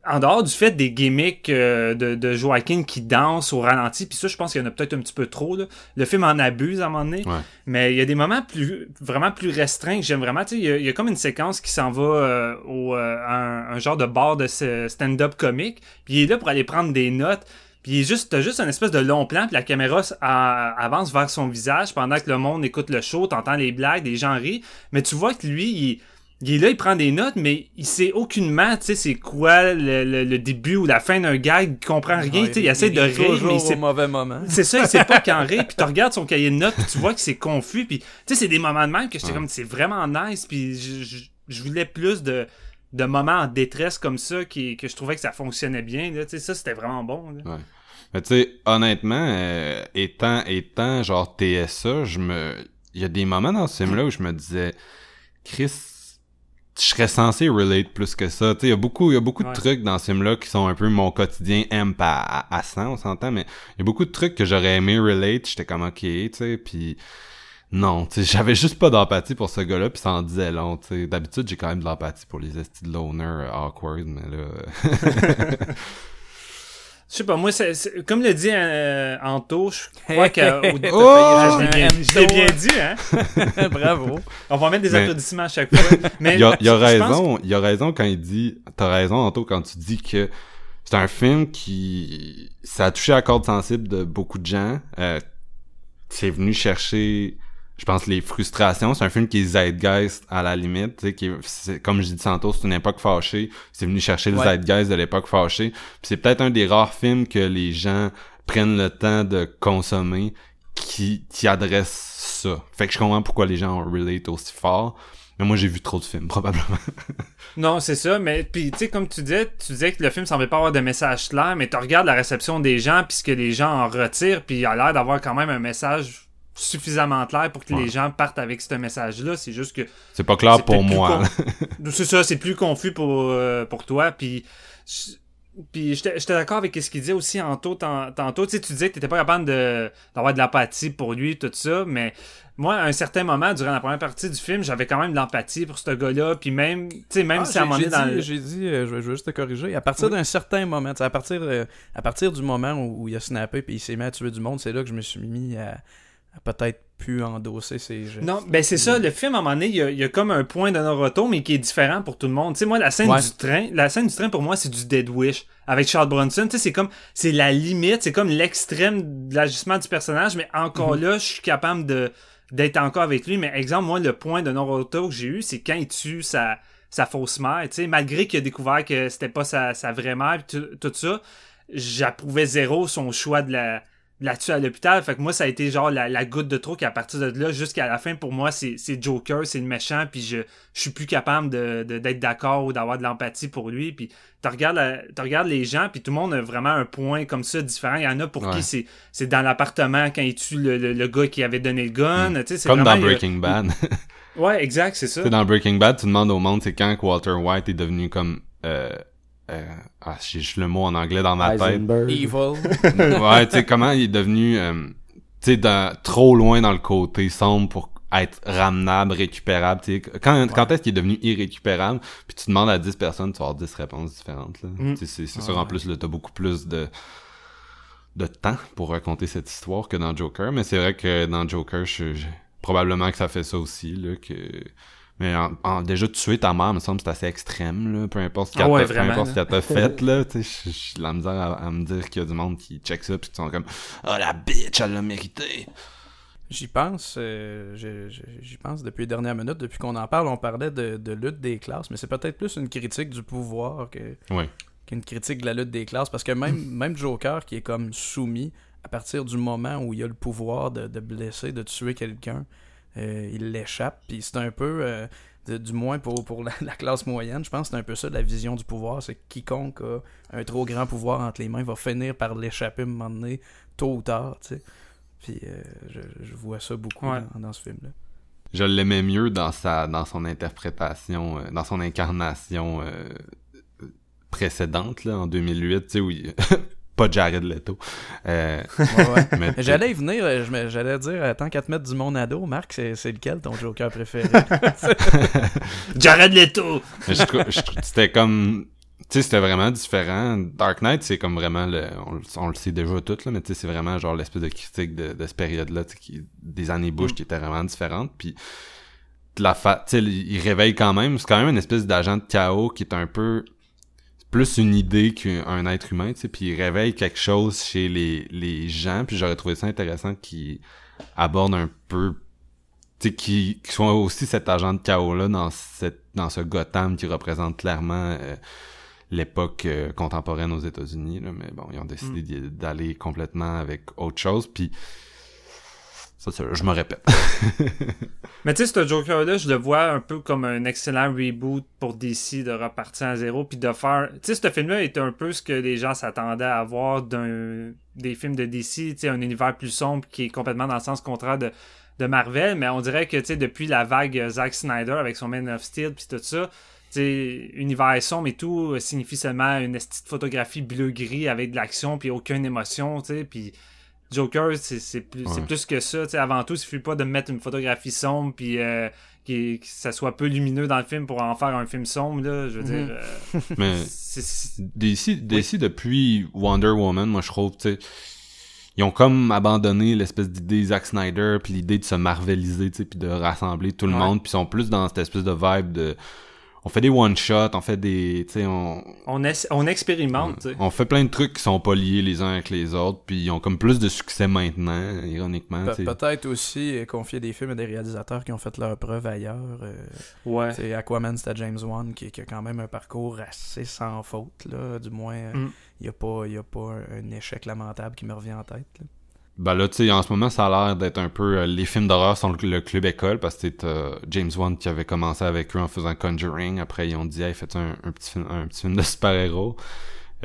en dehors du fait des gimmicks euh, de, de Joaquin qui danse au ralenti, puis ça, je pense qu'il y en a peut-être un petit peu trop. Là. Le film en abuse à un moment donné. Ouais. Mais il y a des moments plus vraiment plus restreints que j'aime vraiment. Tu sais, il y, a- il y a comme une séquence qui s'en va euh, au euh, un, un genre de bar de stand-up comique. Puis il est là pour aller prendre des notes. Puis il est juste, t'as juste un espèce de long plan, puis la caméra avance vers son visage pendant que le monde écoute le show, t'entends les blagues, les gens rient. Mais tu vois que lui, il, il est là, il prend des notes, mais il sait aucunement, tu sais, c'est quoi le, le- le début ou la fin d'un gag, il comprend rien, tu sais, il essaie de rire, mais il au sait mauvais moment. c'est ça, il sait pas quand rire, puis tu regardes son cahier de notes, puis tu vois que c'est confus, puis tu sais, c'est des moments de même que j'étais Ouais. comme, c'est vraiment nice, puis je, je, je voulais plus de, de moments en détresse comme ça, qui, que je trouvais que ça fonctionnait bien, là, tu sais, ça, c'était vraiment bon, là. Mais tu sais, honnêtement, euh, étant, étant genre TSA, je me. Il y a des moments dans ce film-là où je me disais Chris, je serais censé relate plus que ça. Tu sais, il y a beaucoup, il y a beaucoup Ouais. de trucs dans ce film-là qui sont un peu mon quotidien M à, à, à 100, on s'entend, mais il y a beaucoup de trucs que j'aurais aimé relate, j'étais comme ok, tu sais, puis non, tu sais, j'avais juste pas d'empathie pour ce gars-là, puis ça en disait long, tu sais. D'habitude, j'ai quand même de l'empathie pour les estis de loner euh, awkward, mais là... Je sais pas, moi, c'est, c'est- comme le dit euh, Anto, je crois que... Oh! je l'ai bien, M dit, hein? Bravo. On va mettre des Mais- applaudissements à chaque fois. Mais il a, il a raison, il a raison quand il dit, t'as raison Anto quand tu dis que c'est un film qui, ça a touché à la corde sensible de beaucoup de gens. Euh, c'est venu chercher, je pense, les frustrations. C'est un film qui est zeitgeist à la limite, tu sais, qui est- comme je dis tantôt, c'est une époque fâchée. C'est venu chercher le Ouais. zeitgeist de l'époque fâchée. Puis c'est peut-être un des rares films que les gens prennent le temps de consommer qui, qui adresse ça. Fait que je comprends pourquoi les gens relate aussi fort. Mais moi, j'ai vu trop de films, probablement. Non, c'est ça, mais puis tu sais comme tu disais, tu disais que le film semblait pas avoir de message clair, mais tu regardes la réception des gens puis ce que les gens en retirent, puis il a l'air d'avoir quand même un message suffisamment clair pour que Ouais. les gens partent avec ce message-là. C'est juste que C'est pas clair pour moi. con- c'est ça, c'est plus confus pour euh, pour toi, puis je- puis j'étais j'étais d'accord avec ce qu'il disait aussi tan- tantôt. Tu sais, tu disais que t'étais pas capable de d'avoir de l'empathie pour lui, tout ça, mais moi, à un certain moment, durant la première partie du film, j'avais quand même de l'empathie pour ce gars-là, puis même, tu sais, même Ah, si à un moment donné dans dit, le- j'ai dit, euh, je vais je vais juste te corriger. À partir Oui. d'un certain moment, tu sais, à partir, euh, à partir du moment où, où il a snappé puis il s'est mis à tuer du monde, c'est là que je me suis mis à, peut-être pu endosser ces gestes. Non, ben c'est ça, le film, à un moment donné, il y a, il y a comme un point de non-retour, mais qui est différent pour tout le monde. Tu sais, moi, la scène Ouais. du train, la scène du train, pour moi, c'est du Dead Wish. Avec Charles Bronson, tu sais, c'est comme, c'est la limite, c'est comme l'extrême de l'ajustement du personnage, mais encore Mhm. là, je suis capable de, d'être encore avec lui. Mais exemple, moi, le point de non-retour que j'ai eu, c'est quand il tue sa, sa fausse mère, tu sais, malgré qu'il a découvert que c'était pas sa, sa vraie mère, tout, tout ça, j'approuvais zéro son choix de la, tuer à l'hôpital. Fait que moi, ça a été genre la, la goutte de trop qu'à partir de là, jusqu'à la fin, pour moi, c'est c'est Joker, c'est le méchant, puis je, je suis plus capable de, de- d'être d'accord ou d'avoir de l'empathie pour lui. Puis tu regardes, la- tu regardes les gens, puis tout le monde a vraiment un point comme ça différent. Il y en a pour Ouais. qui c'est c'est dans l'appartement quand il tue le, le, le gars qui avait donné le gun. C'est Comme dans Breaking Bad. Ouais, exact, c'est ça. Sais, dans Breaking Bad, tu demandes au monde, c'est quand que Walter White est devenu comme... Euh, euh, ah, j'ai juste le mot en anglais dans ma tête. Evil. ouais, tu sais, comment il est devenu, euh, tu sais, trop loin dans le côté sombre pour être ramenable, récupérable, tu sais. Quand, quand est-ce qu'il est devenu irrécupérable, puis tu demandes à 10 personnes, tu vas avoir 10 réponses différentes, là. Mm. Tu sais, C'est c'est Ah sûr, en plus, là, t'as beaucoup plus de de temps pour raconter cette histoire que dans Joker, mais c'est vrai que dans Joker, je, je- probablement que ça fait ça aussi, là, que... Mais en, en- déjà, tuer ta mère, me semble, c'est assez extrême, là, peu importe ce Ah qu'elle ouais, ce là. qu'elle t'a fait, là, tu sais, j'ai- de la misère à, à me dire qu'il y a du monde qui check ça, pis qui sont comme « Ah, la bitch, elle l'a mérité! J'y pense, euh, j'y pense depuis les dernières minutes, depuis qu'on en parle, on parlait de, de lutte des classes, mais c'est peut-être plus une critique du pouvoir que, » Ouais. qu'une critique de la lutte des classes, parce que même, même Joker qui est comme soumis, à partir du moment où il a le pouvoir de, de blesser, de tuer quelqu'un, euh, il l'échappe, puis c'est un peu, euh, de- du moins pour, pour la, la classe moyenne, je pense que c'est un peu ça la vision du pouvoir, c'est que quiconque a un trop grand pouvoir entre les mains va finir par l'échapper à un moment donné, tôt ou tard, tu sais. Puis euh, je, je vois ça beaucoup Ouais. dans, dans ce film-là. Je l'aimais mieux dans sa dans son interprétation, euh, dans son incarnation euh, précédente, là, en 2008, tu sais, où il... pas Jared Leto. Euh, Ouais, ouais. mais J'allais y venir, euh, j'allais dire, tant qu'à te mettre du monde ado, Marc, c'est c'est lequel ton Joker préféré? Jared Leto! C'était comme tu sais c'était vraiment différent Dark Knight c'est comme vraiment le on, le- on le sait déjà tout là mais tu sais c'est vraiment genre l'espèce de critique de, de cette période là qui des années Bush qui était vraiment différente puis de la fa tu sais il réveille quand même c'est quand même une espèce d'agent de chaos qui est un peu plus une idée qu'un être humain tu sais puis il réveille quelque chose chez les les gens puis j'aurais trouvé ça intéressant qu'il aborde un peu tu sais, qui, qui soit aussi cet agent de chaos-là dans, cette, dans ce Gotham qui représente clairement euh, l'époque euh, contemporaine aux États-Unis. Là, mais bon, ils ont décidé d'y- d'aller complètement avec autre chose. Puis, je me répète. Mais tu sais, ce Joker-là, je le vois un peu comme un excellent reboot pour DC de repartir à zéro, puis de faire... Tu sais, ce film-là était un peu ce que les gens s'attendaient à voir d'un des films de DC, tu sais, un univers plus sombre qui est complètement dans le sens contraire de, Marvel, mais on dirait que, depuis la vague Zack Snyder avec son Man of Steel, puis tout ça, tu sais, univers sombre et tout euh, signifie seulement une petite photographie bleu-gris avec de l'action, puis aucune émotion, tu sais, puis... Joker, c'est c'est plus, Ouais. plus que ça. tu sais, avant tout, il suffit pas de mettre une photographie sombre puis euh, qui- que ça soit peu lumineux dans le film pour en faire un film sombre. Là, je veux Mhm. dire, euh, mais DC, DC depuis Wonder Woman, moi, je trouve, tu sais, ils ont comme abandonné l'espèce d'idée Zack Snyder, puis l'idée de se marveliser, tu sais, puis de rassembler tout le Ouais. monde, puis ils sont plus dans cette espèce de vibe de... On fait des one-shots, on fait des... Tu sais, on, on, expérimente. On fait plein de trucs qui sont pas liés les uns avec les autres, puis ils ont comme plus de succès maintenant, ironiquement. Pe-. Peut-être aussi euh, confier des films à des réalisateurs qui ont fait leur preuve ailleurs. euh, Ouais. C'est Aquaman, c'était James Wan qui, qui a quand même un parcours assez sans faute, là. Du moins, il Mm. n'y a pas, y a pas un, un échec lamentable qui me revient en tête. là. Ben là, tu sais, en ce moment, ça a l'air d'être un peu... euh, les films d'horreur sont le, le club école, parce que t'as James Wan qui avait commencé avec eux en faisant Conjuring. Après, ils ont dit, hey, faites un, un, petit film, un petit film de super-héros?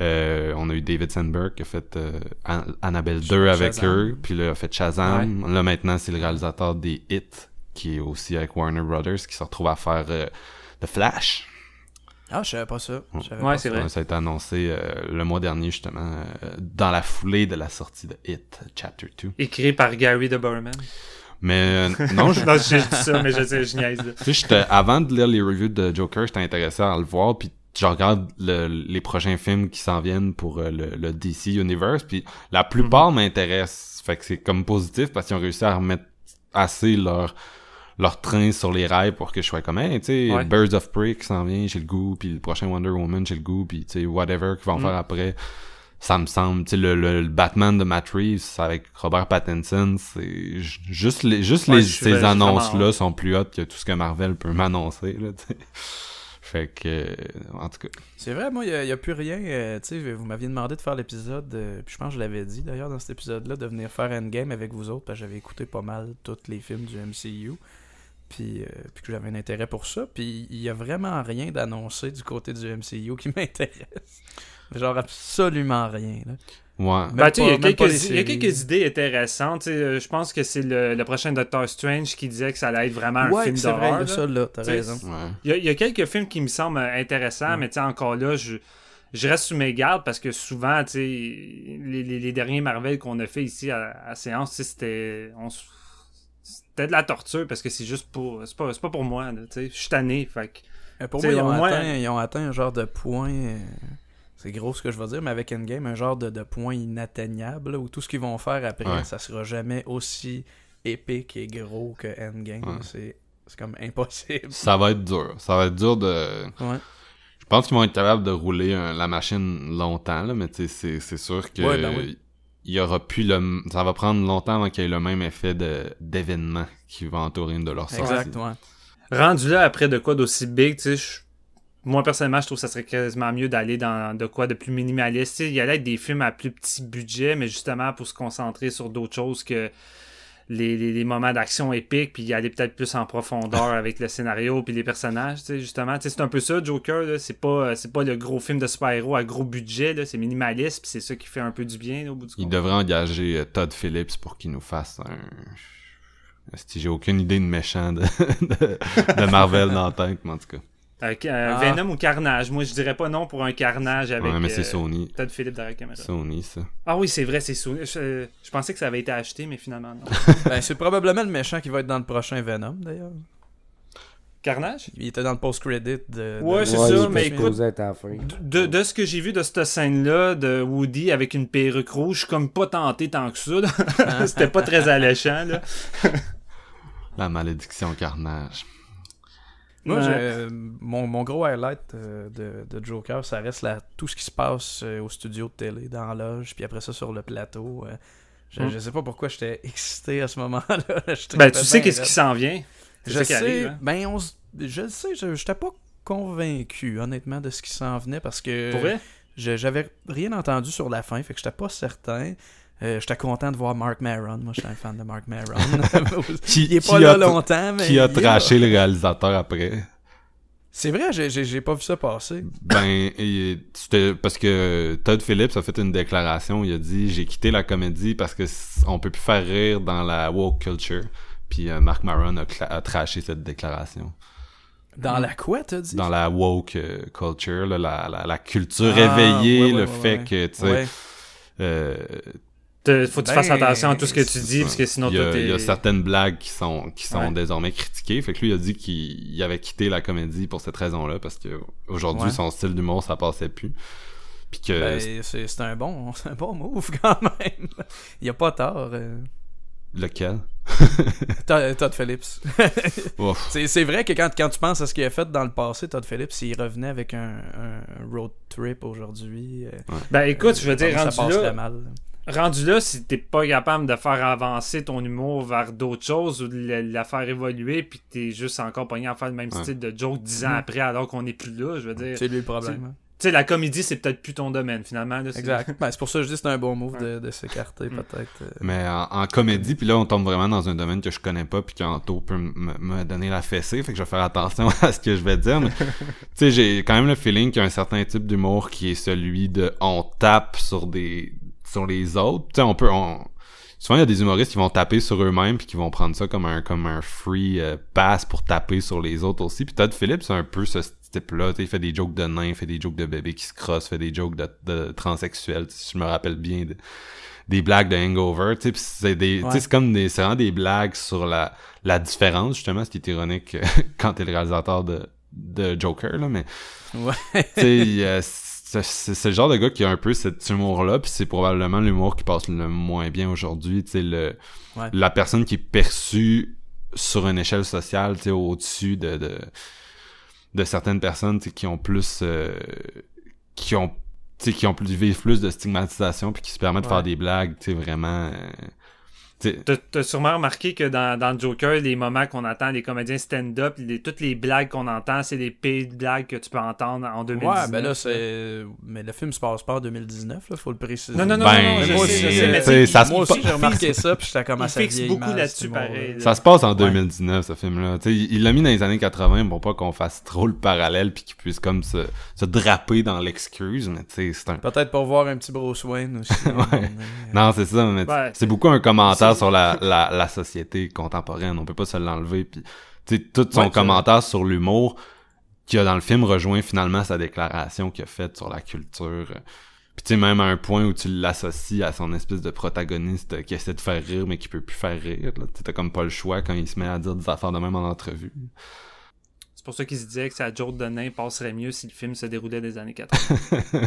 Euh, on a eu David Sandberg qui a fait euh, An- Annabelle 2 avec Shazam. eux, puis là, il a fait Shazam. Là, maintenant, c'est le réalisateur des Hits, qui est aussi avec Warner Brothers, qui se retrouve à faire euh, The Flash. Ah, je savais pas ça. Je savais Ouais, pas c'est ça. vrai. Ça a été annoncé euh, le mois dernier, justement, euh, dans la foulée de la sortie de Hit, Chapter 2. Écrit par Gary de Bowerman. Mais euh, non, je, non, j'ai dit ça, mais je sais, je niaise. tu sais, avant de lire les reviews de Joker, j'étais intéressé à le voir, puis je regarde le- les prochains films qui s'en viennent pour euh, le, le DC Universe, puis la plupart Mhm. m'intéressent. Fait que c'est comme positif parce qu'ils ont réussi à remettre assez leur leur train sur les rails pour que je sois comme hey, tu sais Ouais. Birds of Prey qui s'en vient j'ai le goût puis le prochain Wonder Woman j'ai le goût puis tu sais whatever qu'ils vont Mhm. faire après ça me semble tu sais le, le, le Batman de Matt Reeves avec Robert Pattinson c'est ju- juste les juste Ouais, les ces annonces là ouais. sont plus hautes que tout ce que Marvel peut m'annoncer là tu sais fait que euh, en tout cas C'est vrai, moi, il n'y a, plus rien. euh, tu sais, vous m'aviez demandé de faire l'épisode, euh, puis je pense que je l'avais dit d'ailleurs dans cet épisode-là, de venir faire Endgame avec vous autres, parce que j'avais écouté pas mal tous les films du MCU, puis, euh, puis que j'avais un intérêt pour ça. Puis il y a vraiment rien d'annoncé du côté du MCU qui m'intéresse. Genre absolument rien. Là. ouais Ben, il y a quelques- y a idées intéressantes. tu sais, euh, Je pense que c'est le, le prochain Doctor Strange qui disait que ça allait être vraiment un ouais, film c'est vrai, il y d'horreur. a là. ça là, t'as Tu sais, raison. ouais Il y, a, il y a quelques films qui me semblent euh, intéressants, Ouais. mais encore là, je, je reste sous mes gardes parce que souvent, tu sais, les, les, les derniers Marvel qu'on a fait ici à, à séance, c'était. on C'était de la torture parce que c'est juste pour. C'est pas, c'est pas pour moi, là, tu sais. Je suis tanné, fait que- Euh, Pour moi, ils ont, moins- atteint, ils ont atteint un genre de point. euh, C'est gros ce que je veux dire, mais avec Endgame, un genre de, de point inatteignable là, où tout ce qu'ils vont faire après, Ouais. ça sera jamais aussi épique et gros que Endgame. Ouais. C'est c'est comme impossible. ça va être dur ça va être dur de Ouais. Je pense qu'ils vont être capables de rouler un- la machine longtemps, là, mais tu sais, c'est, c'est sûr que Ouais, ben oui. Il y aura plus le, ça va prendre longtemps avant qu'il y ait le même effet de, d'événement qui va entourer une de leurs sorties. Exact, ouais. rendu là après de quoi d'aussi big, tu sais, moi personnellement, je trouve que ça serait quasiment mieux d'aller dans de quoi de plus minimaliste. Il y allait être des films à plus petit budget, mais justement pour se concentrer sur d'autres choses que les, les- les moments d'action épiques, puis y aller peut-être plus en profondeur avec le scénario puis les personnages. tu sais, Justement, Tu sais, c'est un peu ça, Joker. C'est pas, c'est pas le gros film de super-héros à gros budget, là. c'est minimaliste, puis c'est ça qui fait un peu du bien là, au bout du compte. devraient engager euh, Todd Phillips pour qu'il nous fasse un... J'ai aucune idée de méchant de, de, de Marvel dans la tête, mais en tout cas. Euh, euh, Ah. Venom ou Carnage. Moi, je dirais pas non pour un Carnage avec ouais, mais c'est euh, Sony. Todd Phillips derrière la caméra. Sony, ça. Ah oui, c'est vrai, c'est Sony. Je, je pensais que ça avait été acheté, mais finalement non. Ben, c'est probablement le méchant qui va être dans le prochain Venom, d'ailleurs. Carnage? Il était dans le post-credit de... de- Ouais, c'est il mais écoute- supposé être à la fin. De, de ce que j'ai vu de cette scène-là, de Woody avec une perruque rouge, je suis comme pas tenté tant que ça. C'était pas très alléchant. Là. La malédiction carnage. Moi, Ouais. euh, mon, mon gros highlight euh, de, de Joker, ça reste tout ce qui se passe euh, au studio de télé, dans la loge, puis après ça sur le plateau. je, Hmm. je sais pas pourquoi j'étais excité à ce moment-là. Ben, tu sais qu'est-ce qui s'en vient? Je sais, arrive. hein. ben on je le sais, je j'étais pas convaincu honnêtement de ce qui s'en venait parce que Pour vrai? je- j'avais rien entendu sur la fin, fait que j'étais pas certain. Euh, j'étais content de voir Mark Maron. Moi, j'étais un fan de Mark Maron. Qui, il est pas là longtemps, mais Qui a traché le réalisateur après? C'est vrai, j'ai- pas vu ça passer. Ben, c'était parce que Todd Phillips a fait une déclaration. Il a dit j'ai quitté la comédie parce que on peut plus faire rire dans la woke culture. Puis euh, Mark Maron a, a traché cette déclaration. Dans la quoi, t'as dit? Dans la woke euh, culture, là, la, la, la culture Ah, éveillée, ouais, ouais, le ouais, fait que tu sais, Ouais. euh, Te- Faut que tu Ben, fasses attention à tout ce que tu dis, parce que sinon, il y, a, il y a certaines blagues qui sont qui sont Ouais. désormais critiquées. Fait que lui il a dit qu'il il avait quitté la comédie pour cette raison-là parce que aujourd'hui Ouais. son style d'humour ça passait plus. Puis que Ben, c'est un bon, un bon move quand même. Il a pas tort. euh. lequel? Todd Todd Phillips. C'est vrai que quand, quand tu penses à ce qu'il a fait dans le passé, Todd Phillips, il revenait avec un, un road trip aujourd'hui. euh, Ben écoute, je veux dire, ça rendu là, mal. Rendu là, si t'es pas capable de faire avancer ton humour vers d'autres choses ou de la, la faire évoluer, puis que t'es juste encore pogné à faire le même Ouais. style de joke dix ans Mhm. après alors qu'on est plus là, je veux dire. C'est lui le problème. hein. Tu sais, la comédie, c'est peut-être plus ton domaine finalement. Là, Exact. Ben, c'est pour ça que je dis que c'est un bon move Ouais. de, de s'écarter Mm. peut-être. euh. Mais en, en comédie, puis là, on tombe vraiment dans un domaine que je connais pas, puis qu'Anto peut me me donner la fessée, fait que je vais faire attention à ce que je vais dire. Mais, tu sais, j'ai quand même le feeling qu'il y a un certain type d'humour qui est celui de on tape sur des sur les autres. Tu sais, on peut... On, souvent, il y a des humoristes qui vont taper sur eux-mêmes, puis qui vont prendre ça comme un comme un free euh, pass pour taper sur les autres aussi. Puis Todd Phillips, c'est un peu ce type-là. Tu sais, Il fait des jokes de nains, fait des jokes de bébés qui se crossent, fait des jokes de, de transsexuels, si je me rappelle bien. de- des blagues de hangover, tu sais, pis c'est des, Ouais. c'est comme des, c'est vraiment des blagues sur la, la différence, justement, ce qui est ironique quand t'es le réalisateur de, de Joker, là, mais Ouais. tu sais, c'est c'est- c'est le genre de gars qui a un peu cet humour-là, puis c'est probablement l'humour qui passe le moins bien aujourd'hui. Tu sais, le Ouais. la personne qui est perçue sur une échelle sociale, tu sais, au-dessus de, de de certaines personnes, tu sais, qui ont plus euh, qui ont tu sais, qui ont plus vivent plus de stigmatisation puis qui se permettent de faire des blagues, tu sais, vraiment. euh, T'as- sûrement remarqué que dans, dans Joker, les moments qu'on entend les comédiens stand-up, toutes les blagues qu'on entend, c'est les pires blagues que tu peux entendre en 2019. Ouais, ben là, c'est. Mais le film se passe pas en 2019, là, faut le préciser. Non, non, non, Ben, non, non, je moi sais, aussi, je sais, mais ça se Moi aussi, j'ai remarqué ça, puis j'étais comme à Il sa vieille beaucoup là-dessus, pareil. Ça se passe en Ouais. 2019, ce film-là. Il il l'a mis dans les années 80 pour pas qu'on fasse trop le parallèle puis qu'il puisse comme se, se draper dans l'excuse, mais tu sais, c'est un... Peut-être pour voir un petit Bruce Wayne aussi. Ouais. Non, c'est ça, mais Ouais. c'est beaucoup un commentaire Sur la, la, la société contemporaine. On peut pas se l'enlever. Puis, tu sais, tout son Ouais, commentaire sur l'humour qui a dans le film rejoint finalement sa déclaration qu'il a faite sur la culture. Puis tu sais, même à un point où tu l'associes à son espèce de protagoniste qui essaie de faire rire mais qui peut plus faire rire. Là. Tu sais, T'as comme pas le choix quand il se met à dire des affaires de même en entrevue. C'est pour ça qu'il se disait que sa joke de nain passerait mieux si le film se déroulait des années 80.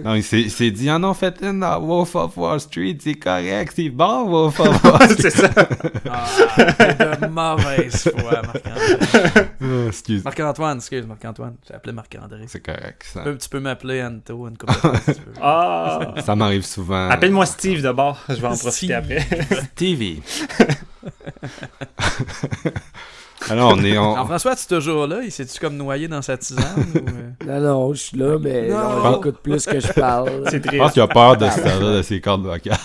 non, il s'est il s'est dit, ah non, faites une dans Wolf of Wall Street, c'est correct, c'est bon, Wolf of Wall Street. c'est ça. Ah, de mauvaise foi, Marc-André. Ah, excuse. Marc-Antoine, excuse, Marc-Antoine. J'ai appelé Marc-André. C'est correct, ça. Tu peux, tu peux m'appeler Anto une couple de fois si tu veux. Ah! Ça m'arrive souvent. Appelle-moi Steve d'abord, je vais en profiter Steve. après. TV. Alors, on est. on- Jean-François, tu es toujours là? Il s'est-tu comme noyé dans sa tisane? ou, euh? Non, non, je suis là, mais Non. non, j'écoute plus que je parle. C'est Je triste. pense qu'il a peur de se de ses cordes vocales.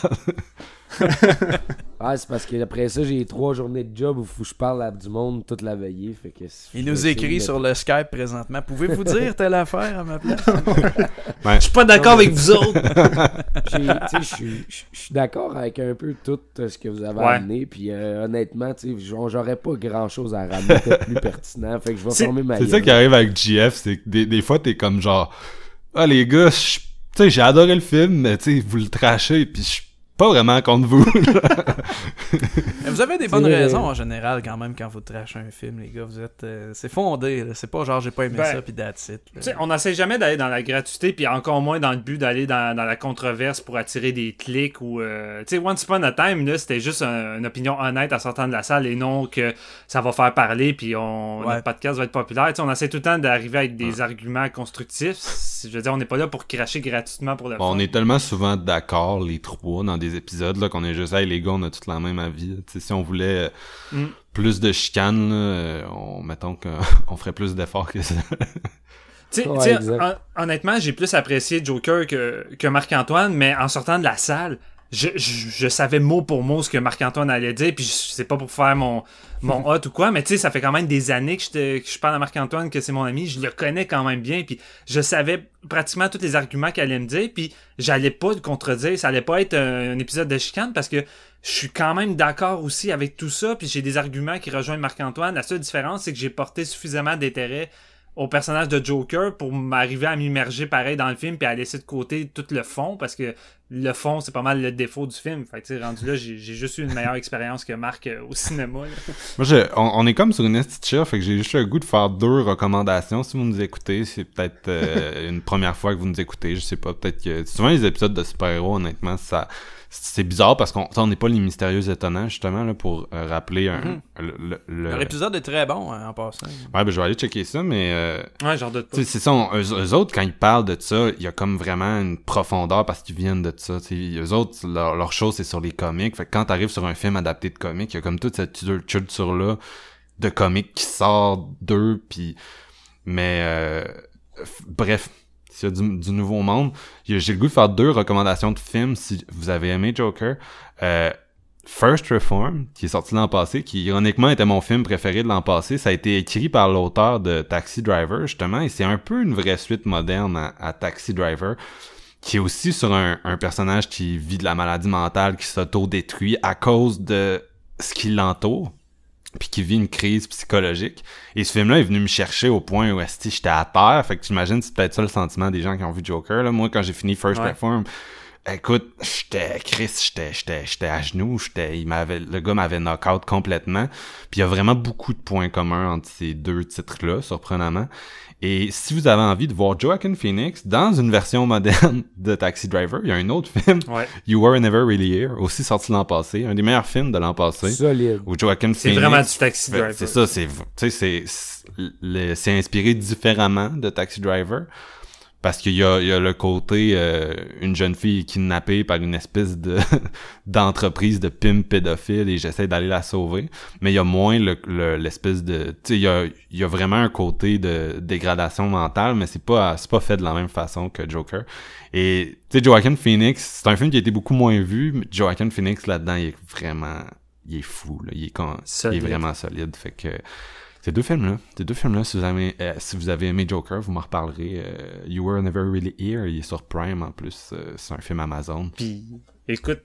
Ah, c'est parce que après ça, j'ai trois journées de job où faut que je parle à du monde toute la veillée. Fait que Il nous écrit sur le Skype présentement. Pouvez-vous dire telle affaire à ma place? Je suis pas d'accord avec vous autres. J'ai- tu sais, Je suis- d'accord avec un peu tout euh, ce que vous avez Ouais. amené. Puis euh, honnêtement, tu sais, j'aurais j'aurais pas grand chose à ramener de plus pertinent. Fait que je vais C'est- fermer ma C'est ça qui arrive avec GF, c'est que des, des fois, t'es comme genre, ah les gars, je- tu sais, j'ai adoré le film, mais tu sais, vous le trachez, puis je suis pas vraiment contre vous. Mais vous avez des bonnes raisons en général quand même quand vous trashez un film, les gars. Vous êtes, euh, c'est fondé. là. C'est pas genre j'ai pas aimé Ben, ça puis that's it. on n'essaie jamais d'aller dans la gratuité, puis encore moins dans le but d'aller dans, dans la controverse pour attirer des clics ou. euh, tu sais, Once Upon a Time, là, c'était juste un- une opinion honnête en sortant de la salle et non que ça va faire parler, puis on, Ouais. notre podcast va être populaire. Tu sais, on essaie tout le temps d'arriver avec des arguments constructifs. Je veux dire, on n'est pas là pour cracher gratuitement pour le Bon, on est tellement souvent d'accord, les trois, dans des épisodes, là, qu'on est juste, hey, les gars, on a toute la même avis. Si on voulait euh, Mm. plus de chicanes, là, euh, on, mettons qu'on on ferait plus d'efforts que ça. Ouais, hon- honnêtement, j'ai plus apprécié Joker que, que Marc-Antoine, mais en sortant de la salle, je, je, je savais mot pour mot ce que Marc-Antoine allait dire, puis je- c'est pas pour faire mon, mon hot ou quoi, mais tu sais, ça fait quand même des années que je, te- que je parle à Marc-Antoine, que c'est mon ami, je le connais quand même bien, puis je savais pratiquement tous les arguments qu'il allait me dire, puis j'allais pas le contredire, ça allait pas être un, un épisode de chicane, parce que je suis quand même d'accord aussi avec tout ça, puis j'ai des arguments qui rejoignent Marc-Antoine. La seule différence, c'est que j'ai porté suffisamment d'intérêt au personnage de Joker pour m'arriver à m'immerger pareil dans le film puis à laisser de côté tout le fond parce que le fond c'est pas mal le défaut du film fait que rendu là j'ai juste eu une meilleure expérience que Marc euh, au cinéma. Moi, je, on, est comme sur une petite chair, fait que j'ai juste le goût de faire deux recommandations. Si vous nous écoutez, c'est peut-être euh, une première fois que vous nous écoutez, je sais pas, peut-être que souvent les épisodes de super-héros, honnêtement, ça c'est bizarre parce qu'on on n'est pas les mystérieux étonnants justement là pour euh, rappeler un Mhm. le, le- le- L'épisode est très bon hein, en passant. Ouais, ben je vais aller checker ça mais euh, ouais j'en doute pas tu sais, c'est ça, on- eux, eux autres, quand ils parlent de ça, il y a comme vraiment une profondeur parce qu'ils viennent de ça. tu sais. Eux autres, leur, leur chose, c'est sur les comics. Fait que quand t'arrives sur un film adapté de comics, il y a comme toute cette culture-là de comics qui sort d'eux, puis... Mais, euh, bref, s'il y a du, du nouveau monde, j'ai le goût de faire deux recommandations de films si vous avez aimé Joker. Euh, First Reform, qui est sorti l'an passé, qui ironiquement était mon film préféré de l'an passé, ça a été écrit par l'auteur de Taxi Driver, justement, et c'est un peu une vraie suite moderne à, à Taxi Driver, qui est aussi sur un, un personnage qui vit de la maladie mentale, qui s'auto-détruit à cause de ce qui l'entoure, puis qui vit une crise psychologique. Et ce film-là est venu me chercher au point où esti, j'étais à terre, fait que j'imagine c'est peut-être ça le sentiment des gens qui ont vu Joker. Là. Moi, quand j'ai fini First Ouais. Reform, écoute, j'étais Chris, j'étais j'étais j'étais à genoux, j'étais il m'avait le gars m'avait knock-out complètement. Puis il y a vraiment beaucoup de points communs entre ces deux titres-là, surprenamment. Et si vous avez envie de voir Joaquin Phoenix dans une version moderne de Taxi Driver, il y a un autre film, Ouais. You Were Never Really Here, aussi sorti l'an passé, un des meilleurs films de l'an passé, Solide. où Joaquin C'est Phoenix vraiment du Taxi Driver. C'est ça, c'est, tu sais, c'est, c'est, c'est inspiré différemment de Taxi Driver. Parce qu'il y y a le côté, euh, une jeune fille kidnappée par une espèce de, d'entreprise de pimp pédophile et j'essaie d'aller la sauver. Mais il y a moins le, le- l'espèce de, tu sais, il y a, il y a vraiment un côté de dégradation mentale, mais c'est pas, c'est pas fait de la même façon que Joker. Et, tu sais, Joaquin Phoenix, c'est un film qui a été beaucoup moins vu, mais Joaquin Phoenix là-dedans, il est vraiment, il est fou, là. Il est, con, il est vraiment solide. Fait que, ces deux films-là, ces deux films-là, si vous avez, euh, si vous avez aimé Joker, vous m'en reparlerez. Euh, you Were Never Really Here, il est sur Prime en plus. euh, c'est un film Amazon. Puis, écoute,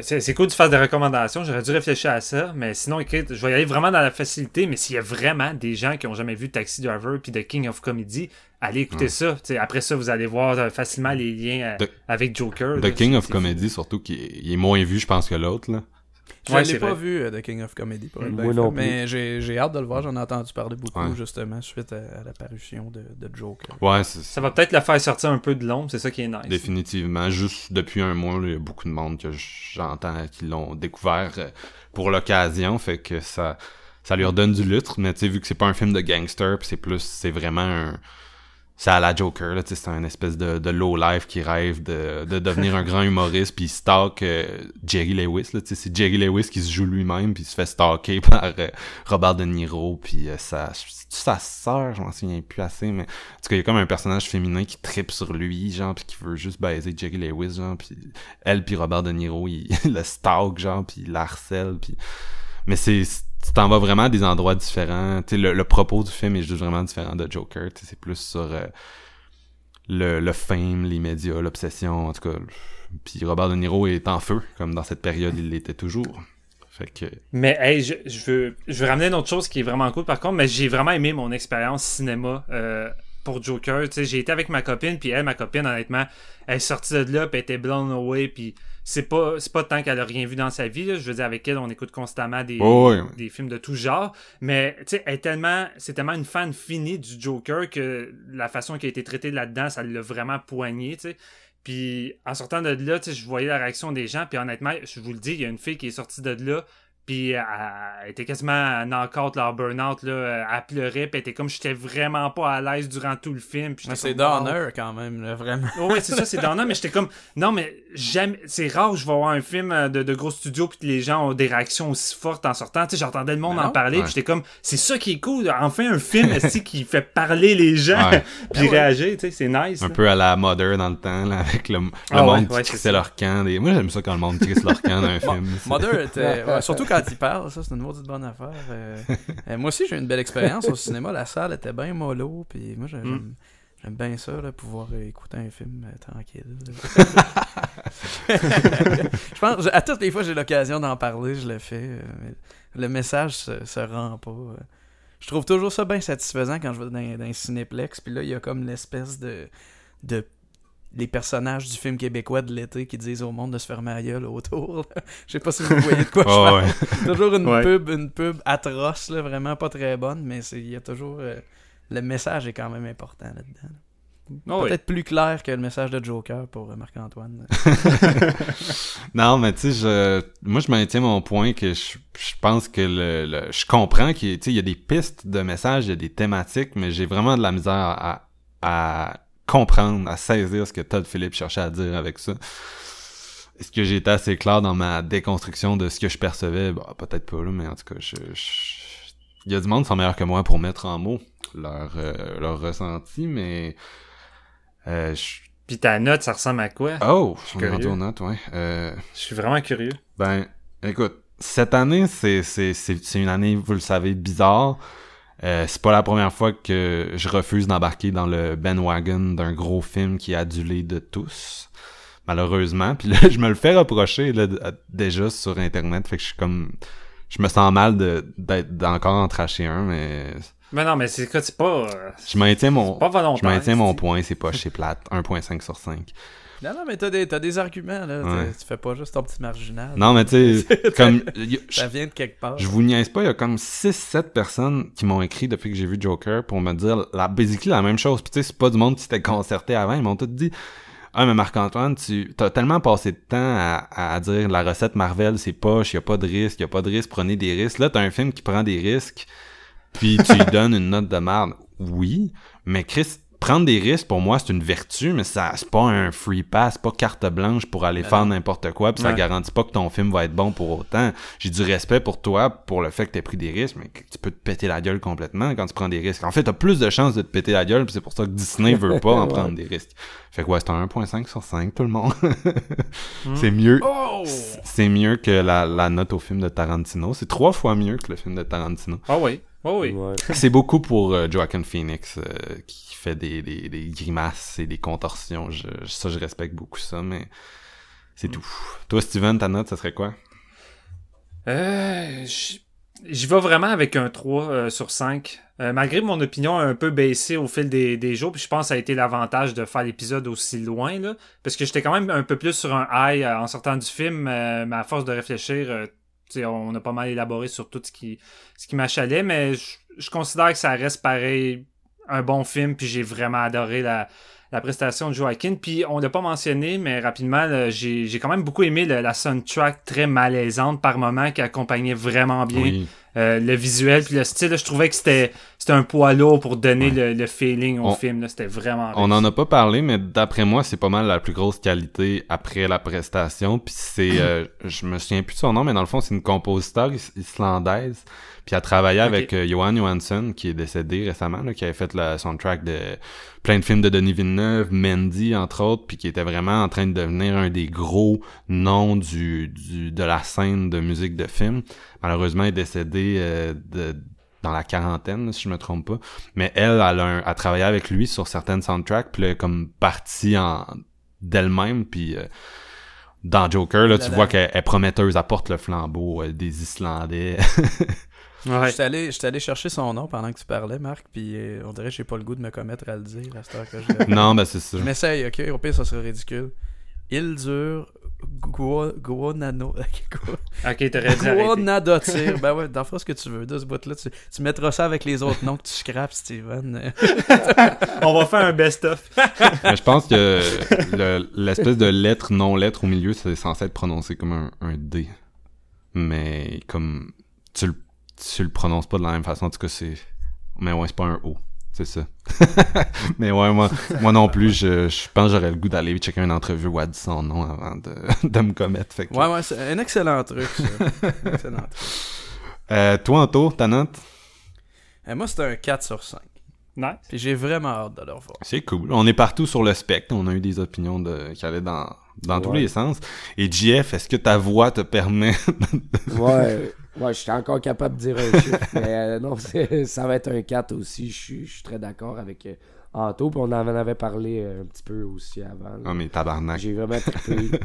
c'est cool que tu fasses des recommandations. J'aurais dû réfléchir à ça. Mais sinon, écoute, je vais y aller vraiment dans la facilité. Mais s'il y a vraiment des gens qui ont jamais vu Taxi Driver puis The King of Comedy, allez écouter ça. Tu sais, après ça, vous allez voir facilement les liens The- avec Joker. The là. King of Comedy, surtout, qui est, est moins vu, je pense, que l'autre. là. Je Ouais, l'ai pas vrai. vu, euh, The King of Comedy, pour être Moi bien non franc, plus. mais j'ai j'ai hâte de le voir. J'en ai entendu parler beaucoup, Ouais. justement, suite à, à l'apparition de, de Joker. Ouais, c'est Ça va peut-être le faire sortir un peu de l'ombre. C'est ça qui est nice. définitivement. Juste depuis un mois, il y a beaucoup de monde que j'entends qui l'ont découvert euh, pour l'occasion. Fait que ça, ça lui redonne du lustre. Mais tu sais, vu que c'est pas un film de gangster, c'est plus, c'est vraiment un. C'est à la Joker, là, c'est un espèce de, de low life qui rêve de, de devenir un grand humoriste, puis stalk euh, Jerry Lewis, là, c'est Jerry Lewis qui se joue lui-même, puis se fait stalker par euh, Robert De Niro, puis euh, sa, sa sœur, je m'en souviens plus assez, mais en tout il y a comme un personnage féminin qui tripe sur lui, genre, puis qui veut juste baiser Jerry Lewis, genre, puis elle puis Robert De Niro, il le stalk, genre, puis il harcèle, puis... Mais c'est... Tu t'en vas vraiment à des endroits différents. Le, propos du film est juste vraiment différent de Joker. C'est plus sur euh, le, le fame, les médias, l'obsession, en tout cas. Puis Robert De Niro est en feu, comme dans cette période, il l'était toujours. Fait que... Mais hey, je, je veux, je veux ramener une autre chose qui est vraiment cool par contre, mais j'ai vraiment aimé mon expérience cinéma euh, pour Joker. J'ai été avec ma copine, puis elle, ma copine, honnêtement, elle est sortie de là, puis elle était blown away, puis c'est pas, c'est pas tant qu'elle a rien vu dans sa vie. Là. Je veux dire, avec elle, on écoute constamment des, Oh, des films de tout genre, mais tu sais, elle est tellement, c'est tellement une fan finie du Joker que la façon qui a été traitée là-dedans, ça l'a vraiment poigné, tu sais. Puis en sortant de là, tu sais, je voyais la réaction des gens. Puis honnêtement, je vous le dis, il y a une fille qui est sortie de là. Puis elle, elle était quasiment knock-out, leur burn-out. Là, elle pleurait. Puis elle était comme, j'étais vraiment pas à l'aise durant tout le film. Puis Mais c'est. Donner, quand même, là, vraiment. Ouais, c'est ça, c'est Donna, mais j'étais comme, non, mais jamais, c'est rare que je vais voir un film euh, de, de gros studio puis que les gens ont des réactions aussi fortes en sortant. Tu sais, j'entendais le monde en parler, Ouais. puis j'étais comme, c'est ça qui est cool, enfin un film esti, qui fait parler les gens Ouais. puis Ben ouais. réagir, tu sais, c'est nice. Un là. peu à la Mother dans le temps, là, avec le, le Ah monde ouais, qui crissait leur camp. Des... Moi, j'aime ça quand le monde crisse leur camp dans un film. Mother était. ouais, surtout quand il parle, ça, c'est une maudite bonne affaire. Euh, euh, moi aussi, j'ai eu une belle expérience au cinéma. La salle était bien mollo. Puis moi, j'aime, Mm. j'aime bien ça, là, pouvoir écouter un film euh, tranquille. je pense, je- à toutes les fois j'ai l'occasion d'en parler, je le fais. euh, mais le message se, se rend pas. euh. Je trouve toujours ça bien satisfaisant quand je vais dans, dans un cinéplex. Puis là, il y a comme l'espèce de. de les personnages du film québécois de l'été qui disent au monde de se fermer la gueule autour. Je sais pas si vous voyez de quoi je Oh, parle. ouais. toujours une Ouais. pub, une pub atroce, là, vraiment pas très bonne, mais c'est- il y a toujours. euh, le message est quand même important là-dedans. Oh, oui. Peut-être plus clair que le message de Joker pour euh, Marc-Antoine. Non, mais tu sais, je, moi, je maintiens mon point que je, je pense que le, le- je comprends qu'il y a- tu sais, il y a des pistes de messages, il y a des thématiques, mais j'ai vraiment de la misère à, à comprendre, à saisir ce que Todd Phillips cherchait à dire avec ça. Est-ce que j'ai été assez clair dans ma déconstruction de ce que je percevais? Bah, peut-être pas, là, mais en tout cas, je, je- il y a du monde qui sont meilleurs que moi pour mettre en mots leur, euh, leur ressenti, mais euh, je- Puis ta note, ça ressemble à quoi? Oh, suis est rendu curieux. aux notes, ouais. Euh, Je suis vraiment curieux. ben, écoute, cette année, c'est, c'est, c'est, c'est une année, vous le savez, bizarre. Euh, c'est pas la première fois que je refuse d'embarquer dans le bandwagon d'un gros film qui est adulé de tous. Malheureusement. Puis là, je me le fais reprocher là, déjà sur Internet. Fait que je suis comme... Je me sens mal d'être d'encore en tracher un, mais... Mais non, mais c'est quoi, c'est pas, euh, Je maintiens mon... pas volontaire. Je maintiens mon point, c'est pas chez plate. 1.5 sur 5. Non, non, mais t'as des, t'as des arguments, là. Ouais. Tu fais pas juste ton petit marginal. Non, mais tu sais, comme. Ça vient de quelque part. Je vous niaise pas, il y a comme 6-7 personnes qui m'ont écrit depuis que j'ai vu Joker pour me dire la, basically la même chose. Puis tu sais, c'est pas du monde qui s'était concerté avant. Ils m'ont tout dit Ah, mais Marc-Antoine, tu as tellement passé de temps à, à dire la recette Marvel, c'est poche, y a pas de risque, y a pas de risque, prenez des risques. Là, t'as un film qui prend des risques, puis tu lui donnes une note de merde. Oui, mais Chris, prendre des risques, pour moi, c'est une vertu, mais ça c'est pas un free pass, c'est pas carte blanche pour aller faire n'importe quoi, puis ça Ouais. garantit pas que ton film va être bon pour autant. J'ai du respect pour toi, pour le fait que t'aies pris des risques, mais que tu peux te péter la gueule complètement quand tu prends des risques. En fait, t'as plus de chances de te péter la gueule, puis c'est pour ça que Disney veut pas en Ouais. prendre des risques. Fait que ouais, c'est un 1.5 sur 5, tout le monde. C'est mieux. Oh! C'est mieux que la, la note au film de Tarantino. C'est trois fois mieux que le film de Tarantino. Ah oui, ah oui. Ouais. C'est beaucoup pour euh, Joaquin Phoenix euh, qui des, grimaces et des contorsions. Ça, je respecte beaucoup ça, mais c'est tout. Toi, Steven, ta note, ça serait quoi? Euh, J'y vais vraiment avec un 3 euh, sur 5. Euh, malgré mon opinion un peu baissée au fil des, jours, puis je pense que ça a été l'avantage de faire l'épisode aussi loin, parce que j'étais quand même un peu plus sur un high en sortant du film, mais à force de réfléchir, on a pas mal élaboré sur tout ce qui, ce qui m'achalait, mais je considère que ça reste pareil un bon film, puis j'ai vraiment adoré la, la prestation de Joaquin. Puis on l'a pas mentionné, mais rapidement, j'ai j'ai quand même beaucoup aimé le- la soundtrack très malaisante par moment qui accompagnait vraiment bien. Euh, le visuel puis le style. je trouvais que c'était c'était un poids lourd pour donner le, le feeling au On- film. C'était vraiment. On en a pas parlé, mais d'après moi, c'est pas mal la plus grosse qualité après la prestation. Puis c'est, euh, je me souviens plus de son nom, mais dans le fond, c'est une compositeur is- islandaise. Puis elle travaillait Ok. avec euh, Johan Johansson, qui est décédé récemment, là, qui avait fait le soundtrack de plein de films de Denis Villeneuve, Mandy entre autres, puis qui était vraiment en train de devenir un des gros noms du, du de la scène de musique de film. Malheureusement, elle est décédée euh, de dans la quarantaine, si je me trompe pas. Mais elle, elle a, un- a travaillé avec lui sur certaines soundtracks, puis elle est comme partie en d'elle-même, puis euh, dans Joker, là, tu vois qu'elle est prometteuse, elle porte le flambeau euh, des Islandais. Ouais. J'étais allé, chercher son nom pendant que tu parlais, Marc, puis euh, on dirait que j'ai pas le goût de me commettre à le dire à cette heure que je non, ben c'est ça. Je m'essaye, ok? Au pire, ça serait ridicule. Ildur Gua- Guanano. Ok, t'aurais dû arrêter. Ben ouais, d'en faire ce que tu veux de ce bout-là. Tu, tu mettras ça avec les autres noms que tu scrapes, Steven. On va faire un best-of. Je pense que le- l'espèce de lettre non-lettre au milieu, c'est censé être prononcé comme un, un D. Mais comme tu le, tu le prononces pas de la même façon, en tout cas, c'est. Mais ouais, c'est pas un O. C'est ça. Mais ouais, moi, moi non plus, je, je pense que j'aurais le goût d'aller checker une entrevue ou à dire son nom avant de, de me commettre. Fait que- ouais, ouais, c'est un excellent truc, ça. Un excellent truc. Euh, toi, Anto, ta note? Euh, moi, c'était un 4 sur 5. Nice. Puis j'ai vraiment hâte de le revoir. C'est cool. On est partout sur le spectre. On a eu des opinions de, qui allaient dans, dans tous les sens. Et JF, est-ce que ta voix te permet Ouais, ouais, je suis encore capable de dire un chiffre. mais euh, non, ça va être un 4 aussi. Je suis- très d'accord avec euh, Anto. Puis on en avait parlé euh, un petit peu aussi avant. là. Ah, mais tabarnak. J'ai vraiment trippé.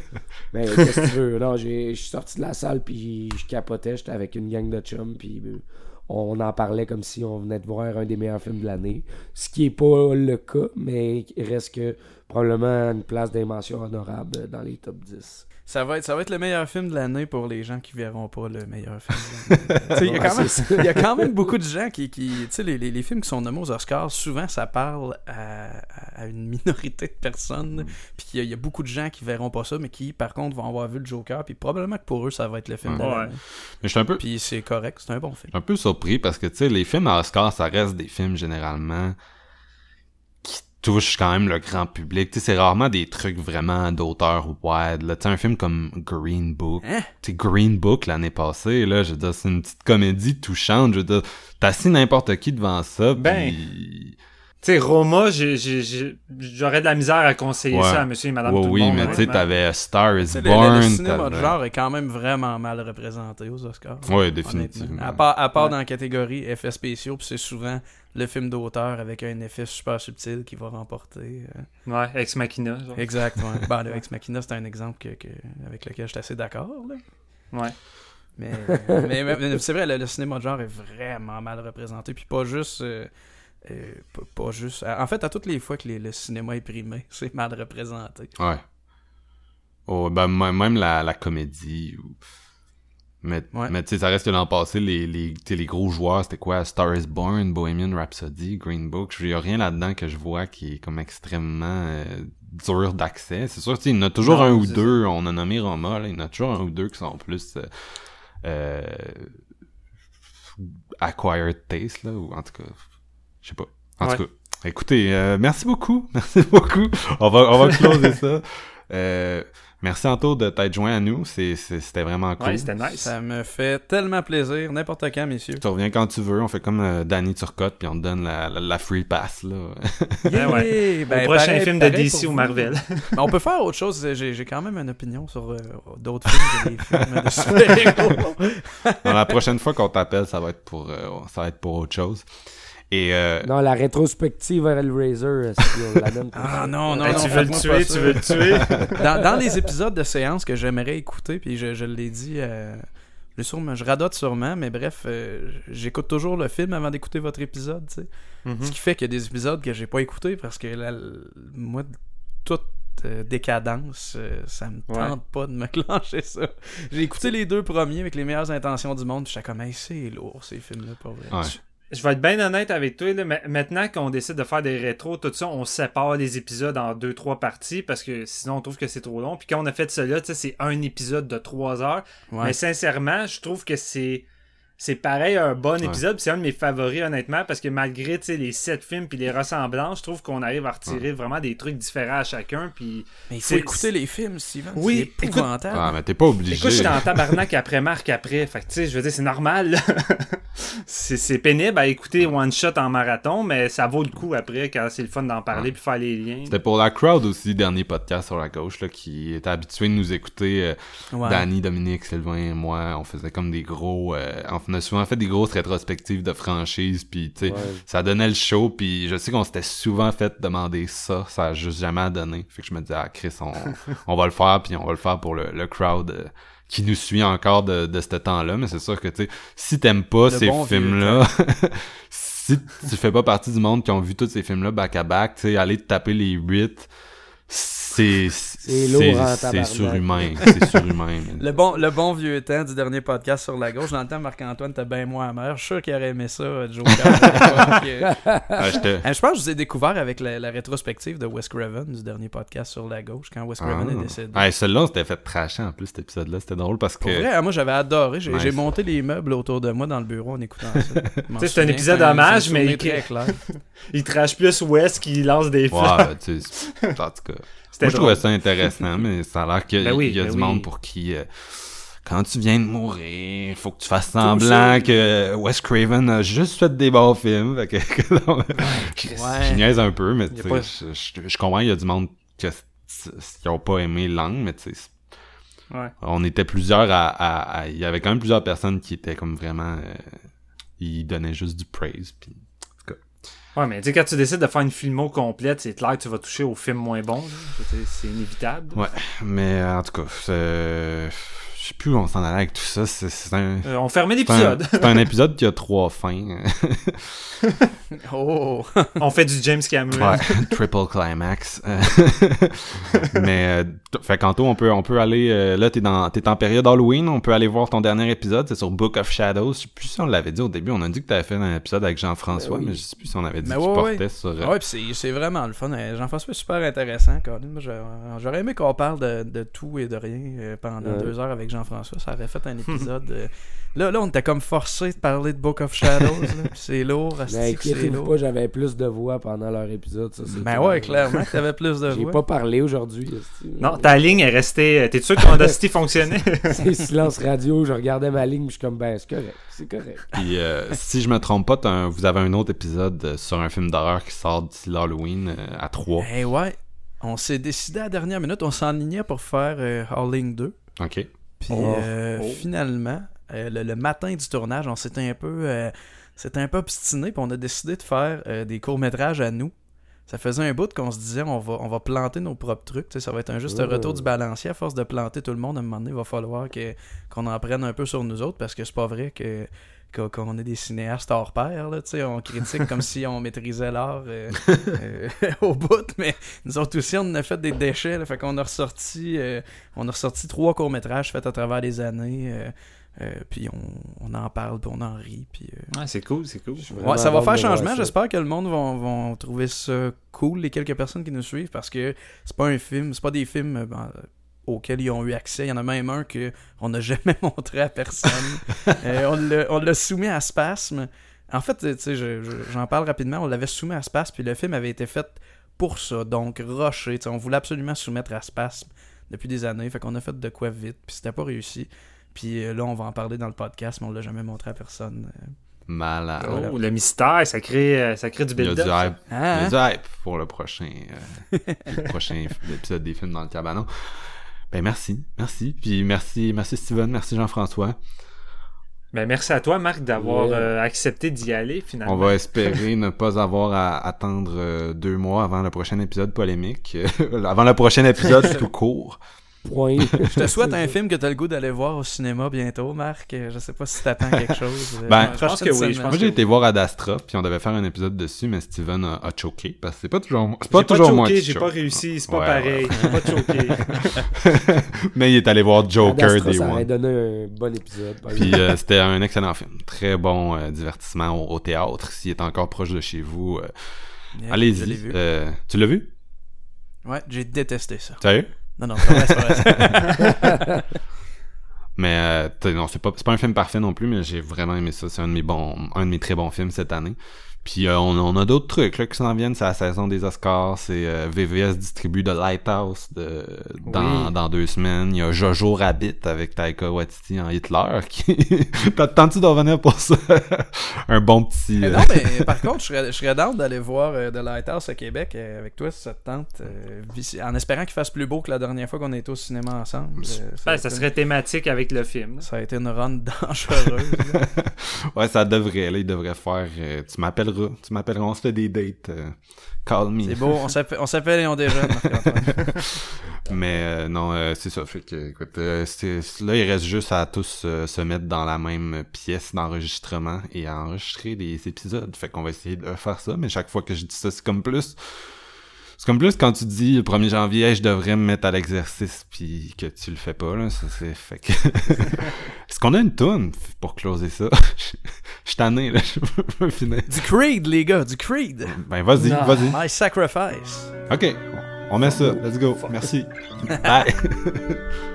Mais qu'est-ce que tu veux? Non, je suis sorti de la salle puis je capotais. J'étais avec une gang de chums puis on en parlait comme si on venait de voir un des meilleurs films de l'année. Ce qui est pas le cas, mais il reste que probablement une place des mentions honorables dans les top 10. Ça va, être, ça va être le meilleur film de l'année pour les gens qui verront pas le meilleur film de Il y, a quand même- c'est ça. il y a quand même beaucoup de gens qui. qui tu sais, les, les, les films qui sont nommés aux Oscars, souvent ça parle à, à- une minorité de personnes. Puis il y, a- il y a beaucoup de gens qui verront pas ça, mais qui par contre vont avoir vu le Joker. Puis probablement que pour eux, ça va être le film de Ouais. l'année. Mais je suis un peu, Puis c'est correct, c'est un bon film. un peu surpris parce que, tu sais, les films à Oscar, ça reste des films généralement qui touchent quand même le grand public. Tu sais, c'est rarement des trucs vraiment d'auteur wide. Là, tu sais, un film comme Green Book. Hein? Tu sais, Green Book l'année passée, là, je veux dire, c'est une petite comédie touchante. Je veux dire, t'as assis n'importe qui devant ça, Ben, puis... Tu sais, Roma, j'ai- j'ai- j'ai- j'aurais de la misère à conseiller Ouais. ça à monsieur et madame Ouais, tout le oui, monde. mais tu sais, t'avais Star is le, Born. le- le cinéma de genre est quand même vraiment mal représenté aux Oscars. Honnêtement. définitivement. À part, à part Ouais. dans la catégorie effets spéciaux, puis c'est souvent le film d'auteur avec un effet super subtil qui va remporter. euh. Ouais, Ex Machina. genre. Exact, ouais. ben, le Ex Machina, c'est un exemple que, que- avec lequel je suis assez d'accord. là. Ouais. Mais, mais, mais c'est vrai, le, le cinéma de genre est vraiment mal représenté. Puis pas juste. euh, euh, pas, pas juste. En fait, à toutes les fois que les- le cinéma est primé, c'est mal représenté. Ouais. Oh, ben, même la, la comédie. ou- Mais, Ouais. mais tu sais, ça reste que l'an passé, les, les, les gros joueurs, c'était quoi? Star is Born, Bohemian Rhapsody, Green Book. Il y a rien là-dedans que je vois qui est comme extrêmement euh, dur d'accès. C'est sûr, tu sais, il y en a toujours Non, un ou deux. On a nommé Roma, là. Il y en a toujours un ou deux qui sont plus euh, euh, acquired taste, là. Ou en tout cas, je sais pas. En Ouais. tout cas, écoutez, euh, merci beaucoup. Merci beaucoup. On va, on va closer ça. Euh, merci Anto de t'être joint à nous. C'est, c'est- c'était vraiment cool. Ouais, c'était nice. Ça me fait tellement plaisir, n'importe quand, messieurs. tu reviens quand tu veux. On fait comme euh, Danny Turcotte, puis on te donne la, la, la free pass. Là. Ben ouais. Yay! Ben, Au prochain pareil- film de DC ou. Marvel. Mais on peut faire autre chose. J'ai j'ai quand même une opinion sur euh, d'autres films des films de super-héros. Dans la prochaine fois qu'on t'appelle, ça va être pour, euh, ça va être pour autre chose. Et euh, Non, la rétrospective à Hellraiser, si on l'amène pour Ah non, non, Hey, non. tu veux le tuer, tu veux le tuer. dans, dans les épisodes de séance que j'aimerais écouter, puis je, je l'ai dit, euh, je, l'ai sûrement- je radote sûrement, mais bref, euh, j'écoute toujours le film avant d'écouter votre épisode, tu sais. Mhm. Ce qui fait qu'il y a des épisodes que j'ai pas écoutés parce que là, moi, toute euh, décadence, euh, ça me Ouais. tente pas de me clencher ça. J'ai écouté les deux premiers avec les meilleures intentions du monde, puis j'étais comme, hey, c'est lourd ces films-là, pas vrai. Ouais. Je vais être bien honnête avec toi. Là. Ma- Maintenant qu'on décide de faire des rétros, tout ça, on sépare les épisodes en deux, trois parties parce que sinon on trouve que c'est trop long. Puis quand on a fait cela, tu sais, c'est un épisode de trois heures. Ouais. Mais sincèrement, je trouve que c'est. C'est pareil un bon épisode, puis c'est un de mes favoris honnêtement parce que malgré tu sais, les sept films puis les ressemblances, je trouve qu'on arrive à retirer vraiment des trucs différents à chacun puis Mais il faut écouter les films, Steven. Oui, c'est épouvantable. ah, mais t'es pas obligé. Écoute, j'étais en tabarnak après Marc après. Fait que, tu sais, je veux dire, c'est normal. c'est c'est pénible à écouter one shot en marathon, mais ça vaut le coup après quand c'est le fun d'en parler puis faire les liens. C'était pour la crowd aussi, dernier podcast sur la gauche, là, qui était habitué de nous écouter. euh, Ouais. Danny, Dominique, Sylvain et moi, on faisait comme des gros... euh, on a souvent fait des grosses rétrospectives de franchises, puis tu sais, Ouais. ça donnait le show, puis je sais qu'on s'était souvent fait demander ça, ça a juste jamais donné. Fait que je me disais, ah Chris, on, on va le faire, puis on va le faire pour le, le crowd euh, qui nous suit encore de, de ce temps-là, mais c'est sûr que, tu sais, si t'aimes pas Le ces bon films-là, si tu fais pas partie du monde qui ont vu tous ces films-là back-à-back, tu sais, aller te taper les 8, c'est... C'est lourd en C'est surhumain, c'est surhumain. Le bon, le bon vieux temps du dernier podcast sur la gauche. Dans le temps, Marc-Antoine était bien moins amer. Je suis sûr qu'il aurait aimé ça, euh, Joker. à l'époque. Ah, Euh, je pense que je vous ai découvert avec la, la rétrospective de Wes Craven du dernier podcast sur la gauche quand Wes Craven est décédé. Ah, celui-là, on s'était fait trasher en plus, cet épisode-là. C'était drôle parce que. Pour vrai, hein, moi j'avais adoré. J'ai Nice. monté les meubles autour de moi dans le bureau en écoutant ça. C'est un épisode hommage, mais il- très clair. Il trash plus West qui lance des. Ouais, sais, en tout cas. Moi, je trouvais ça intéressant, mais ça a l'air qu'il y a, Ben oui, y a ben du oui. monde pour qui. euh, quand tu viens de mourir, faut que tu fasses semblant que Wes Craven a juste fait des bons films. Fait que, que non, Ouais. Je niaise un peu, mais pas- je, je- je comprends, il y a du monde qui ont pas aimé Lang, mais tu sais, Ouais. on était plusieurs à, Il y avait quand même plusieurs personnes qui étaient comme vraiment... euh, ils donnaient juste du praise, puis... Ouais, mais tu sais, quand tu décides de faire une filmo complète, c'est clair que tu vas toucher aux films moins bons. C'est inévitable. Ouais, mais euh, en tout cas, c'est- je sais plus où on s'en allait avec tout ça. C'est c'est un, Euh, on fermait l'épisode. c'est un épisode qui a trois fins. Oh! on fait du James Cameron. ouais, triple climax. Euh, mais euh, fait qu'Anto, on peut on peut aller là t'es dans t'es en période Halloween, on peut aller voir ton dernier épisode, c'est sur Book of Shadows. Je sais plus si on l'avait dit au début, on a dit que t'avais fait un épisode avec Jean-François, Ben oui. mais je sais plus si on avait dit Mais que tu ouais, portais ouais. sur Ouais, pis c'est- c'est vraiment le fun. Jean-François est super intéressant, Colin. J'aurais aimé qu'on parle de, de tout et de rien pendant Ouais. deux heures avec Jean-François. Ça aurait fait un épisode. euh, Là, là, on était comme forcé de parler de Book of Shadows. là, pis c'est lourd. Mais inquiétez-vous pas, j'avais plus de voix pendant leur épisode. Ça, c'est Ben clair. ouais, clairement, que t'avais plus de J'ai voix. pas parlé aujourd'hui. esti. Non, ta ligne est restée. T'es sûr que ton Audacity fonctionnait? C'est silence radio, je regardais ma ligne, je suis comme, ben, c'est correct, c'est correct. Puis euh, si je me trompe pas, t'as un- vous avez un autre épisode euh, sur un film d'horreur qui sort d'ici l'Halloween euh, à 3. Eh ouais, on s'est décidé à la dernière minute, on s'enlignait pour faire euh, Howling 2. OK. Puis Oh. euh, Oh. finalement, euh, le, le matin du tournage, on s'était un peu, euh, s'était un peu obstiné, puis on a décidé de faire euh, des courts métrages à nous. Ça faisait un bout qu'on se disait on va, on va planter nos propres trucs. tu sais, Ça va être un juste retour du balancier. À force de planter tout le monde, à un moment donné, il va falloir que, qu'on en prenne un peu sur nous autres parce que c'est pas vrai que qu'on est des cinéastes hors pair. Là, on critique comme si on maîtrisait l'art euh, euh, au bout, mais nous autres aussi, on en a fait des déchets. Là, fait qu'on a ressorti, euh, on a ressorti trois courts-métrages faits à travers les années. Euh, puis on, on en parle, puis on en rit. Puis, euh, Ouais, c'est cool, c'est cool. Ouais, ça va faire changement. J'espère que le monde vont trouver ça cool, les quelques personnes qui nous suivent, parce que c'est pas un film, c'est pas des films euh, ben, auxquels ils ont eu accès. Il y en a même un que on n'a jamais montré à personne. Euh, on l'a- on l'a soumis à Spasme. En fait, tu sais, je- je- j'en parle rapidement. On l'avait soumis à Spasme, puis le film avait été fait pour ça. Donc, rushé. On voulait absolument soumettre à Spasme depuis des années. Fait qu'on a fait de quoi vite, puis c'était pas réussi. Puis euh, là, on va en parler dans le podcast, mais on l'a jamais montré à personne. Malade. Oh, le mystère, ça crée, euh, ça crée du Il y a build-up. du hype. Il y hein? a du hype pour le prochain, euh, le prochain épisode des films dans le cabanon. Ben merci, merci. Puis merci, merci Steven, merci Jean-François. Ben, merci à toi, Marc, d'avoir Yeah. euh, accepté d'y aller, finalement. On va espérer ne pas avoir à attendre euh, deux mois avant le prochain épisode polémique, avant le prochain épisode tout court. Point. Je te souhaite un film que tu as le goût d'aller voir au cinéma bientôt, Marc. Euh, Je sais pas si t'attends quelque chose. euh, Ben, je pense que oui, je semaine. pense Moi j'ai été voir Ad Astra, puis on devait faire un épisode dessus, mais Steven a, a choqué parce que c'est pas toujours, c'est pas J'ai toujours pas moi choqué, qui j'ai pas réussi, c'est pas Ouais, pareil. ouais. J'ai pas choqué. mais il est allé voir Joker Ad Astra, Day ça aurait donné un bon épisode. Puis euh, c'était un excellent film. Très bon euh, divertissement au, au théâtre. S'il est encore proche de chez vous, euh, allez-y. Euh, tu l'as vu? Ouais, j'ai détesté ça. Sérieux? Non, non, c'est vrai. Mais euh, non, c'est pas, pas un film parfait non plus, mais j'ai vraiment aimé ça. C'est un un de mes très bons films cette année. Puis euh, on, on a d'autres trucs là, qui s'en viennent. C'est la saison des Oscars. C'est euh, VVS distribue de Lighthouse de, dans, Oui. dans deux semaines. Il y a Jojo Rabbit avec Taika Waititi en Hitler. Qui... T'attends-tu de revenir pour ça? un bon petit... Mais euh, non, mais par contre, je serais, je serais d'aller voir euh, The Lighthouse à Québec euh, avec toi si ça te tente. euh, en espérant qu'il fasse plus beau que la dernière fois qu'on était au cinéma ensemble. Euh, Ben, ça serait thématique avec le film. Ça a été une run dangereuse. Ouais, ça devrait. Là, il devrait faire... euh, tu m'appelleras. Tu m'appelleras. On se fait des dates. euh, call me. C'est beau, on s'appelle et on déjeune. Mais euh, non, euh, c'est ça. Fait que, écoute, là, il reste juste à tous se mettre dans la même pièce d'enregistrement et à enregistrer des épisodes. Fait qu'on va essayer de faire ça. Mais chaque fois que je dis ça, c'est comme plus... C'est comme plus quand tu dis le 1er janvier, Hey, je devrais me mettre à l'exercice, puis que tu le fais pas, là. Ça, c'est... Fait que... Est-ce qu'on a une toune pour closer ça? Je suis tanné, là. Je peux finir. du Creed, les gars, du Creed. Ben, vas-y, vas-y. My Sacrifice. OK, on met ça. Let's go. Merci. Bye.